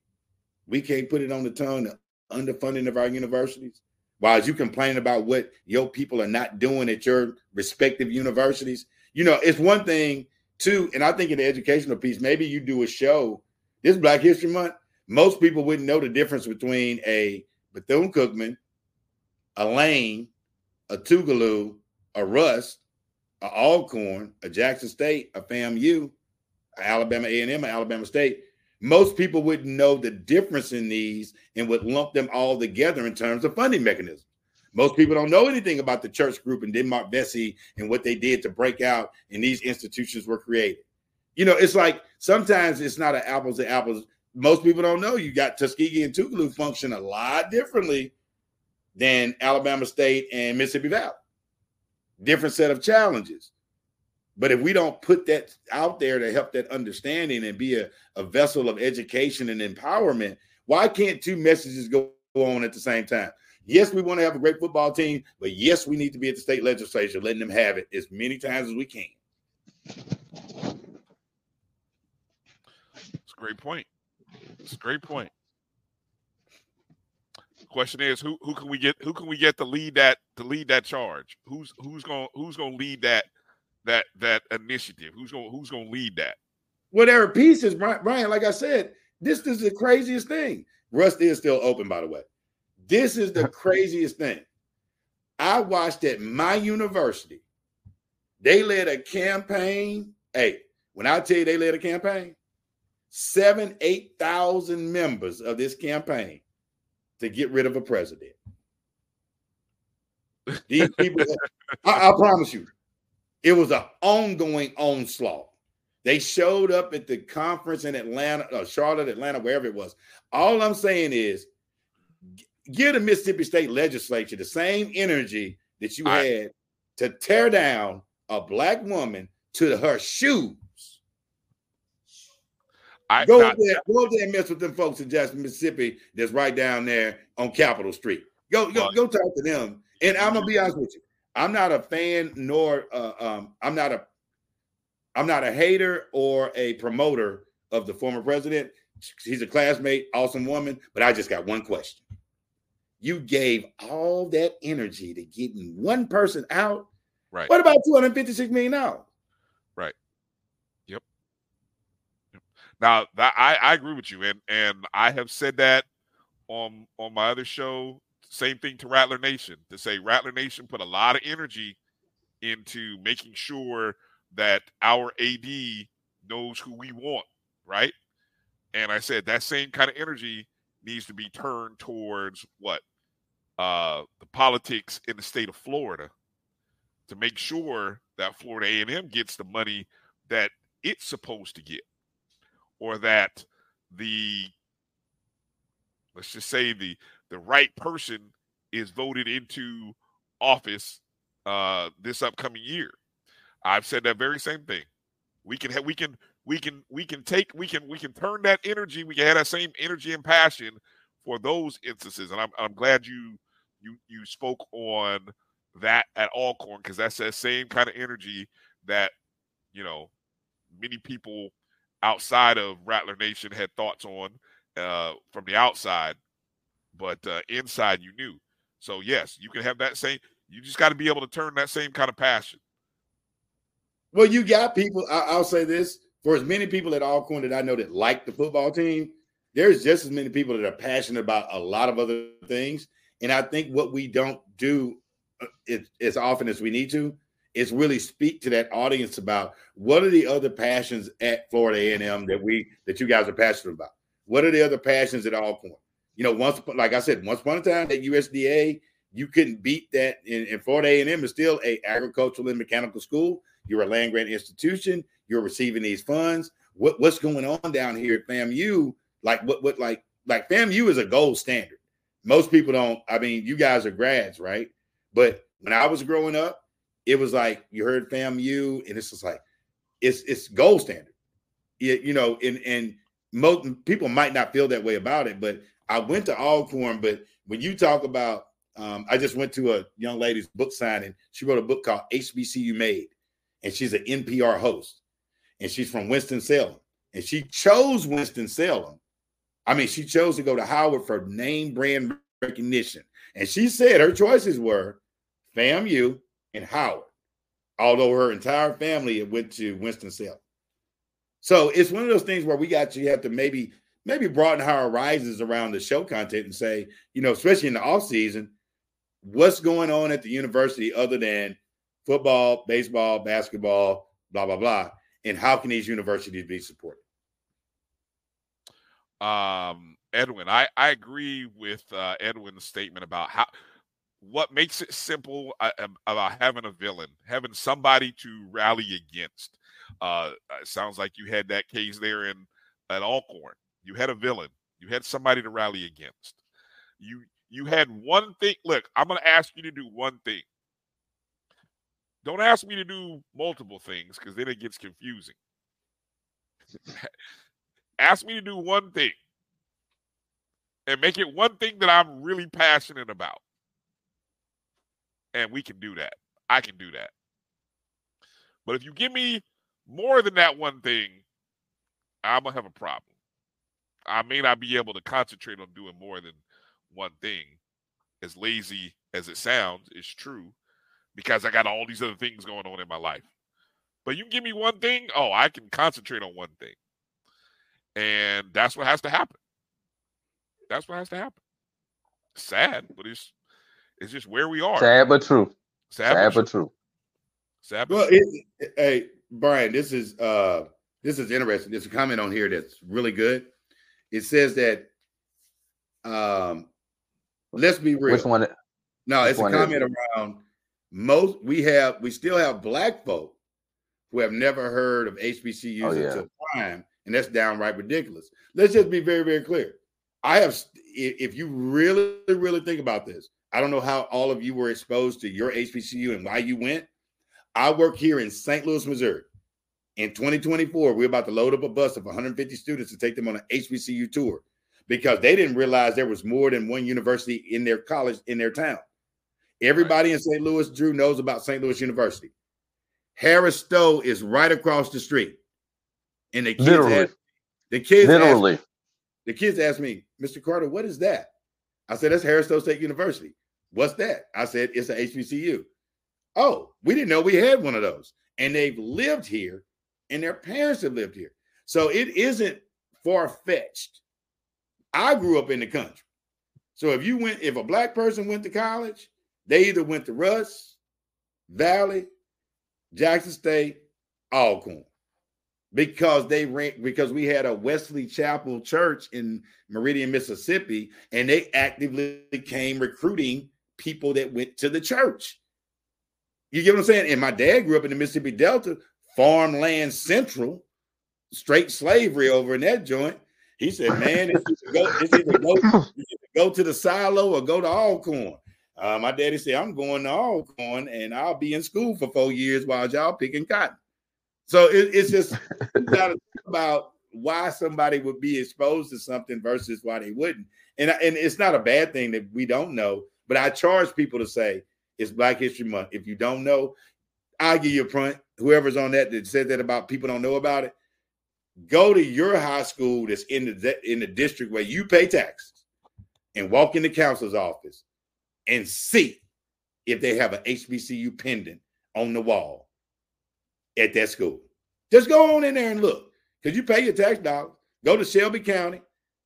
we can't put it on the tongue the underfunding of our universities? While you complaining about what your people are not doing at your respective universities, you know, it's one thing too, and I think in the educational piece, maybe you do a show. This Black History Month, most people wouldn't know the difference between a Bethune Cookman, a Lane, a Tougaloo, a Rust, a Alcorn, a Jackson State, a FAMU, a Alabama A&M, a Alabama State. Most people wouldn't know the difference in these and would lump them all together in terms of funding mechanisms. Most people don't know anything about the church group and Denmark Vesey and what they did to break out and these institutions were created. You know, it's like sometimes it's not an apples to apples. Most people don't know you got Tuskegee and Tougaloo function a lot differently than Alabama State and Mississippi Valley. Different set of challenges. But if we don't put that out there to help that understanding and be a, a vessel of education and empowerment, why can't two messages go on at the same time? Yes, we want to have a great football team, but yes, we need to be at the state legislature, letting them have it as many times as we can. It's a great point. It's a great point. question is who who can we get who can we get to lead that to lead that charge? Who's who's gonna who's going to lead that that that initiative? Who's gonna who's going to lead that? Well, there are pieces, Bryan. Like I said, this is the craziest thing. Rusty is still open, by the way. This is the craziest thing. I watched at my university. They led a campaign. Hey, when I tell you they led a campaign, seven, eight thousand members of this campaign to get rid of a president. These people, I, I promise you, it was an ongoing onslaught. They showed up at the conference in Atlanta, uh, Charlotte, Atlanta, wherever it was. All I'm saying is, give the Mississippi State legislature the same energy that you I, had to tear down a black woman to her shoes. I, go there, go there and mess with them folks in Jackson, Mississippi. That's right down there on Capitol Street. Go, go, go talk to them. And I'm gonna be honest with you. I'm not a fan, nor uh, um, I'm not a I'm not a hater or a promoter of the former president. He's a classmate, awesome woman. But I just got one question. You gave all that energy to getting one person out. Right. What about 256 million dollars? Right. Yep. yep. Now that I, I agree with you, and and I have said that on on my other show. Same thing to Rattler Nation to say Rattler Nation put a lot of energy into making sure that our AD knows who we want, right? And I said that same kind of energy needs to be turned towards what uh, the politics in the state of Florida to make sure that Florida A&M gets the money that it's supposed to get, or that the let's just say the the right person is voted into office uh, this upcoming year. I've said that very same thing. We can have we can we can we can take we can we can turn that energy we can have that same energy and passion for those instances and i'm, I'm glad you you you spoke on that at Alcorn because that's that same kind of energy that you know many people outside of Rattler Nation had thoughts on uh, from the outside, but uh, inside you knew. So yes, you can have that same. You just got to be able to turn that same kind of passion. Well, you got people. I, will say this: for as many people at Alcorn that I know that like the football team, there's just as many people that are passionate about a lot of other things. And I think what we don't do uh, it, as often as we need to is really speak to that audience about what are the other passions at Florida A&M that we that you guys are passionate about. What are the other passions at Alcorn? You know, once like I said, once upon a time at USDA, you couldn't beat that. And, in Florida A&M is still a agricultural and mechanical school. You're a land grant institution. You're receiving these funds. What, what's going on down here at FAMU? Like what what like like FAMU is a gold standard most people don't. I mean, you guys are grads, right? But when I was growing up, it was like you heard FAMU, and it's just like it's it's gold standard. It, you know, and and most people might not feel that way about it, but I went to Alcorn. But when you talk about, um, I just went to a young lady's book signing. She wrote a book called HBCU Made, and she's an NPR host, and she's from Winston Salem, and she chose Winston Salem I mean, she chose to go to Howard for name brand recognition. And she said her choices were FAMU and Howard, although her entire family went to Winston-Salem. So it's one of those things where we got to have to maybe maybe broaden our horizons around the show content and say, you know, especially in the off season, what's going on at the university other than football, baseball, basketball, blah blah blah, and how can these universities be supported? um, Edwin. I, I agree with uh, Edwin's statement about how what makes it simple uh, about having a villain, having somebody to rally against. Uh, it sounds like you had that case there in at Alcorn. You had a villain. You had somebody to rally against. You you had one thing. Look, I'm going to ask you to do one thing. Don't ask me to do multiple things because then it gets confusing. ask me to do one thing and make it one thing that I'm really passionate about. And we can do that. I can do that. But if you give me more than that one thing, I'm to have a problem. I may not be able to concentrate on doing more than one thing. As lazy as it sounds, it's true because I got all these other things going on in my life. But you give me one thing, oh, I can concentrate on one thing. And that's what has to happen. That's what has to happen. Sad, but it's it's just where we are. Sad but true. Sad, Sad but but true. Sad but Well, true. it, hey Bryan, this is uh this is interesting. There's a comment on here that's really good. It says that um let's be real. Which one? No, it's a comment around most we have we still have black folk who have never heard of HBCUs Oh, yeah. until prime, and that's downright ridiculous. Let's just be very, very clear. I have if you really, really think about this, I don't know how all of you were exposed to your HBCU and why you went. I work here in St. Louis, Missouri. In 2024, we're about to load up a bus of 150 students to take them on an HBCU tour because they didn't realize there was more than one university in their college in their town. Everybody in St. Louis, Drew, knows about St. Louis University. Harris Stowe is right across the street. And the kids Literally. asked, the kids asked- Literally. the kids asked me, Mr. Carter, what is that? I said, that's Harris Stowe State University. What's that? I said, it's a HBCU. Oh, we didn't know we had one of those. And they've lived here and their parents have lived here. So it isn't far fetched. I grew up in the country. So if you went, if a black person went to college, they either went to Rust, Valley, Jackson State, Alcorn, because they ran because we had a Wesley Chapel church in Meridian, Mississippi, and they actively came recruiting people that went to the church. You get what I'm saying? And my dad grew up in the Mississippi Delta, farmland central, straight slavery over in that joint. He said, "Man, it's either go, it's either go, it's either go to the silo or go to Alcorn." Uh, my daddy said, "I'm going to Alcorn, and I'll be in school for four years while y'all picking cotton." So it, it's just you got to think about why somebody would be exposed to something versus why they wouldn't. And and it's not a bad thing that we don't know, but I charge people to say it's Black History Month. If you don't know, I'll give you a front. Whoever's on that that said that about people don't know about it, go to your high school that's in the in the district where you pay taxes, and walk in the counselor's office and see if they have an HBCU pendant on the wall at that school. Just go on in there and look because you pay your tax dollars. Go to Shelby County,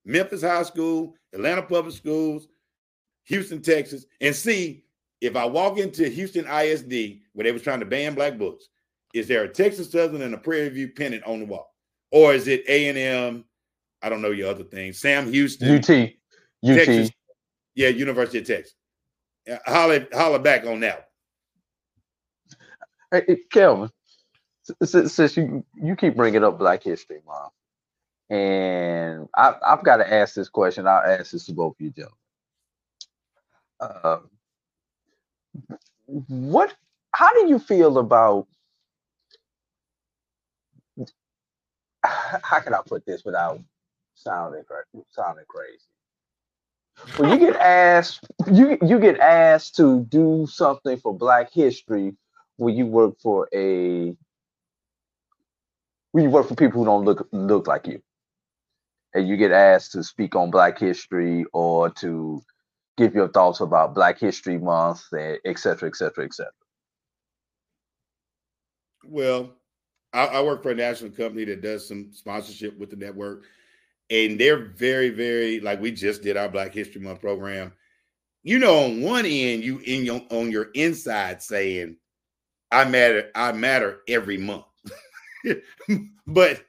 Memphis High School, Atlanta Public Schools, Houston, Texas, and see if I walk into Houston ISD where they was trying to ban black books, is there a Texas Southern and a Prairie View pennant on the wall, or is it A and M? I don't know your other things. Sam Houston, UT. UT. Texas, yeah, University of Texas. Uh, holler, holler back on that. Hey, hey, Kelvin, s- s- since you you keep bringing up Black History Month, and I, I've got to ask this question. I'll ask this to both of you, gentlemen. Uh, what? How do you feel about? How can I put this without sounding sounding crazy? When you get asked, you you get asked to do something for Black History when you work for a when you work for people who don't look look like you and you get asked to speak on black history or to give your thoughts about black history month and et cetera et cetera et cetera Well, I, I work for a national company that does some sponsorship with the network, and they're very, very like we just did our Black History Month program. You know, on one end, you in your on your inside saying, "I matter, I matter every month," but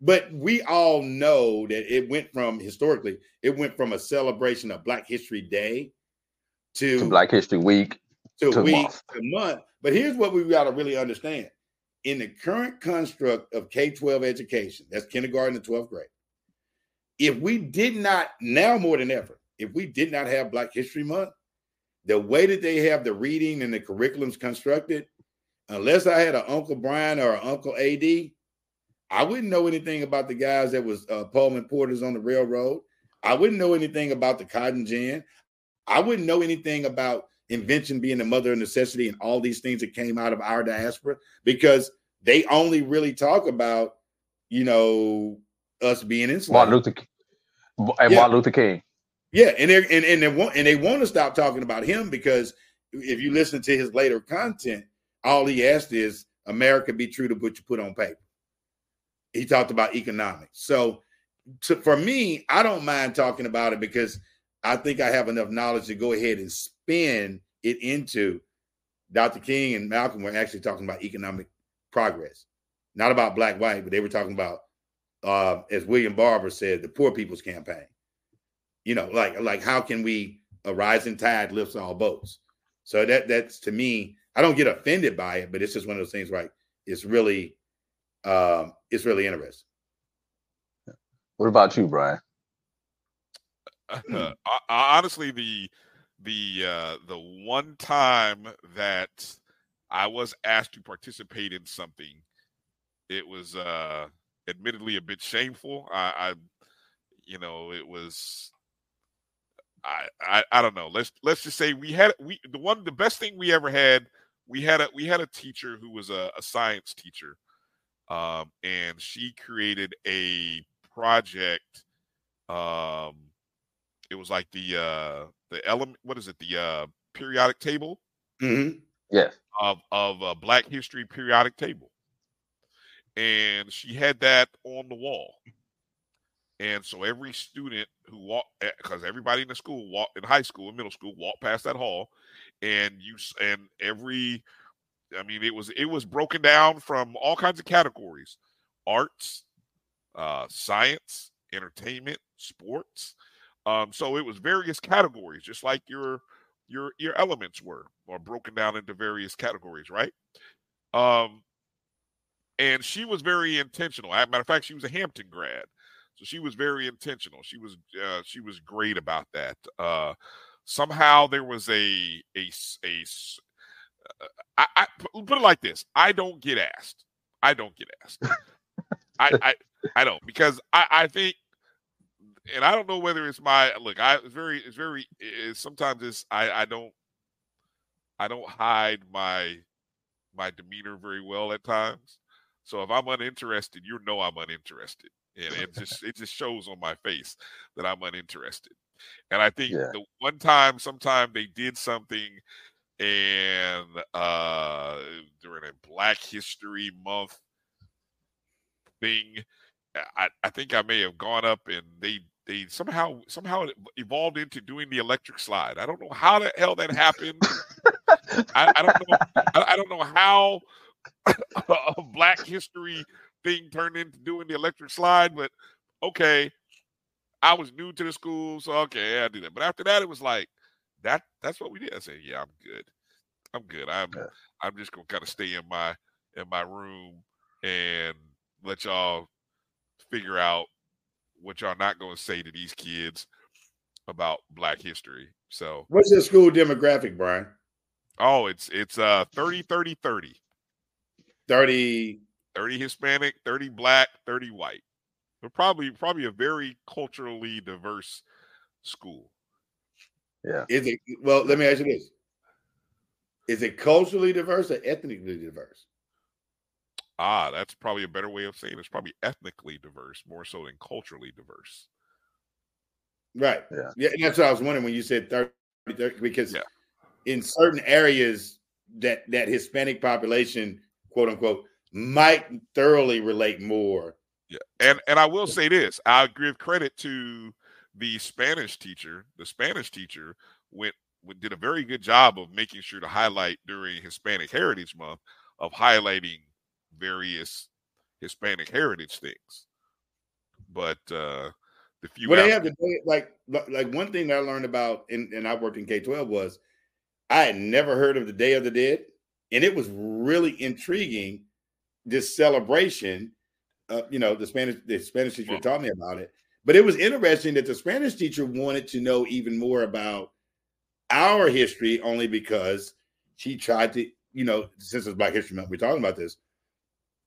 but we all know that it went from historically, it went from a celebration of Black History Day to to black history week to to week month. to month. But here's what we got to really understand: in the current construct of K 12 education, that's kindergarten to 12th grade, if we did not, now more than ever, if we did not have Black History Month, the way that they have the reading and the curriculums constructed, unless I had an Uncle Bryan or an Uncle AD, I wouldn't know anything about the guys that was uh, Pullman porters on the railroad. I wouldn't know anything about the cotton gin. I wouldn't know anything about invention being the mother of necessity and all these things that came out of our diaspora because they only really talk about, you know, us being enslaved. Martin Luther King. and Yeah. Martin Luther King. Yeah, and they and, and they want and they want to stop talking about him because if you listen to his later content, all he asked is America be true to what you put on paper. He talked about economics. So to, for me, I don't mind talking about it because I think I have enough knowledge to go ahead and spin it into Dr. King and Malcolm were actually talking about economic progress, not about black white, but they were talking about, uh, as William Barber said, the poor people's campaign. You know, like like how can we a rising tide lifts all boats? So that that's to me, I don't get offended by it, but it's just one of those things. Right? It's really, um, it's really interesting. What about you, Brian? Uh, honestly, the the uh, the one time that I was asked to participate in something, it was uh, admittedly a bit shameful. I, I you know, it was. I, I I don't know. Let's let's just say we had we the one the best thing we ever had. We had a we had a teacher who was a, a science teacher, um, and she created a project. Um, it was like the uh the element what is it the uh periodic table Mhm. Yes. of of a black history periodic table and she had that on the wall and so every student who walked because everybody in the school walked in high school and middle school walked past that hall and you and every i mean it was it was broken down from all kinds of categories arts uh science entertainment sports um, so it was various categories, just like your your your elements were, or broken down into various categories, right? Um, and she was very intentional. As a matter of fact, she was a Hampton grad, so she was very intentional. She was uh, she was great about that. Uh, somehow there was a a uh, I, I put it like this: I don't get asked. I don't get asked. I, I I don't because I I think and I don't know whether it's my look. I it's very, it's very. It's, sometimes it's I I don't I don't hide my my demeanor very well at times. So if I'm uninterested, you know I'm uninterested, and it just it just shows on my face that I'm uninterested. And I think Yeah. the one time, sometime they did something, and uh during a Black History Month thing, I, I think I may have gone up and they they somehow somehow evolved into doing the electric slide. I don't know how the hell that happened. I, I don't know. I, I don't know how a Black History thing turned into doing the electric slide, but okay. I was new to the school, so okay, I did that. But after that, it was like that. That's what we did. I said, yeah, I'm good. I'm good. I'm I'm just gonna kind of stay in my in my room and let y'all figure out what y'all not gonna say to these kids about Black history. So What's the school demographic, Brian? oh, it's it's uh 30 30 30. 30 30 Hispanic, 30 black, 30 white. We're probably probably a very culturally diverse school. Yeah. Is it well? Let me ask you this: Is it culturally diverse or ethnically diverse? Ah, that's probably a better way of saying it. It's probably ethnically diverse more so than culturally diverse. Right. Yeah. Yeah. And that's what I was wondering when you said 30, 30 because in certain areas that that Hispanic population, quote unquote, might thoroughly relate more. Yeah, and and I will say this: I give credit to the Spanish teacher. The Spanish teacher went, went did a very good job of making sure to highlight during Hispanic Heritage Month of highlighting various Hispanic heritage things. But uh the few Well, they have the day, like like one thing that I learned about, and, and I worked in K twelve was I had never heard of the Day of the Dead, and it was really intriguing this celebration. Uh, you know, the Spanish the Spanish teacher taught me about it. But it was interesting that the Spanish teacher wanted to know even more about our history, only because she tried to, you know, since it's Black History Month, we're talking about this.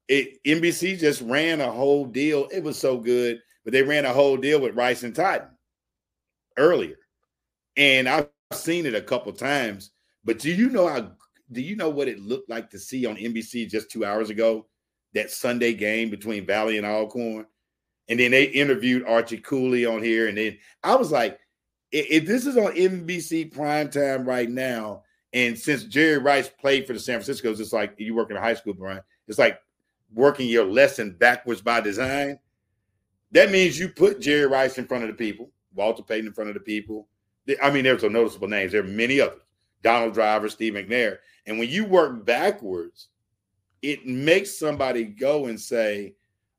It NBC just ran a whole deal. It was so good, but they ran a whole deal with Rice and Payton earlier, and I've seen it a couple times. But do you know how? Do you know what it looked like to see on NBC just two hours ago? That Sunday game between Valley and Alcorn, and then they interviewed Archie Cooley on here, and then I was like, if, this is on NBC prime time right now, and since Jerry Rice played for the San Francisco's, it's like you work in a high school, Brian. It's like working your lesson backwards by design. That means you put Jerry Rice in front of the people, Walter Payton in front of the people. I mean, there's some noticeable names. There are many others. Donald Driver, Steve McNair. And when you work backwards, it makes somebody go and say,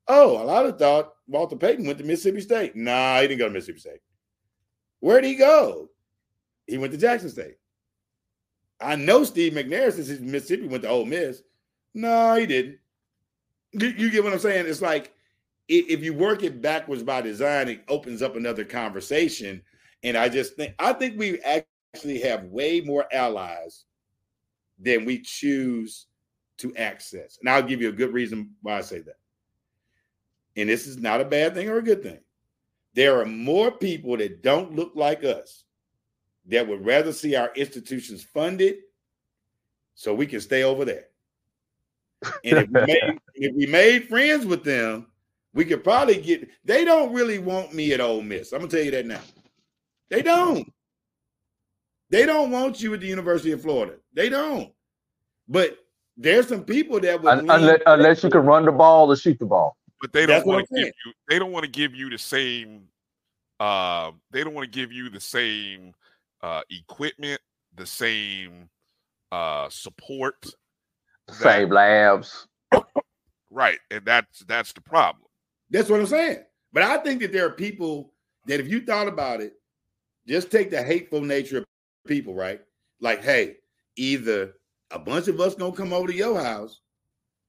Oh, a lot of thought Walter Payton went to Mississippi State. Nah, he didn't go to Mississippi State. Where did he go? He went to Jackson State. I know Steve McNair since he's Mississippi went to Ole Miss. No, he didn't. You, you get what I'm saying? It's like if you work it backwards by design, it opens up another conversation. And I just think I think we actually have way more allies than we choose to access. And I'll give you a good reason why I say that. And this is not a bad thing or a good thing. There are more people that don't look like us that would rather see our institutions funded so we can stay over there. And if we made, if we made friends with them, we could probably get. They don't really want me at Ole Miss. I'm gonna tell you that now. They don't. They don't want you at the University of Florida. They don't. But there's some people that would unless, unless you can run the ball or shoot the ball. But they don't want to give you. They don't want to give you the same. Uh, they don't want to give you the same uh, equipment, the same uh, support, same labs. Right, and that's that's the problem. That's what I'm saying. But I think that there are people that, if you thought about it, just take the hateful nature of people, right? Like, hey, either a bunch of us gonna come over to your house,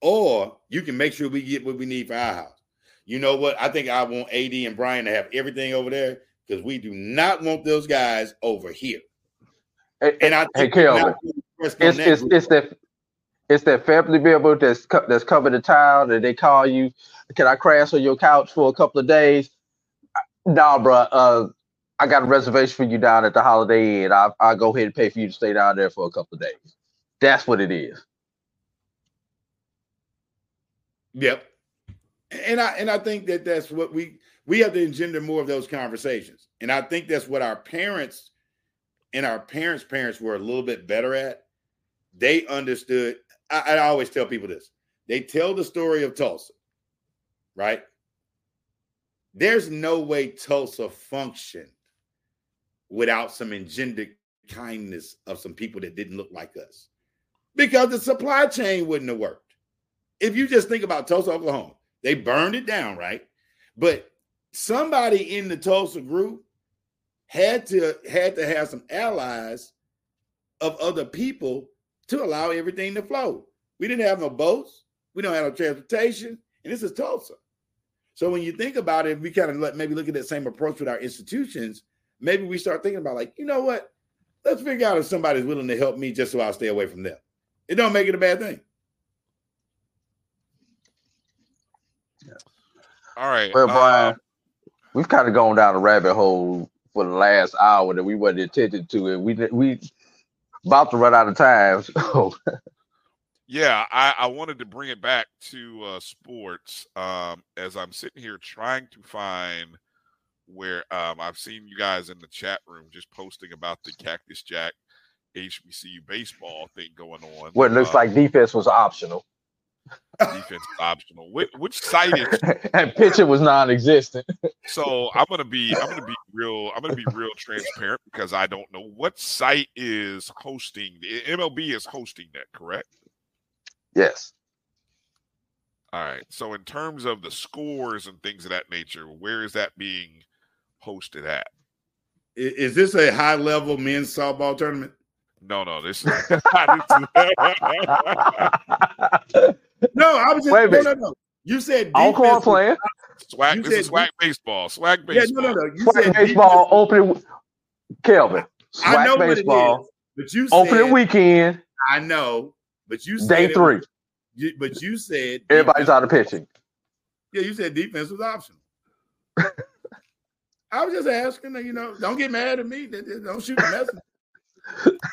or you can make sure we get what we need for our house. You know what? I think I want AD and Brian to have everything over there because we do not want those guys over here. Hey, and I hey, Kelvin, it's, it's, it's that it's that family member that's that's covered the town and they call you, can I crash on your couch for a couple of days? Nah, bro. Uh, I got a reservation for you down at the Holiday Inn. I'll, I'll go ahead and pay for you to stay down there for a couple of days. That's what it is. Yep. And I and I think that that's what we we have to engender more of those conversations. And I think that's what our parents and our parents' parents were a little bit better at. They understood I, I always tell people this. They tell the story of Tulsa, right? There's no way Tulsa functioned without some engendered kindness of some people that didn't look like us because the supply chain wouldn't have worked. If you just think about Tulsa, Oklahoma, they burned it down, right? But somebody in the Tulsa group had to had to have some allies of other people to allow everything to flow. We didn't have no boats, we don't have no transportation, and this is Tulsa. So when you think about it, we kind of let maybe look at that same approach with our institutions. Maybe we start thinking about like, you know what? Let's figure out if somebody's willing to help me just so I'll stay away from them. It don't make it a bad thing. All right. Well, Brian, uh, we've kind of gone down a rabbit hole for the last hour that we weren't attentive to, and we we about to run out of time. So. yeah, I, I wanted to bring it back to uh, sports um, as I'm sitting here trying to find where um, I've seen you guys in the chat room just posting about the Cactus Jack HBCU baseball thing going on. Well, it looks uh, like defense was optional. Defense optional. Which, which site is? and pitcher was non-existent. so I'm gonna be I'm gonna be real I'm gonna be real transparent because I don't know what site is hosting. The MLB is hosting that, correct? Yes. All right. So in terms of the scores and things of that nature, where is that being hosted at? Is this a high level men's softball tournament? No, no, this is No, I was just Wait no, no, no. You said Encore defense- playing. SWAC. You This is said SWAC baseball. SWAC baseball. Yeah, baseball. no, no, no. You SWAC said baseball opening. Kelvin. I know baseball. what it is, but you said, Opening said, weekend. I know, but you said Day three. was- you, but you said Everybody's out of pitching. Yeah, you said defense was optional. I was just asking. You know, don't get mad at me. Don't shoot the messenger.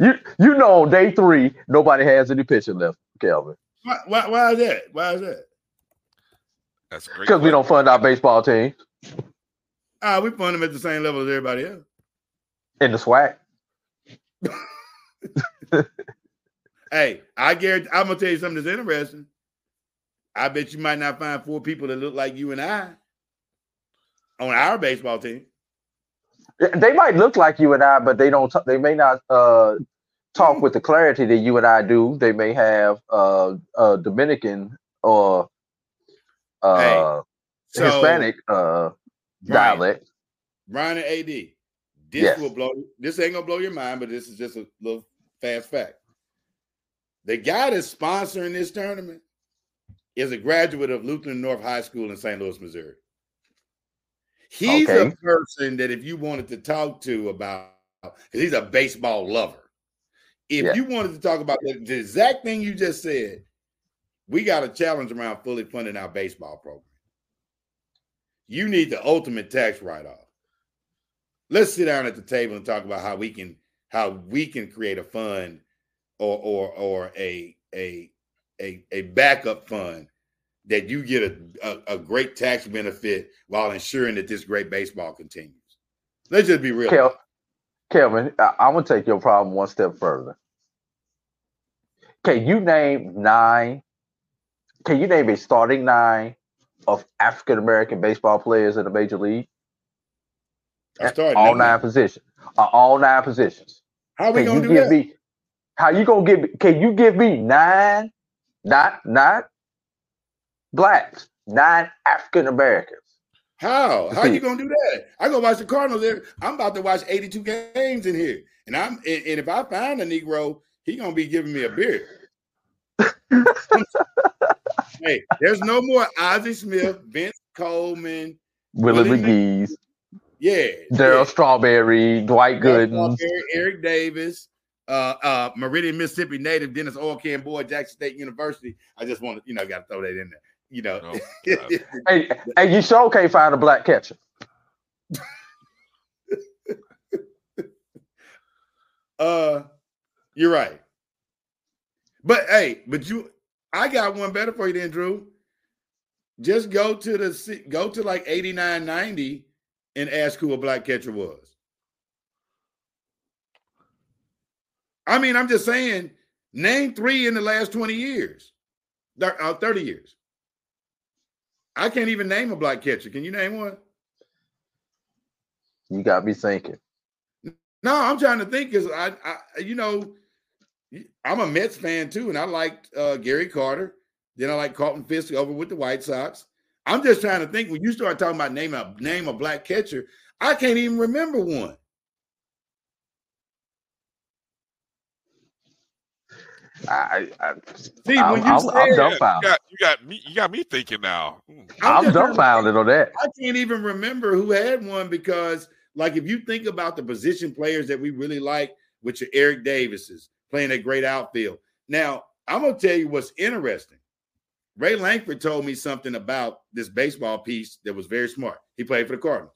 You you know day three nobody has any pitching left, Kelvin, Why, why, why is that? Why is that? That's great. because we don't fund our baseball team Ah, we fund them at the same level as everybody else. in the SWAC. Hey, I guarantee. I'm gonna tell you something that's interesting. I bet you might not find four people that look like you and I on our baseball team. They might look like you and I, but they don't. T- they may not uh, talk with the clarity that you and I do. They may have uh, uh, Dominican or uh, so- Hispanic uh, Brian, dialect. Brian and AD. This Yes. will blow. This ain't gonna blow your mind, but this is just a little fast fact. The guy that's sponsoring this tournament is a graduate of Lutheran North High School in St. Louis, Missouri. He's Okay. a person that if you wanted to talk to about, because he's a baseball lover. If Yeah. you wanted to talk about the, the exact thing you just said, we got a challenge around fully funding our baseball program. You need the ultimate tax write-off. Let's sit down at the table and talk about how we can how we can create a fund or or or a a a, a backup fund that you get a, a, a great tax benefit while ensuring that this great baseball continues. Let's just be real. Kelvin, I- I'm gonna take your problem one step further. Can you name nine? Can you name a starting nine of African American baseball players in the major league? I started all nine positions. Uh, all nine positions. How we Can gonna do give that? me? How you gonna give? me- Can you give me nine? Not not blacks. Nine African Americans. How? How you gonna do that? I go watch the Cardinals. I'm about to watch 82 games in here, and I'm and, and if I find a Negro, he gonna be giving me a beer. hey, there's no more Ozzie Smith, Vince Coleman, Willie McGee's, yeah, Darryl Strawberry, Dwight Gooden. Eric Davis, uh, uh, Meridian, Mississippi native, Dennis Oil Can Boyd, Jackson State University. I just want to, you know, got to throw that in there. You know, Hey, hey, you sure can't find a black catcher. Uh, you're right. But hey, but you, I got one better for you, then, Drew. Just go to the go to like 89, 90 and ask who a black catcher was. I mean, I'm just saying, name three in the last 20 years, Thir- uh, 30 years. I can't even name a black catcher. Can you name one? You got me thinking. No, I'm trying to think because I, I, you know, I'm a Mets fan too, and I liked uh, Gary Carter. Then I like Carlton Fisk over with the White Sox. I'm just trying to think when you start talking about name a name a black catcher, I can't even remember one. I, I, See, I'm, when you I'm, said- I'm You got, you got me. You got me thinking now. Hmm. I'm just trying to dumbfounded on that. I can't even remember who had one because, like, if you think about the position players that we really like, which are Eric Davises playing a great outfield. Now, I'm gonna tell you what's interesting. Ray Lankford told me something about this baseball piece that was very smart. He played for the Cardinals.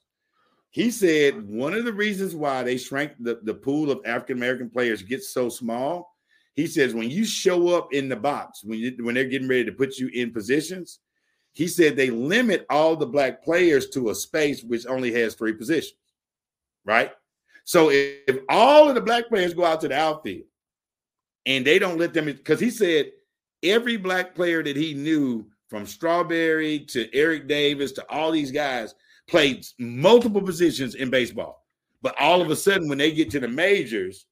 He said one of the reasons why they shrank the, the pool of African American players gets so small. He says when you show up in the box, when you when they're getting ready to put you in positions, he said they limit all the black players to a space which only has three positions, right? So if, if all of the black players go out to the outfield and they don't let them, because he said every black player that he knew from Strawberry to Eric Davis to all these guys played multiple positions in baseball. But all of a sudden, when they get to the majors,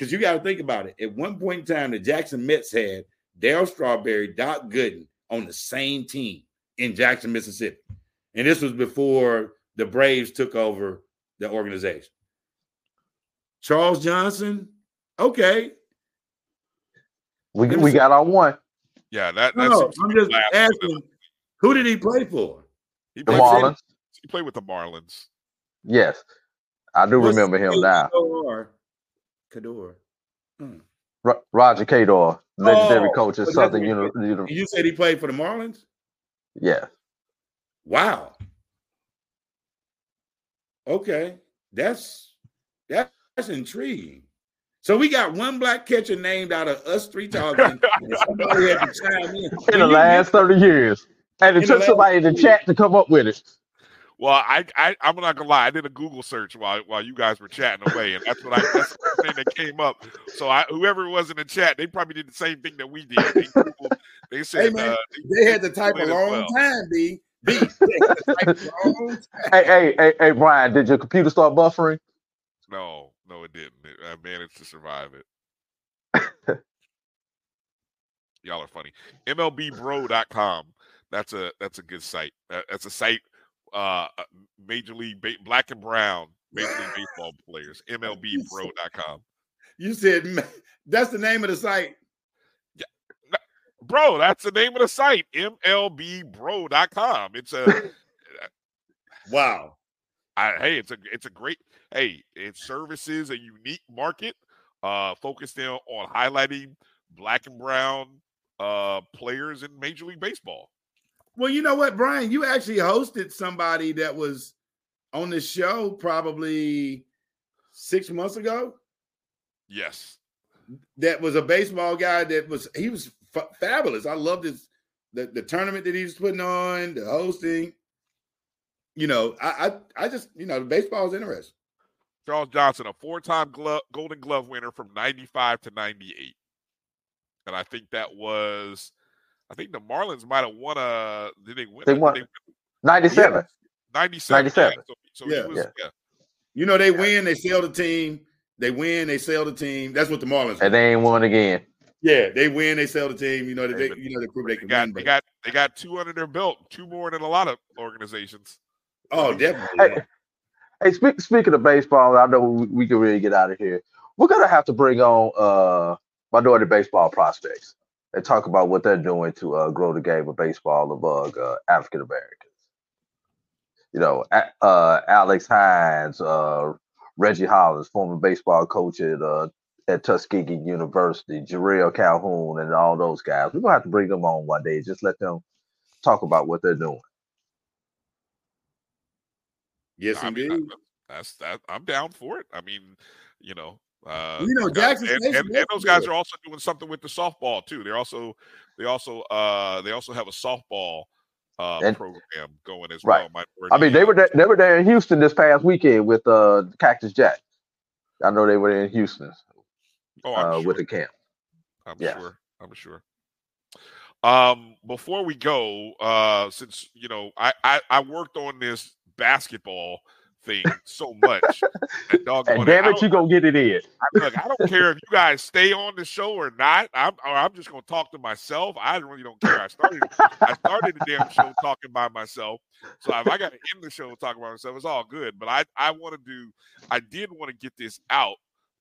because you got to think about it, at one point in time, the Jackson Mets had Darryl Strawberry, Doc Gooden on the same team in Jackson, Mississippi. And this was before the Braves took over the organization. Charles Johnson, okay. We, we got our one. Yeah, that No, no, I'm just asking, who did he play for? He The played, Marlins. he played with the Marlins. Yes, I do What's remember him now. Cador? Cador. Hmm. Ro- Roger Cador, legendary Oh, coach at so Southern what Uni- you- Uni- You said he played for the Marlins? Yeah, Wow. Okay, that's that, that's intriguing. So we got one black catcher named out of us three talking. somebody had to chime in. in the last thirty years, and it took somebody in the chat to come up with it. Well, I, I I'm not gonna lie. I did a Google search while while you guys were chatting away, and that's what I that's the thing that came up. So I whoever was in the chat, they probably did the same thing that we did. They, Googled- they said Hey man, uh, they had to type a long well. time, B. B. They had to type a long time. Hey, hey, hey, hey, Brian, did your computer start buffering? No, no, it didn't. It, I managed to survive it. Y'all are funny. MLBBro.com. That's a that's a good site. That's a site. Uh, uh, Major League ba- Black and Brown Major League Baseball players. MLBBro.com. You said that's the name of the site. Yeah. Bro, that's the name of the site. MLBBro.com. It's a Wow. I, hey, it's a it's a great hey, it services a unique market uh focused in on highlighting black and brown uh players in Major League Baseball. Well, you know what, Brian? You actually hosted somebody that was on this show probably six months ago. Yes. That was a baseball guy. That was he was f- fabulous. I loved his the, the tournament that he was putting on, the hosting. You know, I I, I just you know, the baseball is interesting. Charles Johnson, a four-time glove, Golden Glove winner from 95 to 98. And I think that was I think the Marlins might have won a did they win? They Did won win? 97. 97. 97. Yeah. So, so Yeah. was Yeah. yeah. You know, they win, they sell the team. They win, they sell the team. That's what the Marlins. And they ain't won again. Yeah, they win, they sell the team. You know, they, they you know they prove they They can got win. they got they got two under their belt, two more than a lot of organizations. oh, definitely. Hey, hey speak, speaking of baseball, I know we, we can really get out of here. We're gonna have to bring on uh minority baseball prospects and talk about what they're doing to uh, grow the game of baseball among uh, African Americans. You know, A- uh, Alex Hines, uh, Reggie Hollins, former baseball coach at uh, at Tuskegee University, Jarrell Calhoun, and all those guys. We're gonna have to bring them on one day. Just let them talk about what they're doing. yes, I mean, indeed. that- that's that. I'm down for it. I mean, you know, uh, You know, Jackson and, and, and those guys are also doing something with the softball too. They're also they also uh they also have a softball uh And- program going as Right. well. I mean, they were there, they were there in Houston this past weekend with uh Cactus Jack. I know they were in Houston Oh, uh, sure. with the camp. I'm Yeah. sure. I'm sure. Um, before we go, uh, since you know, I I, I worked on this basketball thing so much. that doggone And damn it, you gonna get it in. Look, I don't care if you guys stay on the show or not. I'm or I'm just gonna talk to myself. I really don't care. I started I started the damn show talking by myself. So if I gotta end the show talking by myself, it's all good. But I I want to do I did want to get this out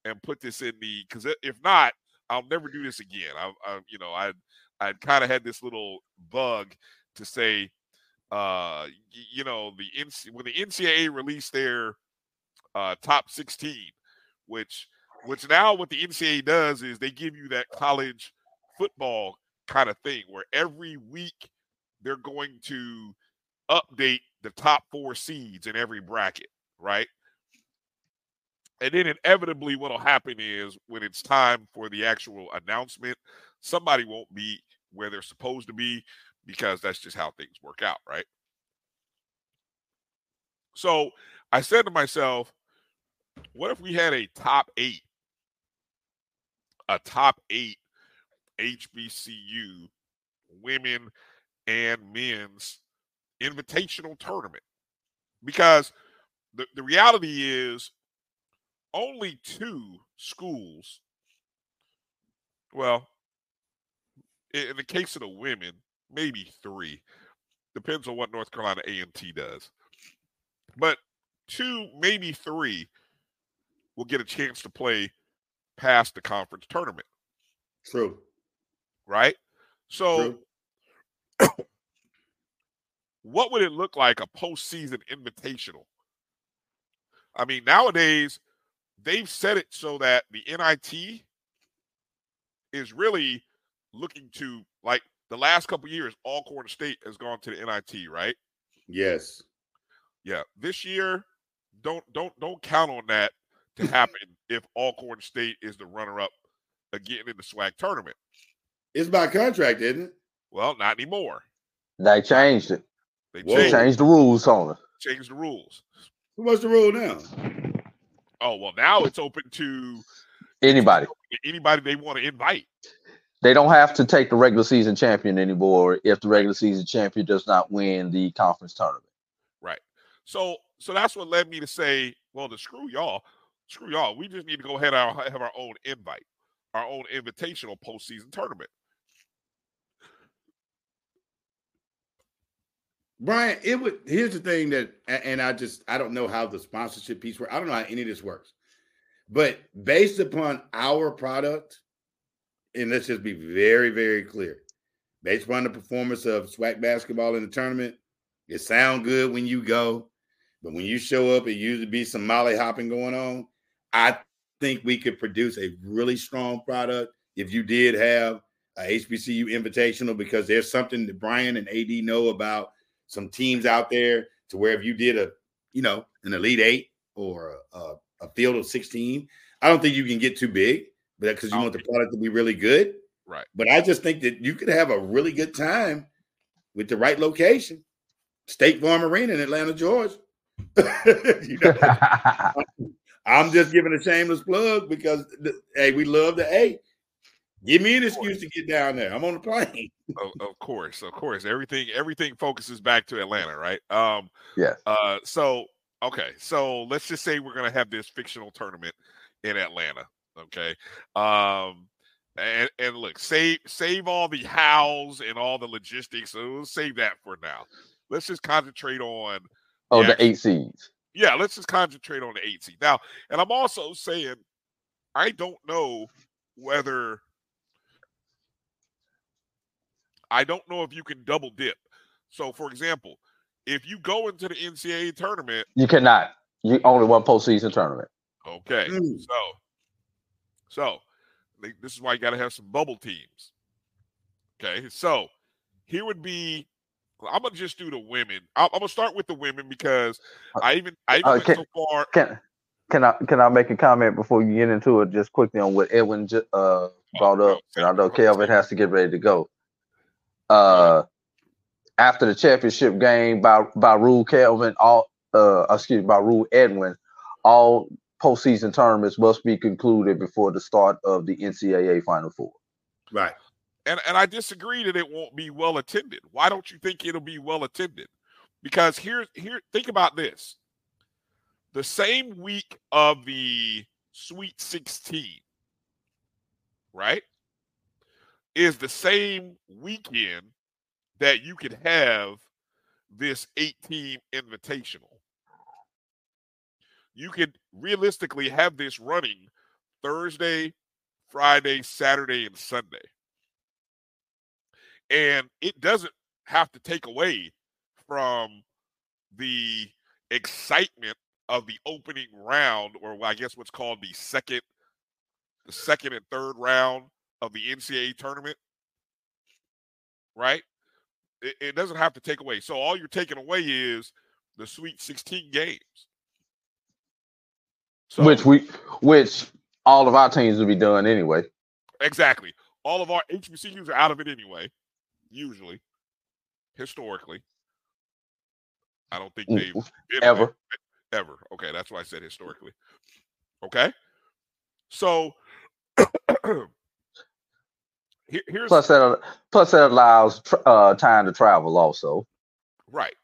and put this in the because if not, I'll never do this again. I, I you know I I kind of had this little bug to say, uh, you know the when the NCAA released their uh, top 16, which which now what the NCAA does is they give you that college football kind of thing where every week they're going to update the top four seeds in every bracket, right? And then inevitably, what'll happen is when it's time for the actual announcement, somebody won't be where they're supposed to be because that's just how things work out, right? So I said to myself, what if we had a top eight, a top eight HBCU women and men's invitational tournament? Because the, the reality is only two schools, well, in, in the case of the women, maybe three, depends on what North Carolina A&T does. But two, maybe three will get a chance to play past the conference tournament, True. right? So, what would it look like a postseason invitational? I mean, nowadays they've set it so that the NIT is really looking to like the last couple years. Alcorn State has gone to the NIT, right? Yes. Yeah. This year, don't don't don't count on that to happen if Alcorn State is the runner-up again in the SWAC tournament. It's by contract, isn't it? Well, not anymore. They changed it. They They changed, changed the rules on it. changed the rules. What's the rule now? Oh well, now it's open to Anybody. anybody they want to invite. They don't have to take the regular season champion anymore if the regular season champion does not win the conference tournament. Right. So so that's what led me to say, well, to screw y'all, screw y'all. We just need to go ahead and have our own invite, our own invitational postseason tournament. Brian, it would. Here's the thing that, and I just I don't know how the sponsorship piece works. I don't know how any of this works, but based upon our product, and let's just be very very clear, based upon the performance of SWAC basketball in the tournament, it sound good when you go, but when you show up, it usually be some molly hopping going on. I think we could produce a really strong product if you did have a HBCU invitational because there's something that Brian and AD know about some teams out there to where if you did a, you know, an elite eight or a, a, a field of 16, I don't think you can get too big, because you want the product to be really good. Right. But I just think that you could have a really good time with the right location. State Farm Arena in Atlanta, Georgia. You know, I'm just giving a shameless plug because the- hey, we love the A. Give me an excuse to get down there. I'm on the plane. of, of course, of course. Everything everything focuses back to Atlanta, right? Um Yeah. uh so okay, so let's just say we're gonna have this fictional tournament in Atlanta. Okay. Um and, and look, save save all the hows and all the logistics. So we'll save that for now. Let's just concentrate on Oh, the the eight seeds. yeah, let's just concentrate on the eight seed. Now, and I'm also saying I don't know whether I don't know if you can double dip. So, for example, if you go into the NCAA tournament, You cannot. You only one postseason tournament. okay, Mm. so so this is why you got to have some bubble teams. Okay, so here would be. I'm gonna just do the women. I'm, I'm gonna start with the women because I even I even Uh, went can- so far. Can can I can I make a comment before you get into it just quickly on what Edwin ju- uh brought up? And I know Kelvin has to get ready to go. Uh after the championship game by by rule Kelvin, all uh excuse me, by rule Edwin, all postseason tournaments must be concluded before the start of the NCAA Final Four. Right. and and I disagree that it won't be well attended. Why don't you think it'll be well attended? Because here, here, think about this: the same week of the Sweet 16, right, is the same weekend that you could have this eight-team invitational. You could realistically have this running Thursday, Friday, Saturday, and Sunday. And it doesn't have to take away from the excitement of the opening round or i guess what's called the second the second and third round of the ncaa tournament. Right? It, it doesn't have to take away. So all you're taking away is the sweet 16 games so which we which all of our teams will be done anyway. Exactly. All of our HBCUs are out of it anyway, usually, historically. I don't think Mm, they've been ever. away- Ever. Okay, that's why I said historically. Okay. So here's Plus that plus that allows uh time to travel also. right.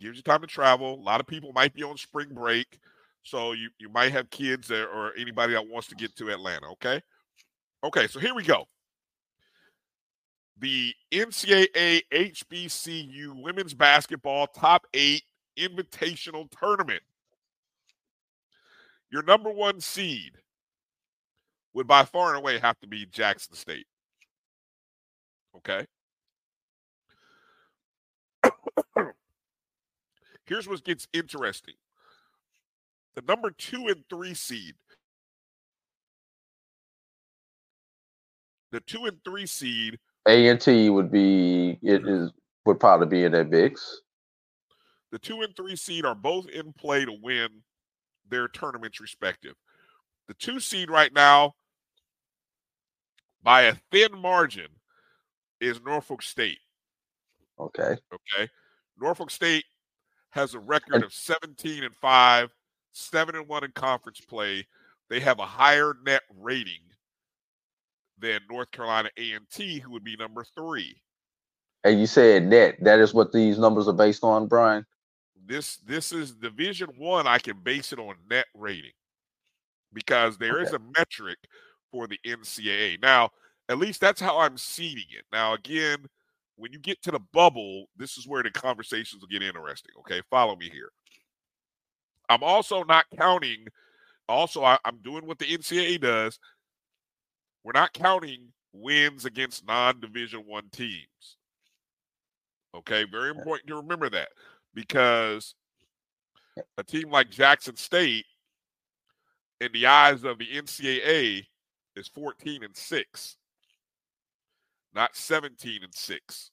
Gives you time to travel. A lot of people might be on spring break. So you, you might have kids there or anybody that wants to get to Atlanta. Okay. Okay, so here we go. The NCAA HBCU women's basketball top eight invitational tournament. Your number one seed would by far and away have to be Jackson State. Okay. Here's what gets interesting. The number two and three seed. The two and three seed. A and T would be it is would probably be in that mix. The two and three seed are both in play to win their tournaments respective. The two seed right now, by a thin margin, is Norfolk State. Okay. Okay. Norfolk State has a record of 17 and 5, 7 and 1 in conference play. They have a higher net rating than North Carolina A&T, who would be number 3. And you said net. That is what these numbers are based on, Brian? This this is division 1, I can base it on net rating because there is Okay. a metric for the NCAA. Now, at least that's how I'm seeding it. Now, again, when you get to the bubble, this is where the conversations will get interesting. Okay, follow me here. I'm also not counting. Also, I, I'm doing what the NCAA does. We're not counting wins against non-division one teams. Okay, very important to remember that because a team like Jackson State, in the eyes of the NCAA, is 14 and six, not 17 and six,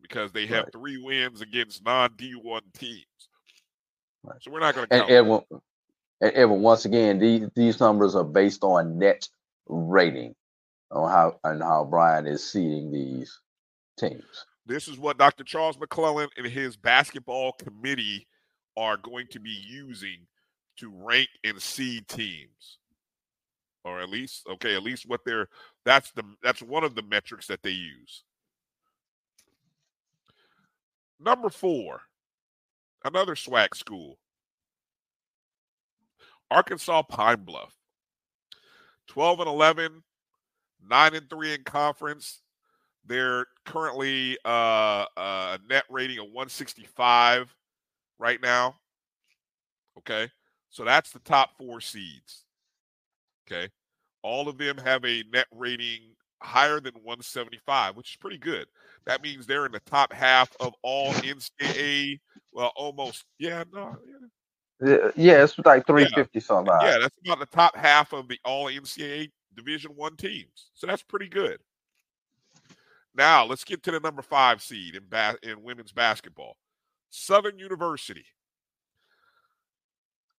because they have Right. three wins against non-D1 teams. So we're not going to And and Edwin, once again, these these numbers are based on net rating on how and how Brian is seeding these teams. This is what Dr. Charles McClelland and his basketball committee are going to be using to rank and seed teams. Or at least, okay, at least what they're that's the that's one of the metrics that they use. Number four, another SWAC school. Arkansas Pine Bluff. 12 and 11, 9 and 3 in conference. They're currently uh, a net rating of 165 right now. Okay. So that's the top four seeds. Okay. All of them have a net rating higher than 175, which is pretty good. That means they're in the top half of all NCAA. Well, almost. Yeah, no. Yeah, yeah, it's like three fifty something. Yeah, that's about the top half of the all NCAA Division One teams. So that's pretty good. Now let's get to the number five seed in ba- in women's basketball, Southern University.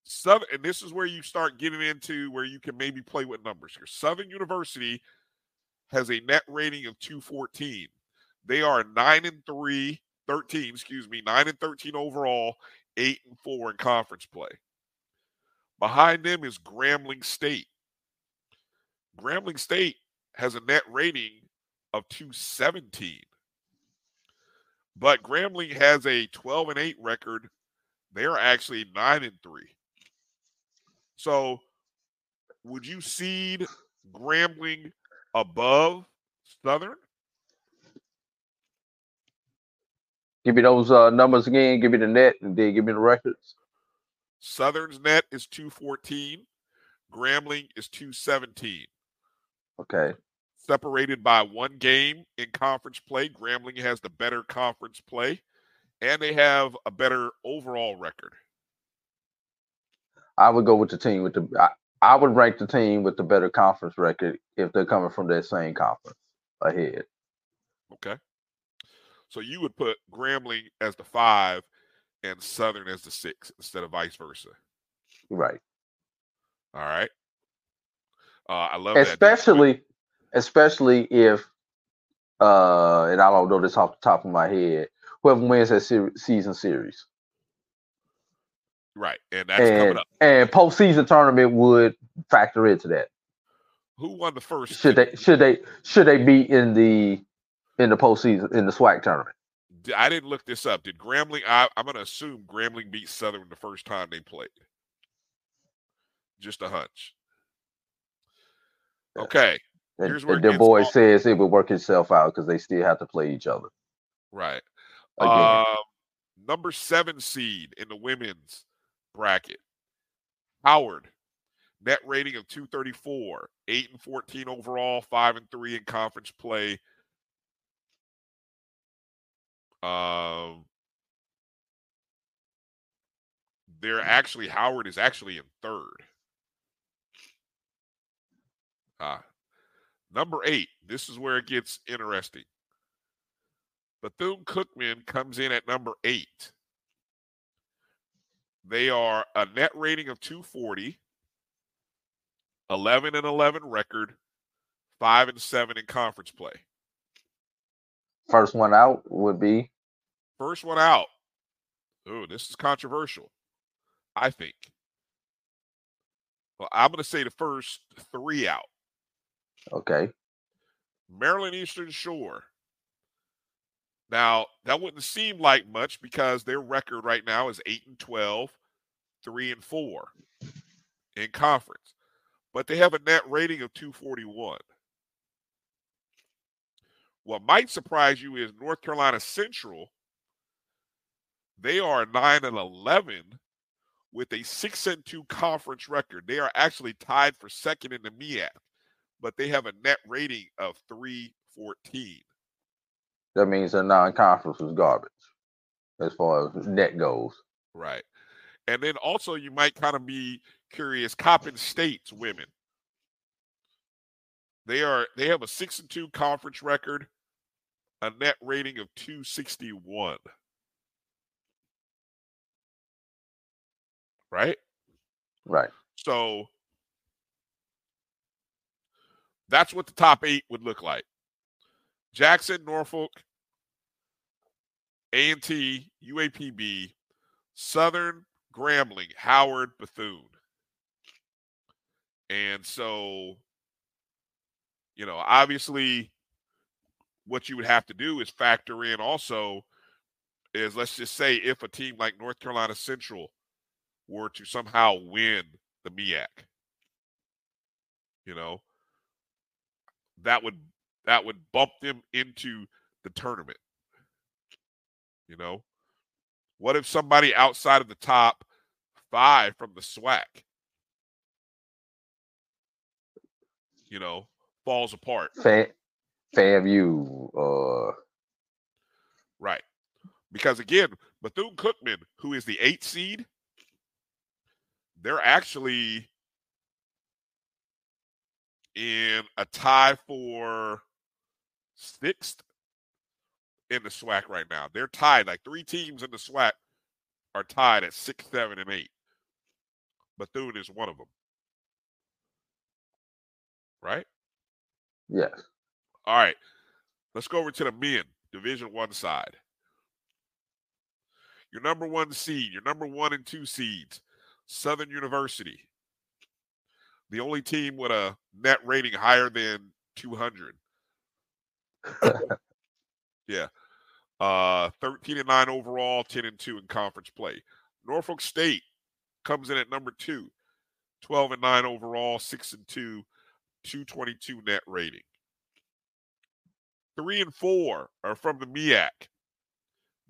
Southern, and this is where you start getting into where you can maybe play with numbers here. Southern University has a net rating of 214. They are 9 and 3, 13, excuse me, 9 and 13 overall, 8 and 4 in conference play. Behind them is Grambling State. Grambling State has a net rating of 217. But Grambling has a 12 and 8 record. They're actually 9 and 3. So, would you seed Grambling above Southern? Give me those uh, numbers again. Give me the net, and then give me the records. Southern's net is 214. Grambling is 217. Okay. Separated by one game in conference play. Grambling has the better conference play, and they have a better overall record. I would go with the team with the. I, would rank the team with the better conference record if they're coming from that same conference ahead. Okay. So you would put Grambling as the five and Southern as the six instead of vice versa. Right. All right. Uh, I love that. especially especially if uh and I don't know this off the top of my head, whoever wins that ser- season series. Right. And that's coming up. and postseason tournament would factor into that. Who won the first? Should they should they should they be in the in the postseason in the SWAC tournament? I didn't look this up. Did Grambling? I, I'm going to assume Grambling beat Southern the first time they played. Just a hunch. Okay. And, Here's where and their boy says it would work itself out because they still have to play each other. Right. Um, number seven seed in the women's bracket, Howard. Net rating of 234, 8 and 14 overall, 5 and 3 in conference play. Um, they're actually Howard is actually in third. Ah, number eight. This is where it gets interesting. Bethune Cookman comes in at number eight. They are a net rating of 240, 11 and 11 record, 5 and 7 in conference play. First one out would be First one out. Oh, this is controversial, I think. Well, I'm going to say the first three out. okay. Maryland Eastern Shore. Now, that wouldn't seem like much because their record right now is 8 and 12, 3 and 4 in conference. But they have a net rating of 241. What might surprise you is North Carolina Central. They are 9 and 11 with a 6 and 2 conference record. They are actually tied for second in the MEAC, but they have a net rating of 314. That means their non-conference was garbage as far as net goes. Right. And then also you might kind of be curious, Coppin State's women. They are they have a six and two conference record, a net rating of 261. Right? Right. So that's what the top eight would look like. Jackson, Norfolk, A&T, UAPB, Southern, Grambling, Howard, Bethune. And so, you know, obviously what you would have to do is factor in also is let's just say if a team like North Carolina Central were to somehow win the MEAC, you know, that would that would bump them into the tournament. You know, what if somebody outside of the top five from the SWAC, you know, falls apart? Fan, FAMU, uh, Right. Because again, Bethune Cookman, who is the eight seed, they're actually in a tie for sixth in the SWAC right now. They're tied. Like three teams in the SWAC are tied at six, seven, and eight. Bethune is one of them. Right? yes. All right. Let's go over to the men, Division One side. Your number one seed, your number one and two seeds, Southern University. The only team with a net rating higher than 200. Yeah. Uh 13 and 9 overall, 10 and 2 in conference play. Norfolk State comes in at number 2. 12 and 9 overall, 6 and 2, 222 net rating. 3 and 4 are from the MEAC.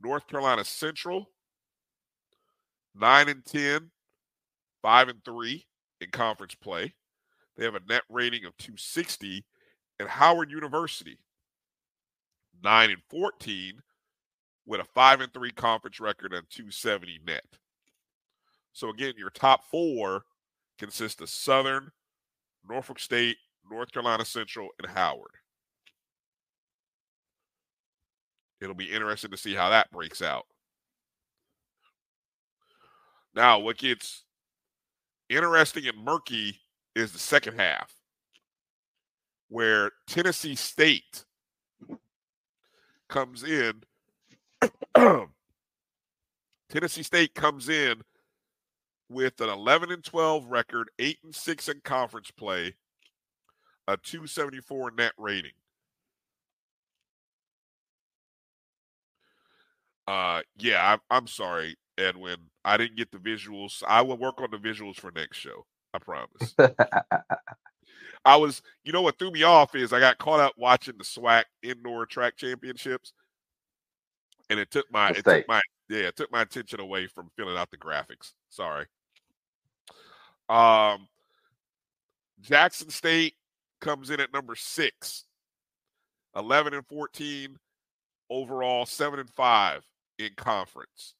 North Carolina Central 9 and 10, 5 and 3 in conference play. They have a net rating of 260 and Howard University 9 and 14 with a 5 and 3 conference record and 270 net. So again, your top 4 consist of Southern, Norfolk State, North Carolina Central and Howard. It'll be interesting to see how that breaks out. Now, what gets interesting and murky is the second half, where Tennessee State comes in. Tennessee State comes in with an 11 and 12 record, 8 and 6 in conference play, a 274 net rating. Uh yeah, I'm I'm sorry, Edwin. I didn't get the visuals. I will work on the visuals for next show. I promise. I was, you know what threw me off is I got caught up watching the SWAC indoor track championships. And it took my it took my yeah, it took my attention away from filling out the graphics. Sorry. Um Jackson State comes in at number six. 11 and 14, overall, seven and five in conference.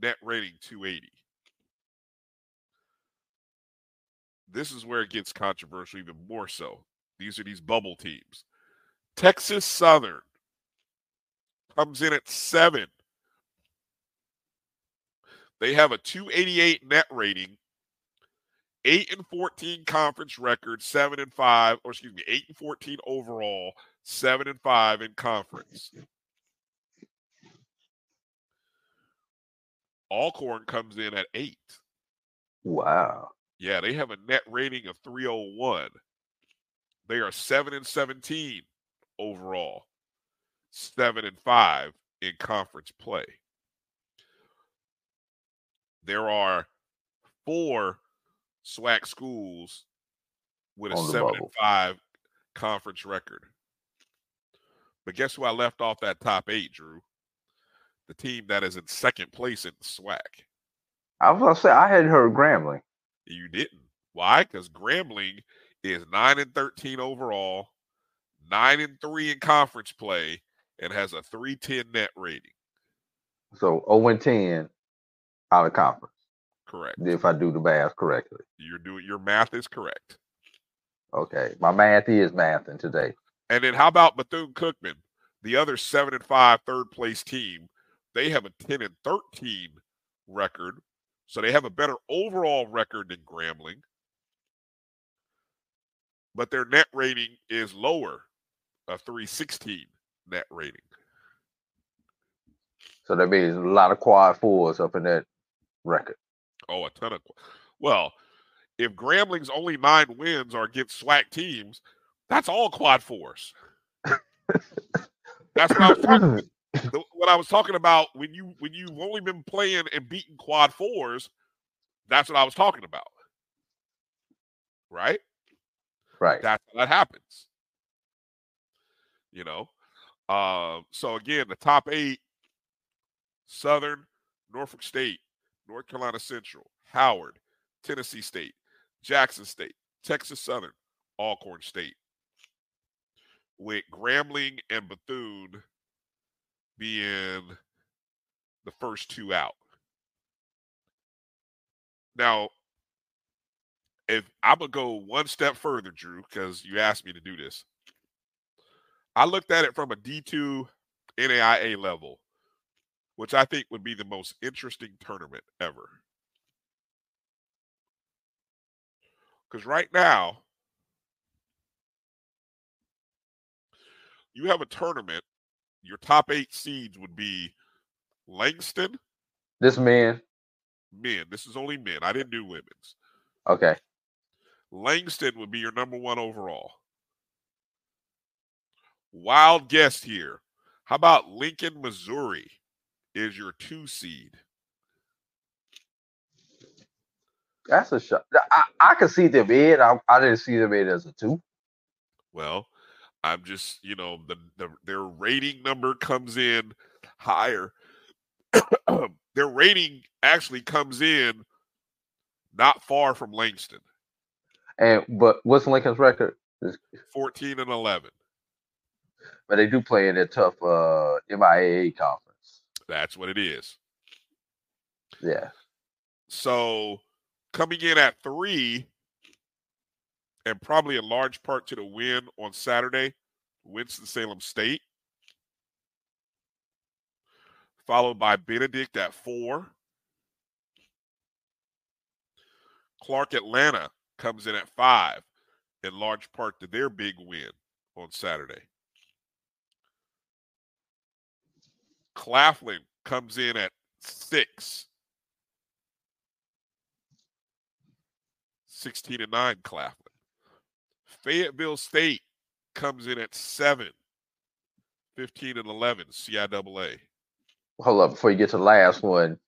Net rating 280. This is where it gets controversial even more so. These are these bubble teams. Texas Southern comes in at seven. They have a 288 net rating, 8 and 14 conference record, 7 and 5, or excuse me, 8 and 14 overall, 7 and 5 in conference. Alcorn comes in at 8. Wow. Yeah, they have a net rating of 301. They are 7 and 17 overall, 7 and 5 in conference play. There are four SWAC schools with a On the 7 and 5 conference record. But guess who I left off that top 8, Drew? The team that is in second place in the SWAC. I was gonna say I hadn't heard Grambling. You didn't. Why? Because Grambling is nine and thirteen overall, nine and three in conference play, and has a three ten net rating. So 0 and 10 out of conference. Correct. If I do the math correctly. You're doing your math is correct. Okay. My math is mathing today. And then how about Bethune Cookman, the other seven and five third place team? They have a ten and thirteen record, so they have a better overall record than Grambling. But their net rating is lower, a 316 net rating. So that means a lot of quad fours up in that record. Oh, a ton of. Well, if Grambling's only nine wins are against SWAC teams, that's all quad fours. that's what I was talking. The- what I was talking about when you when you've only been playing and beating quad fours. That's what I was talking about. Right. Right. That's how that happens. You know. Uh, so again, the top eight: Southern, Norfolk State, North Carolina Central, Howard, Tennessee State, Jackson State, Texas Southern, Alcorn State. With Grambling and Bethune being the first two out. Now, if I'm gonna go one step further, Drew, because you asked me to do this. I looked at it from a D2 NAIA level, which I think would be the most interesting tournament ever. Because right now, you have a tournament, your top eight seeds would be Langston, This man. men. This is only men. I didn't do women's. Okay. Langston would be your number one overall. Wild guess here. How about Lincoln, Missouri is your two seed? That's a shot. I, I could see them in. I, I didn't see them in as a two. Well, I'm just, you know, the, the their rating number comes in higher. their rating actually comes in not far from Langston, And but what's Lincoln's record? 14 and 11. But they do play in a tough uh MIAA conference. That's what it is. Yeah. So coming in at three, and probably a large part to the win on Saturday, Winston-Salem State. Followed by Benedict at four. Clark Atlanta comes in at five, in large part to their big win on Saturday. Claflin comes in at six. 16 and 9 Claflin. Fayetteville State comes in at 7. 15 and 11 CIAA. Hold up before you get to the last one.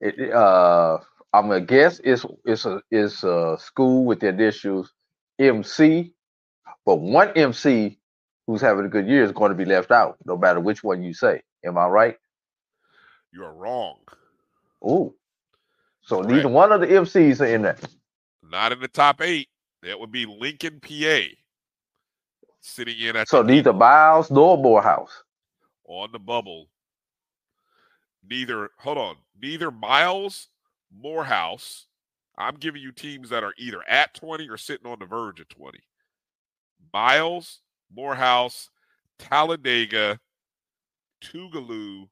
It uh I'm gonna guess it's it's a it's a school with the initials MC, but one MC who's having a good year is going to be left out, no matter which one you say. Am I right? You're wrong. Ooh. So neither one of the MCs are in there. Not in the top eight. That would be Lincoln, PA. Sitting in at So neither Miles nor Morehouse. on the bubble. Neither, hold on, neither Miles, Morehouse. I'm giving you teams that are either at 20 or sitting on the verge of 20. Miles, Morehouse, Talladega, Tougaloo,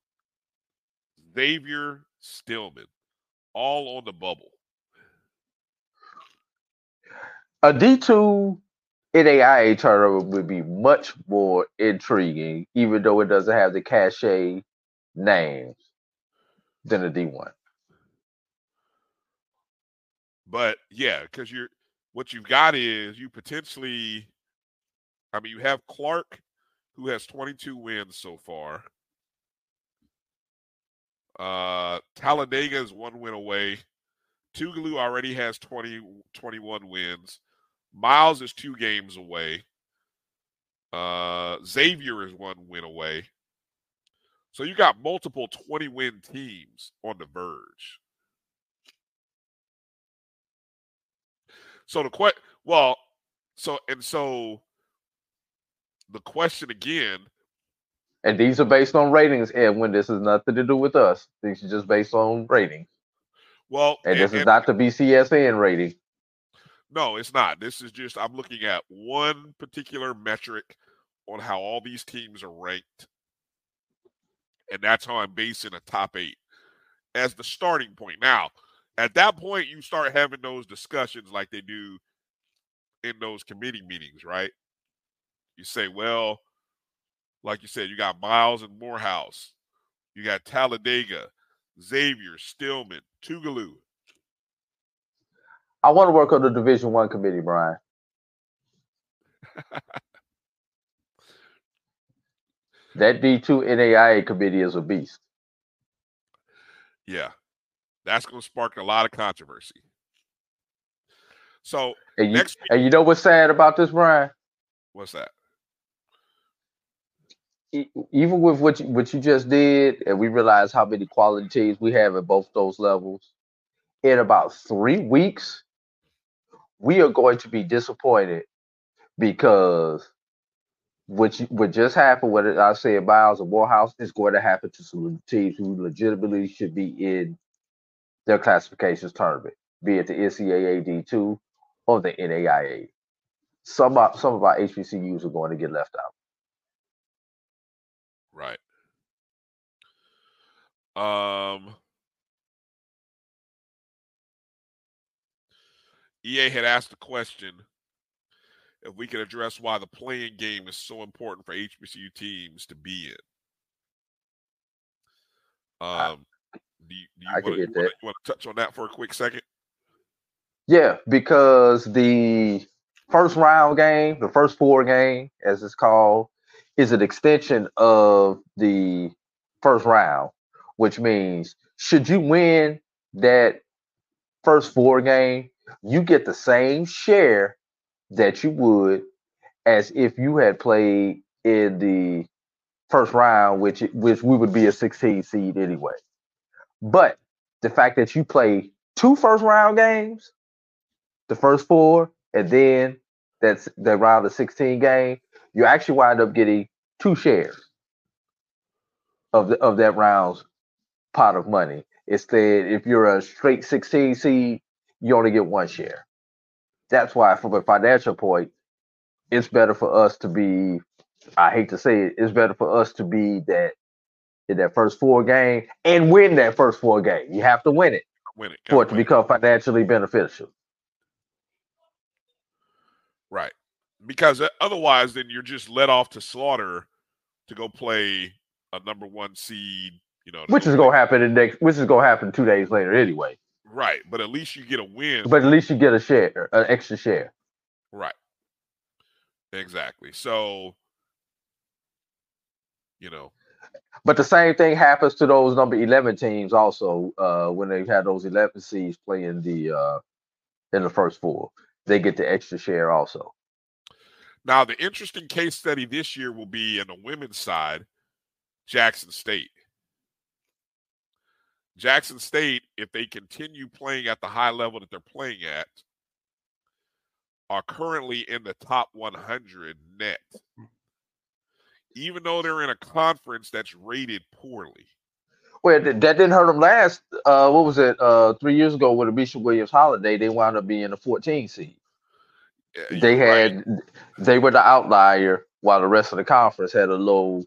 Xavier, Stillman, all on the bubble. A D2 NAIA tournament would be much more intriguing, even though it doesn't have the cachet names than a D1. But yeah, because you're what you've got is you potentially, I mean, you have Clark, who has 22 wins so far. Uh, Talladega is one win away. Tougaloo already has 20, 21 wins. Miles is two games away. Uh, Xavier is one win away. So you got multiple 20 win teams on the verge. So the question, well, so and so the question again. And these are based on ratings, Edwin. This has nothing to do with us. These are just based on ratings. Well, and, and this is and- not the BCSN rating. No, it's not. This is just I'm looking at one particular metric on how all these teams are ranked. And that's how I'm basing a top eight as the starting point. Now, at that point, you start having those discussions like they do in those committee meetings, right? You say, well, like you said, you got Miles and Morehouse, you got Talladega, Xavier, Stillman, Tougaloo. I want to work on the Division One committee, Bryan. that D two NAIA committee is a beast. Yeah, that's going to spark a lot of controversy. So And you, next, and you know what's sad about this, Bryan? what's that? Even with what you, what you just did, and we realize how many quality teams we have at both those levels. In about three weeks, we are going to be disappointed because what you, what just happened, what I said, Miles and Morehouse, is going to happen to some teams who legitimately should be in their classifications tournament, be it the NCAA D2 or the NAIA. Some of, some of our HBCUs are going to get left out. Right. Um, EA had asked the question if we could address why the play-in game is so important for HBCU teams to be in. Um, do you, do you want to you want to touch on that for a quick second? Yeah, because the first round game, the first four game, as it's called, is an extension of the first round, which means should you win that first four game, you get the same share that you would as if you had played in the first round, which which we would be a 16 seed anyway. But the fact that you play two first round games, the first four, and then that's the round of 16 game, you actually wind up getting two shares of the of that round's pot of money. Instead, if you're a straight 16 seed, you only get one share. That's why, from a financial point, it's better for us to be. I hate to say it, it's better for us to be that in that first four game and win that first four game. You have to win it Win it. for it to become financially beneficial. Right. Because uh, otherwise, then you're just let off to slaughter to go play a number one seed. You know, Which is play- gonna happen in next. Which is gonna happen two days later anyway. right. But at least you get a win. But at least you get a share, an extra share. Right. Exactly. So, you know, But the same thing happens to those number eleven teams also uh, when they have those eleven seeds playing the uh, in the first four. They get the extra share also. Now the interesting case study this year will be in the women's side, Jackson State. Jackson State, if they continue playing at the high level that they're playing at, are currently in the top 100 net. even though they're in a conference that's rated poorly. Well, that didn't hurt them last. Uh, what was it? Uh, three years ago with Bishop Williams holiday, they wound up being a 14 seed. Yeah, They you're right. had they were the outlier while the rest of the conference had a low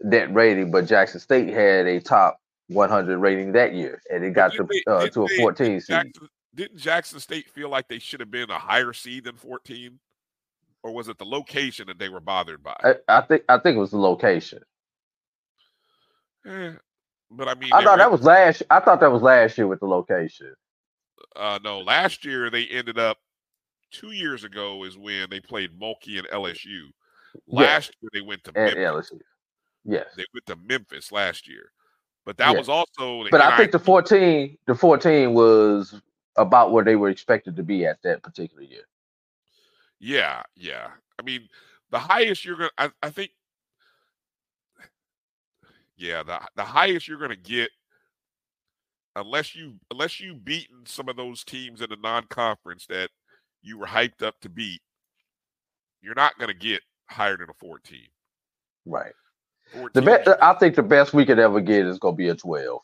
net rating, but Jackson State had a top 100 rating that year, and it got to they- uh, to a 14 didn't seed. Jackson, didn't Jackson State feel like they should have been a higher seed than 14? Or was it the location that they were bothered by? I, I think I think it was the location. Eh, but I mean, I thought that was last. I thought that was last year with the location. uh, no, last year they ended up two years ago is when they played Mulkey and LSU. Last year they went to and Memphis. LSU. Yes, They went to Memphis last year. But that Yeah. was also but I think the 14, the 14 was about where they were expected to be at that particular year. Yeah, yeah. I mean, the highest you're gonna I, I think yeah, the the highest you're gonna get unless you unless you beaten some of those teams in the non-conference that you were hyped up to beat, you're not gonna get higher than a 14. Right. 14 The best, I think the best we could ever get is going to be a 12,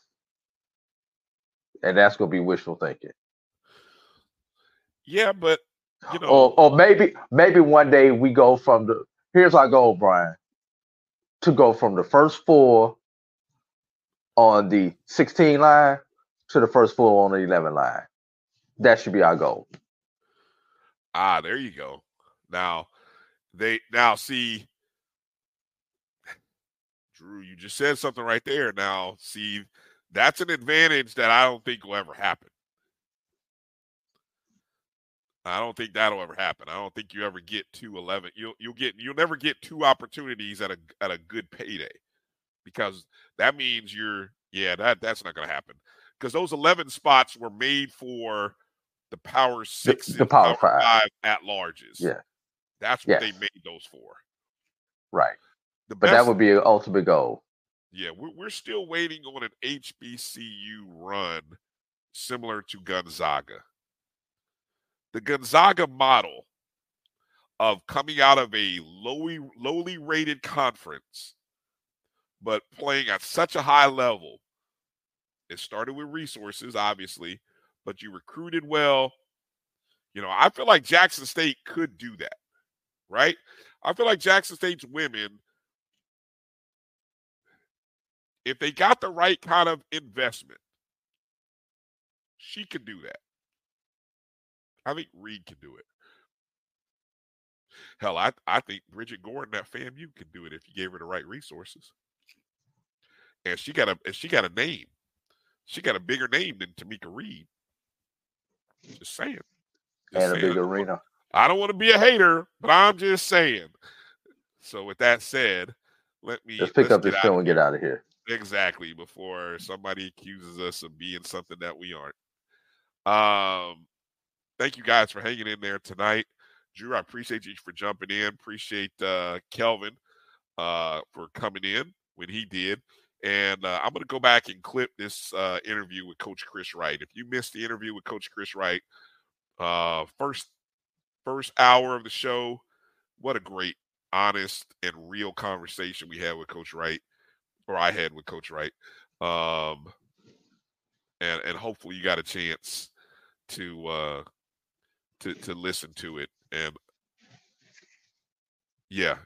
and that's going to be wishful thinking. Yeah, but you know, Or, or maybe, maybe one day we go from the. Here's our goal, Bryan, to go from the first four on the 16 line to the first four on the 11 line. That should be our goal. Ah, there you go. Now they now see Drew, you just said something right there. Now, see, that's an advantage that I don't think will ever happen. I don't think that'll ever happen. I don't think you ever get two eleven. You'll you'll get you'll never get two opportunities at a at a good payday because that means you're yeah that that's not going to happen because those eleven spots were made for the power six the and Power Five. at larges. Yeah. That's what Yes. they made those for. Right. The But that would be an ultimate goal. Yeah, we're, we're still waiting on an HBCU run similar to Gonzaga. The Gonzaga model of coming out of a lowly, lowly rated conference, but playing at such a high level. It started with resources, obviously, but you recruited well. You know, I feel like Jackson State could do that, right? I feel like Jackson State's women if they got the right kind of investment, she could do that. I think Reed can do it. Hell, I, I think Bridgette Gordon at FAMU can do it if you gave her the right resources. And she got a and she got a name. She got a bigger name than Tomekia Reed. Just saying. Just and a saying. big arena. I don't want to be a hater, but I'm just saying. So with that said, let me Let's pick up this film and get out of here. Exactly, before somebody accuses us of being something that we aren't. Um, thank you guys for hanging in there tonight. Drew, I appreciate you for jumping in. Appreciate uh Kelvin uh for coming in when he did. And uh, I'm going to go back and clip this uh, interview with Coach Chris Wright. If you missed the interview with Coach Chris Wright, uh, first first hour of the show, what a great, honest, and real conversation we had with Coach Wright, or I had with Coach Wright. Um, and and hopefully you got a chance to uh, to to listen to it. And yeah,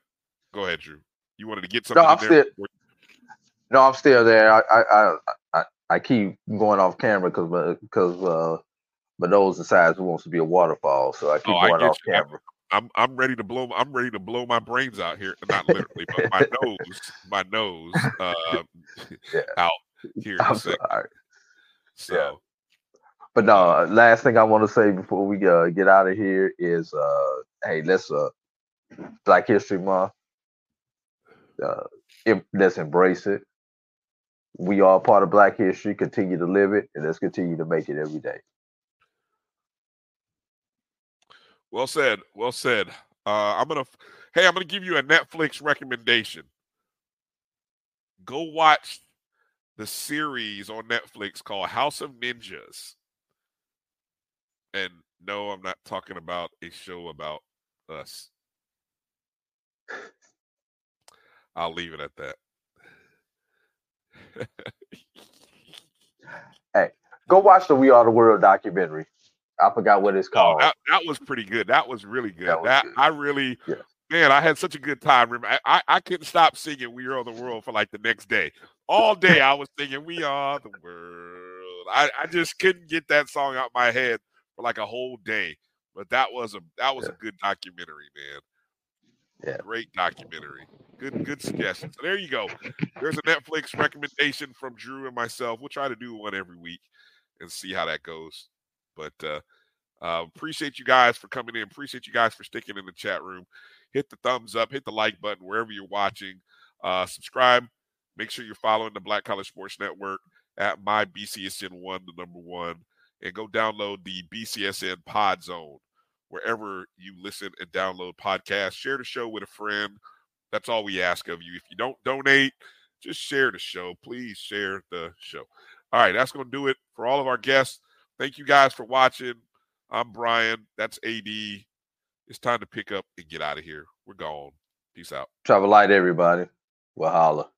go ahead, Drew. You wanted to get something No, I'm in there? still, no, I'm still there. I I I, I, I keep going off camera because because uh, my nose decides it wants to be a waterfall, so I keep Oh, going get off you. camera. I'm I'm ready to blow I'm ready to blow my brains out here. Not literally, but my nose, my nose uh out here I'm sorry. So But no, last thing I want to say before we uh, get out of here is, uh, hey, let's uh, Black History Month. Uh, em- let's embrace it. We are part of Black history. Continue to live it, and let's continue to make it every day. well said, well said. Uh I'm gonna hey, I'm gonna give you a Netflix recommendation. Go watch the series on Netflix called House of Ninjas. And no, I'm not talking about a show about us. I'll leave it at that. Hey, go watch the We Are the World documentary. I forgot what it's Oh, called. that, that was pretty good. That was really good. That That, was I really, Yeah. man, I had such a good time. I, I, I couldn't stop singing "We Are the World" for like the next day. All day I was singing "We Are the World." I, I just couldn't get that song out of my head for like a whole day. But that was a that was a good documentary, man. Yeah. Great documentary. Good good suggestion. So there you go. There's a Netflix recommendation from Drew and myself. We'll try to do one every week and see how that goes. But uh uh, appreciate you guys for coming in. Appreciate you guys for sticking in the chat room. Hit the thumbs up, hit the like button wherever you're watching. Uh, subscribe. Make sure you're following the Black College Sports Network at my BCSN1, the number one, and go download the BCSN Pod Zone wherever you listen and download podcasts. Share the show with a friend. That's all we ask of you. If you don't donate, just share the show. Please share the show. All right, that's going to do it for all of our guests. Thank you guys for watching. I'm Bryan. That's AD. It's time to pick up and get out of here. We're gone. Peace out. Travel light, everybody. We'll holla.